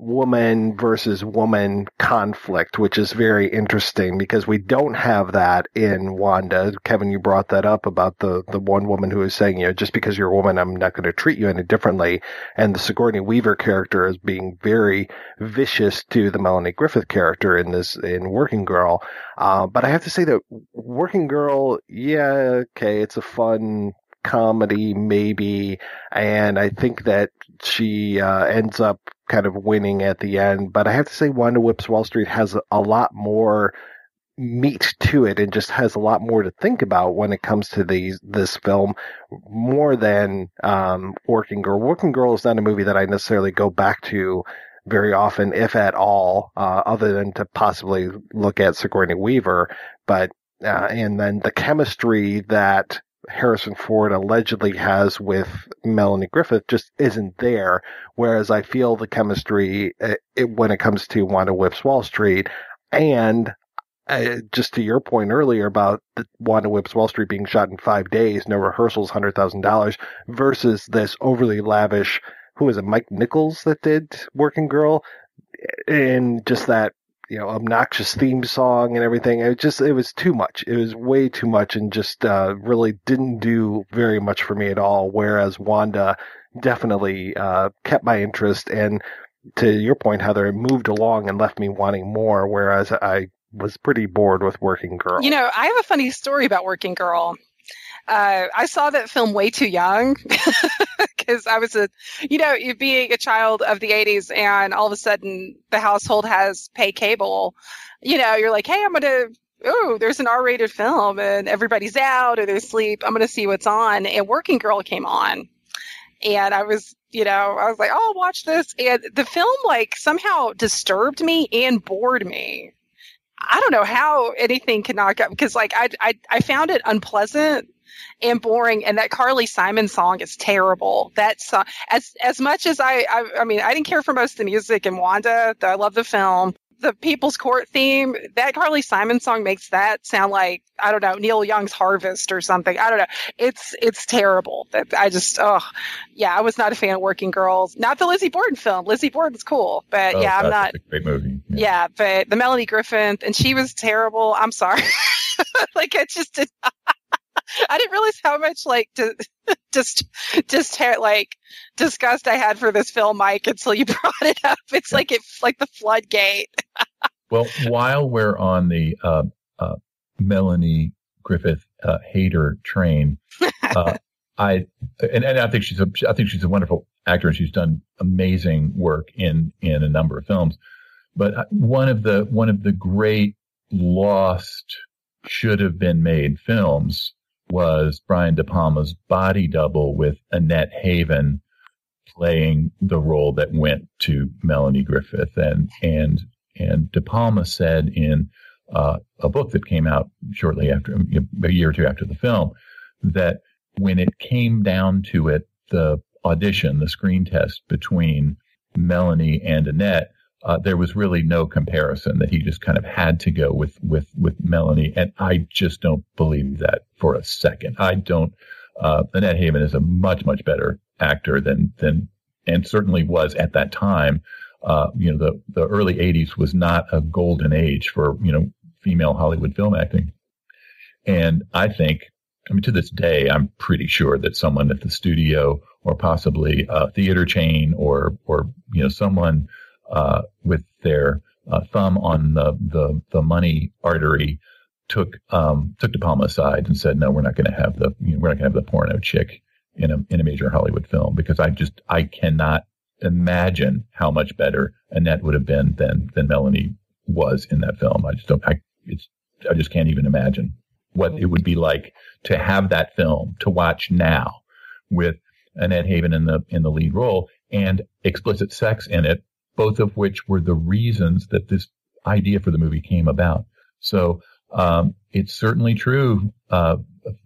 woman versus woman conflict, which is very interesting because we don't have that in Wanda. Kevin, you brought that up about the, the one woman who is saying, you know, just because you're a woman, I'm not going to treat you any differently. And the Sigourney Weaver character is being very vicious to the Melanie Griffith character in this, in Working Girl. Uh, but I have to say that Working Girl, yeah, okay, it's a fun comedy maybe and i think that she uh, ends up kind of winning at the end but i have to say wanda whips wall street has a, lot more meat to it and just has a lot more to think about when it comes to these this film more than um, working girl. Working girl is not a movie that i necessarily go back to very often if at all uh, other than to possibly look at sigourney weaver but uh, and then the chemistry that Harrison Ford allegedly has with Melanie Griffith just isn't there. Whereas I feel the chemistry uh, it, when it comes to Wanda Whips Wall Street and uh, just to your point earlier about the Wanda Whips Wall Street being shot in five days, no rehearsals, hundred thousand dollars, versus this overly lavish. Who is it? Mike Nichols that did Working Girl, and just that you know obnoxious theme song and everything. It just it was too much. It was way too much, and just uh, really didn't do very much for me at all. Whereas Wanda definitely uh, kept my interest, and to your point, Heather, it moved along and left me wanting more. Whereas I was pretty bored with Working Girl. You know, I have a funny story about Working Girl. Uh, I saw that film way too young [laughs] because I was a, you know, being a child of the 80s and all of a sudden the household has pay cable, you know, you're like, hey, I'm going to, oh, there's an R rated film and everybody's out or they're asleep. I'm going to see what's on. And Working Girl came on. And I was, you know, I was like, oh, watch this. And the film, like, somehow disturbed me and bored me. I don't know how anything can knock out because, like, I, I, I found it unpleasant and boring. And that Carly Simon song is terrible. That song, as as much as I, I, I mean, I didn't care for most of the music in Wanda. I love the film. The People's Court theme, that Carly Simon song makes that sound like I don't know Neil Young's Harvest or something. I don't know. It's it's terrible. I just oh yeah, I was not a fan of Working Girls. Not the Lizzie Borden film. Lizzie Borden's cool, but Oh, yeah, I'm not. a great movie. Yeah, but the Melanie Griffin and she was terrible. I'm sorry. [laughs] like I just did. I didn't realize how much like di- [laughs] just just like disgust I had for this film, Mike, until you [laughs] brought it up. It's like it like the floodgate. [laughs] Well, while we're on the uh, uh, Melanie Griffith uh, hater train, uh, I and, and I think she's a I think she's a wonderful actor and she's done amazing work in in a number of films. But uh, one of the one of the great lost should have been made films was Brian De Palma's Body Double with Annette Haven playing the role that went to Melanie Griffith. And and and De Palma said in uh, a book that came out shortly after a year or two after the film that when it came down to it, the audition, the screen test between Melanie and Annette, uh, there was really no comparison. That he just kind of had to go with with with Melanie, and I just don't believe that for a second. I don't. Uh, Annette Haven is a much much better actor than than and certainly was at that time. Uh, you know, the the early '80s was not a golden age for you know female Hollywood film acting, and I think I mean, to this day, I'm pretty sure that someone at the studio or possibly a theater chain or, or, you know, someone, uh, with their uh, thumb on the, the, the money artery took, um, took De Palma aside and said, no, we're not going to have the, you know, we're not going to have the porno chick in a, in a major Hollywood film because I just, I cannot imagine how much better Annette would have been than, than Melanie was in that film. I just don't, I, it's, I just can't even imagine what it would be like to have that film to watch now with Annette Haven in the in the lead role and explicit sex in it, both of which were the reasons that this idea for the movie came about. So um, it's certainly true, uh,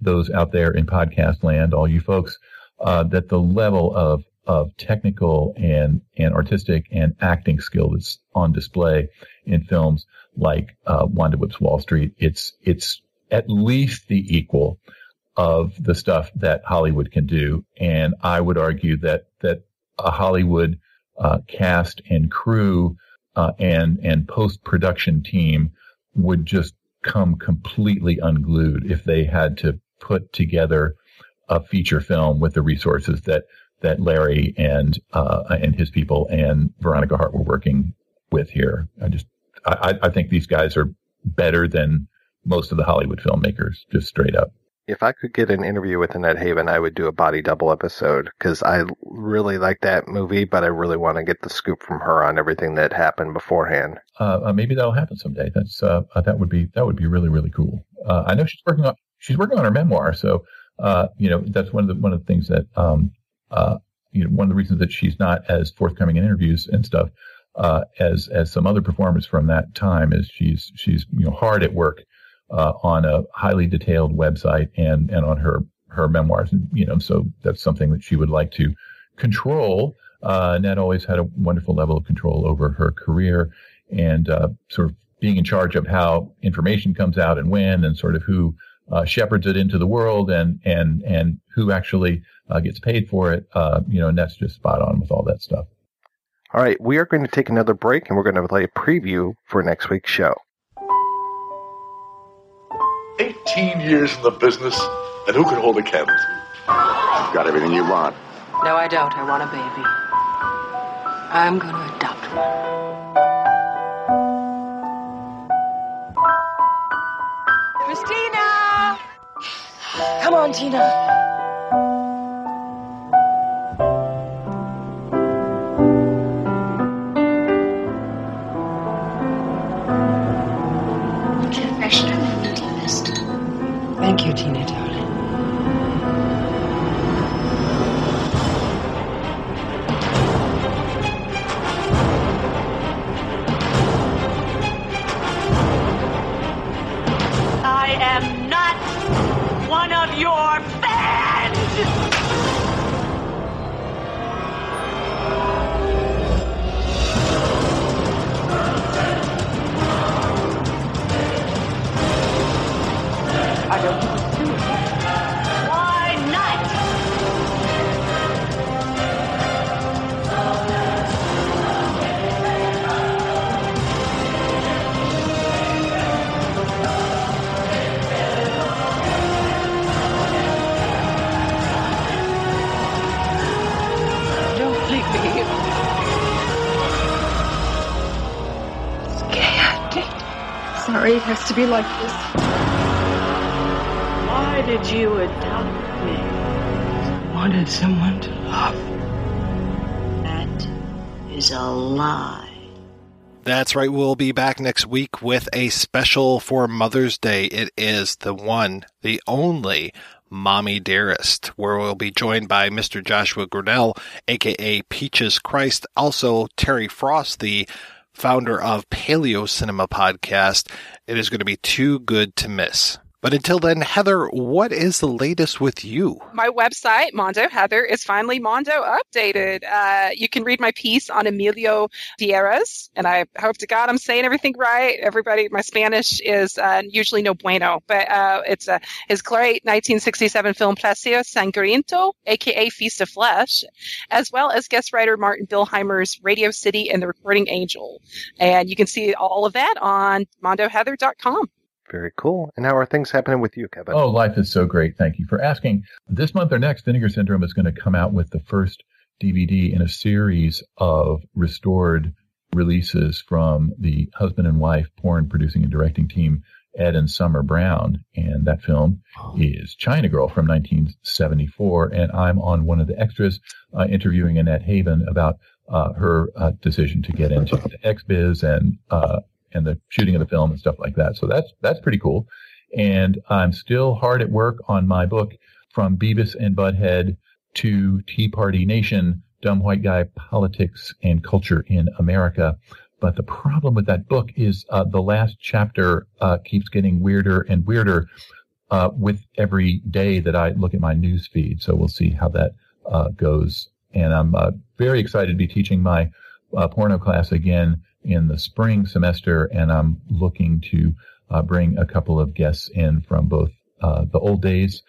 those out there in podcast land, all you folks, uh, that the level of of technical and and artistic and acting skill that's on display in films like uh, Wanda Whips Wall Street, it's it's at least the equal of the stuff that Hollywood can do. And I would argue that, that a Hollywood, uh, cast and crew, uh, and, and post production team would just come completely unglued if they had to put together a feature film with the resources that, that Larry and, uh, and his people and Veronica Hart were working with here. I just, I, I think these guys are better than most of the Hollywood filmmakers, just straight up. If I could get an interview with Annette Haven, I would do a body double episode because I really like that movie, but I really want to get the scoop from her on everything that happened beforehand. Uh, uh, maybe that'll happen someday. That's uh, uh, that would be that would be really really cool. Uh, I know she's working on she's working on her memoir, so uh, you know that's one of the one of the things that um, you know one of the reasons that she's not as forthcoming in interviews and stuff as as some other performers from that time is she's she's you know hard at work uh, on a highly detailed website and and on her her memoirs. And, you know, so that's something that she would like to control. Uh, always had a wonderful level of control over her career and uh, sort of being in charge of how information comes out and when, and sort of who uh, shepherds it into the world and and and who actually uh, gets paid for it. Uh, you know, and that's just spot on with all that stuff. All right, we are going to take another break and we're going to play a preview for next week's show. 18 years in the business, and who can hold a candle to you? You've got everything you want. No, I don't. I want a baby. I'm going to adopt one. Christina! Come on, Tina. Right. We'll be back next week with a special for Mother's Day. It is the one, the only Mommy Dearest, where we'll be joined by Mr. Joshua Grannell, aka Peaches Christ, also Terry Frost, the founder of Paleo Cinema Podcast. It is going to be too good to miss. But until then, Heather, what is the latest with you? My website, Mondo Heather, is finally Mondo updated. Uh, you can read my piece on Emilio Vieyra, and I hope to God I'm saying everything right. Everybody, my Spanish is uh, usually no bueno, but uh, it's uh, his great 1967 film Placer Sangriento, aka Feast of Flesh, as well as guest writer Martin Billheimer's Radio City and the Recording Angel. And you can see all of that on mondoheather.com. Very cool. And how are things happening with you, Kevin? Oh, life is so great. Thank you for asking. This month or next, Vinegar Syndrome is going to come out with the first DVD in a series of restored releases from the husband and wife porn producing and directing team, Ed and Summer Brown. And that film is China Girl from 1974. And I'm on one of the extras uh, interviewing Annette Haven about uh, her uh, decision to get into the X-Biz and uh, and the shooting of the film and stuff like that. So that's that's pretty cool. And I'm still hard at work on my book from Beavis and Butthead to Tea Party Nation, Dumb White Guy Politics and Culture in America. But the problem with that book is uh, the last chapter uh, keeps getting weirder and weirder uh, with every day that I look at my news feed. So we'll see how that uh, goes. And I'm uh, very excited to be teaching my uh, porno class again in the spring semester, and I'm looking to uh, bring a couple of guests in from both uh, the old days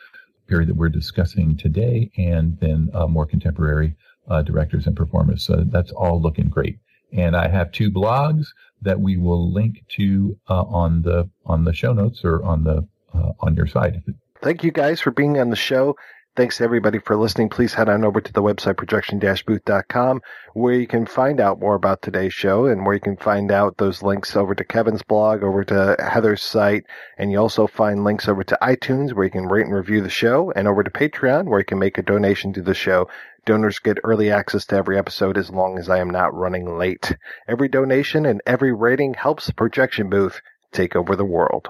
period that we're discussing today, and then uh, more contemporary uh, directors and performers. So that's all looking great. And I have two blogs that we will link to uh, on the on the show notes or on the uh, on your site. Thank you guys for being on the show. Thanks to everybody for listening. Please head on over to the website projection-booth.com where you can find out more about today's show and where you can find out those links over to Kevin's blog, over to Heather's site, and you also find links over to iTunes where you can rate and review the show and over to Patreon where you can make a donation to the show. Donors get early access to every episode as long as I am not running late. Every donation and every rating helps the Projection Booth take over the world.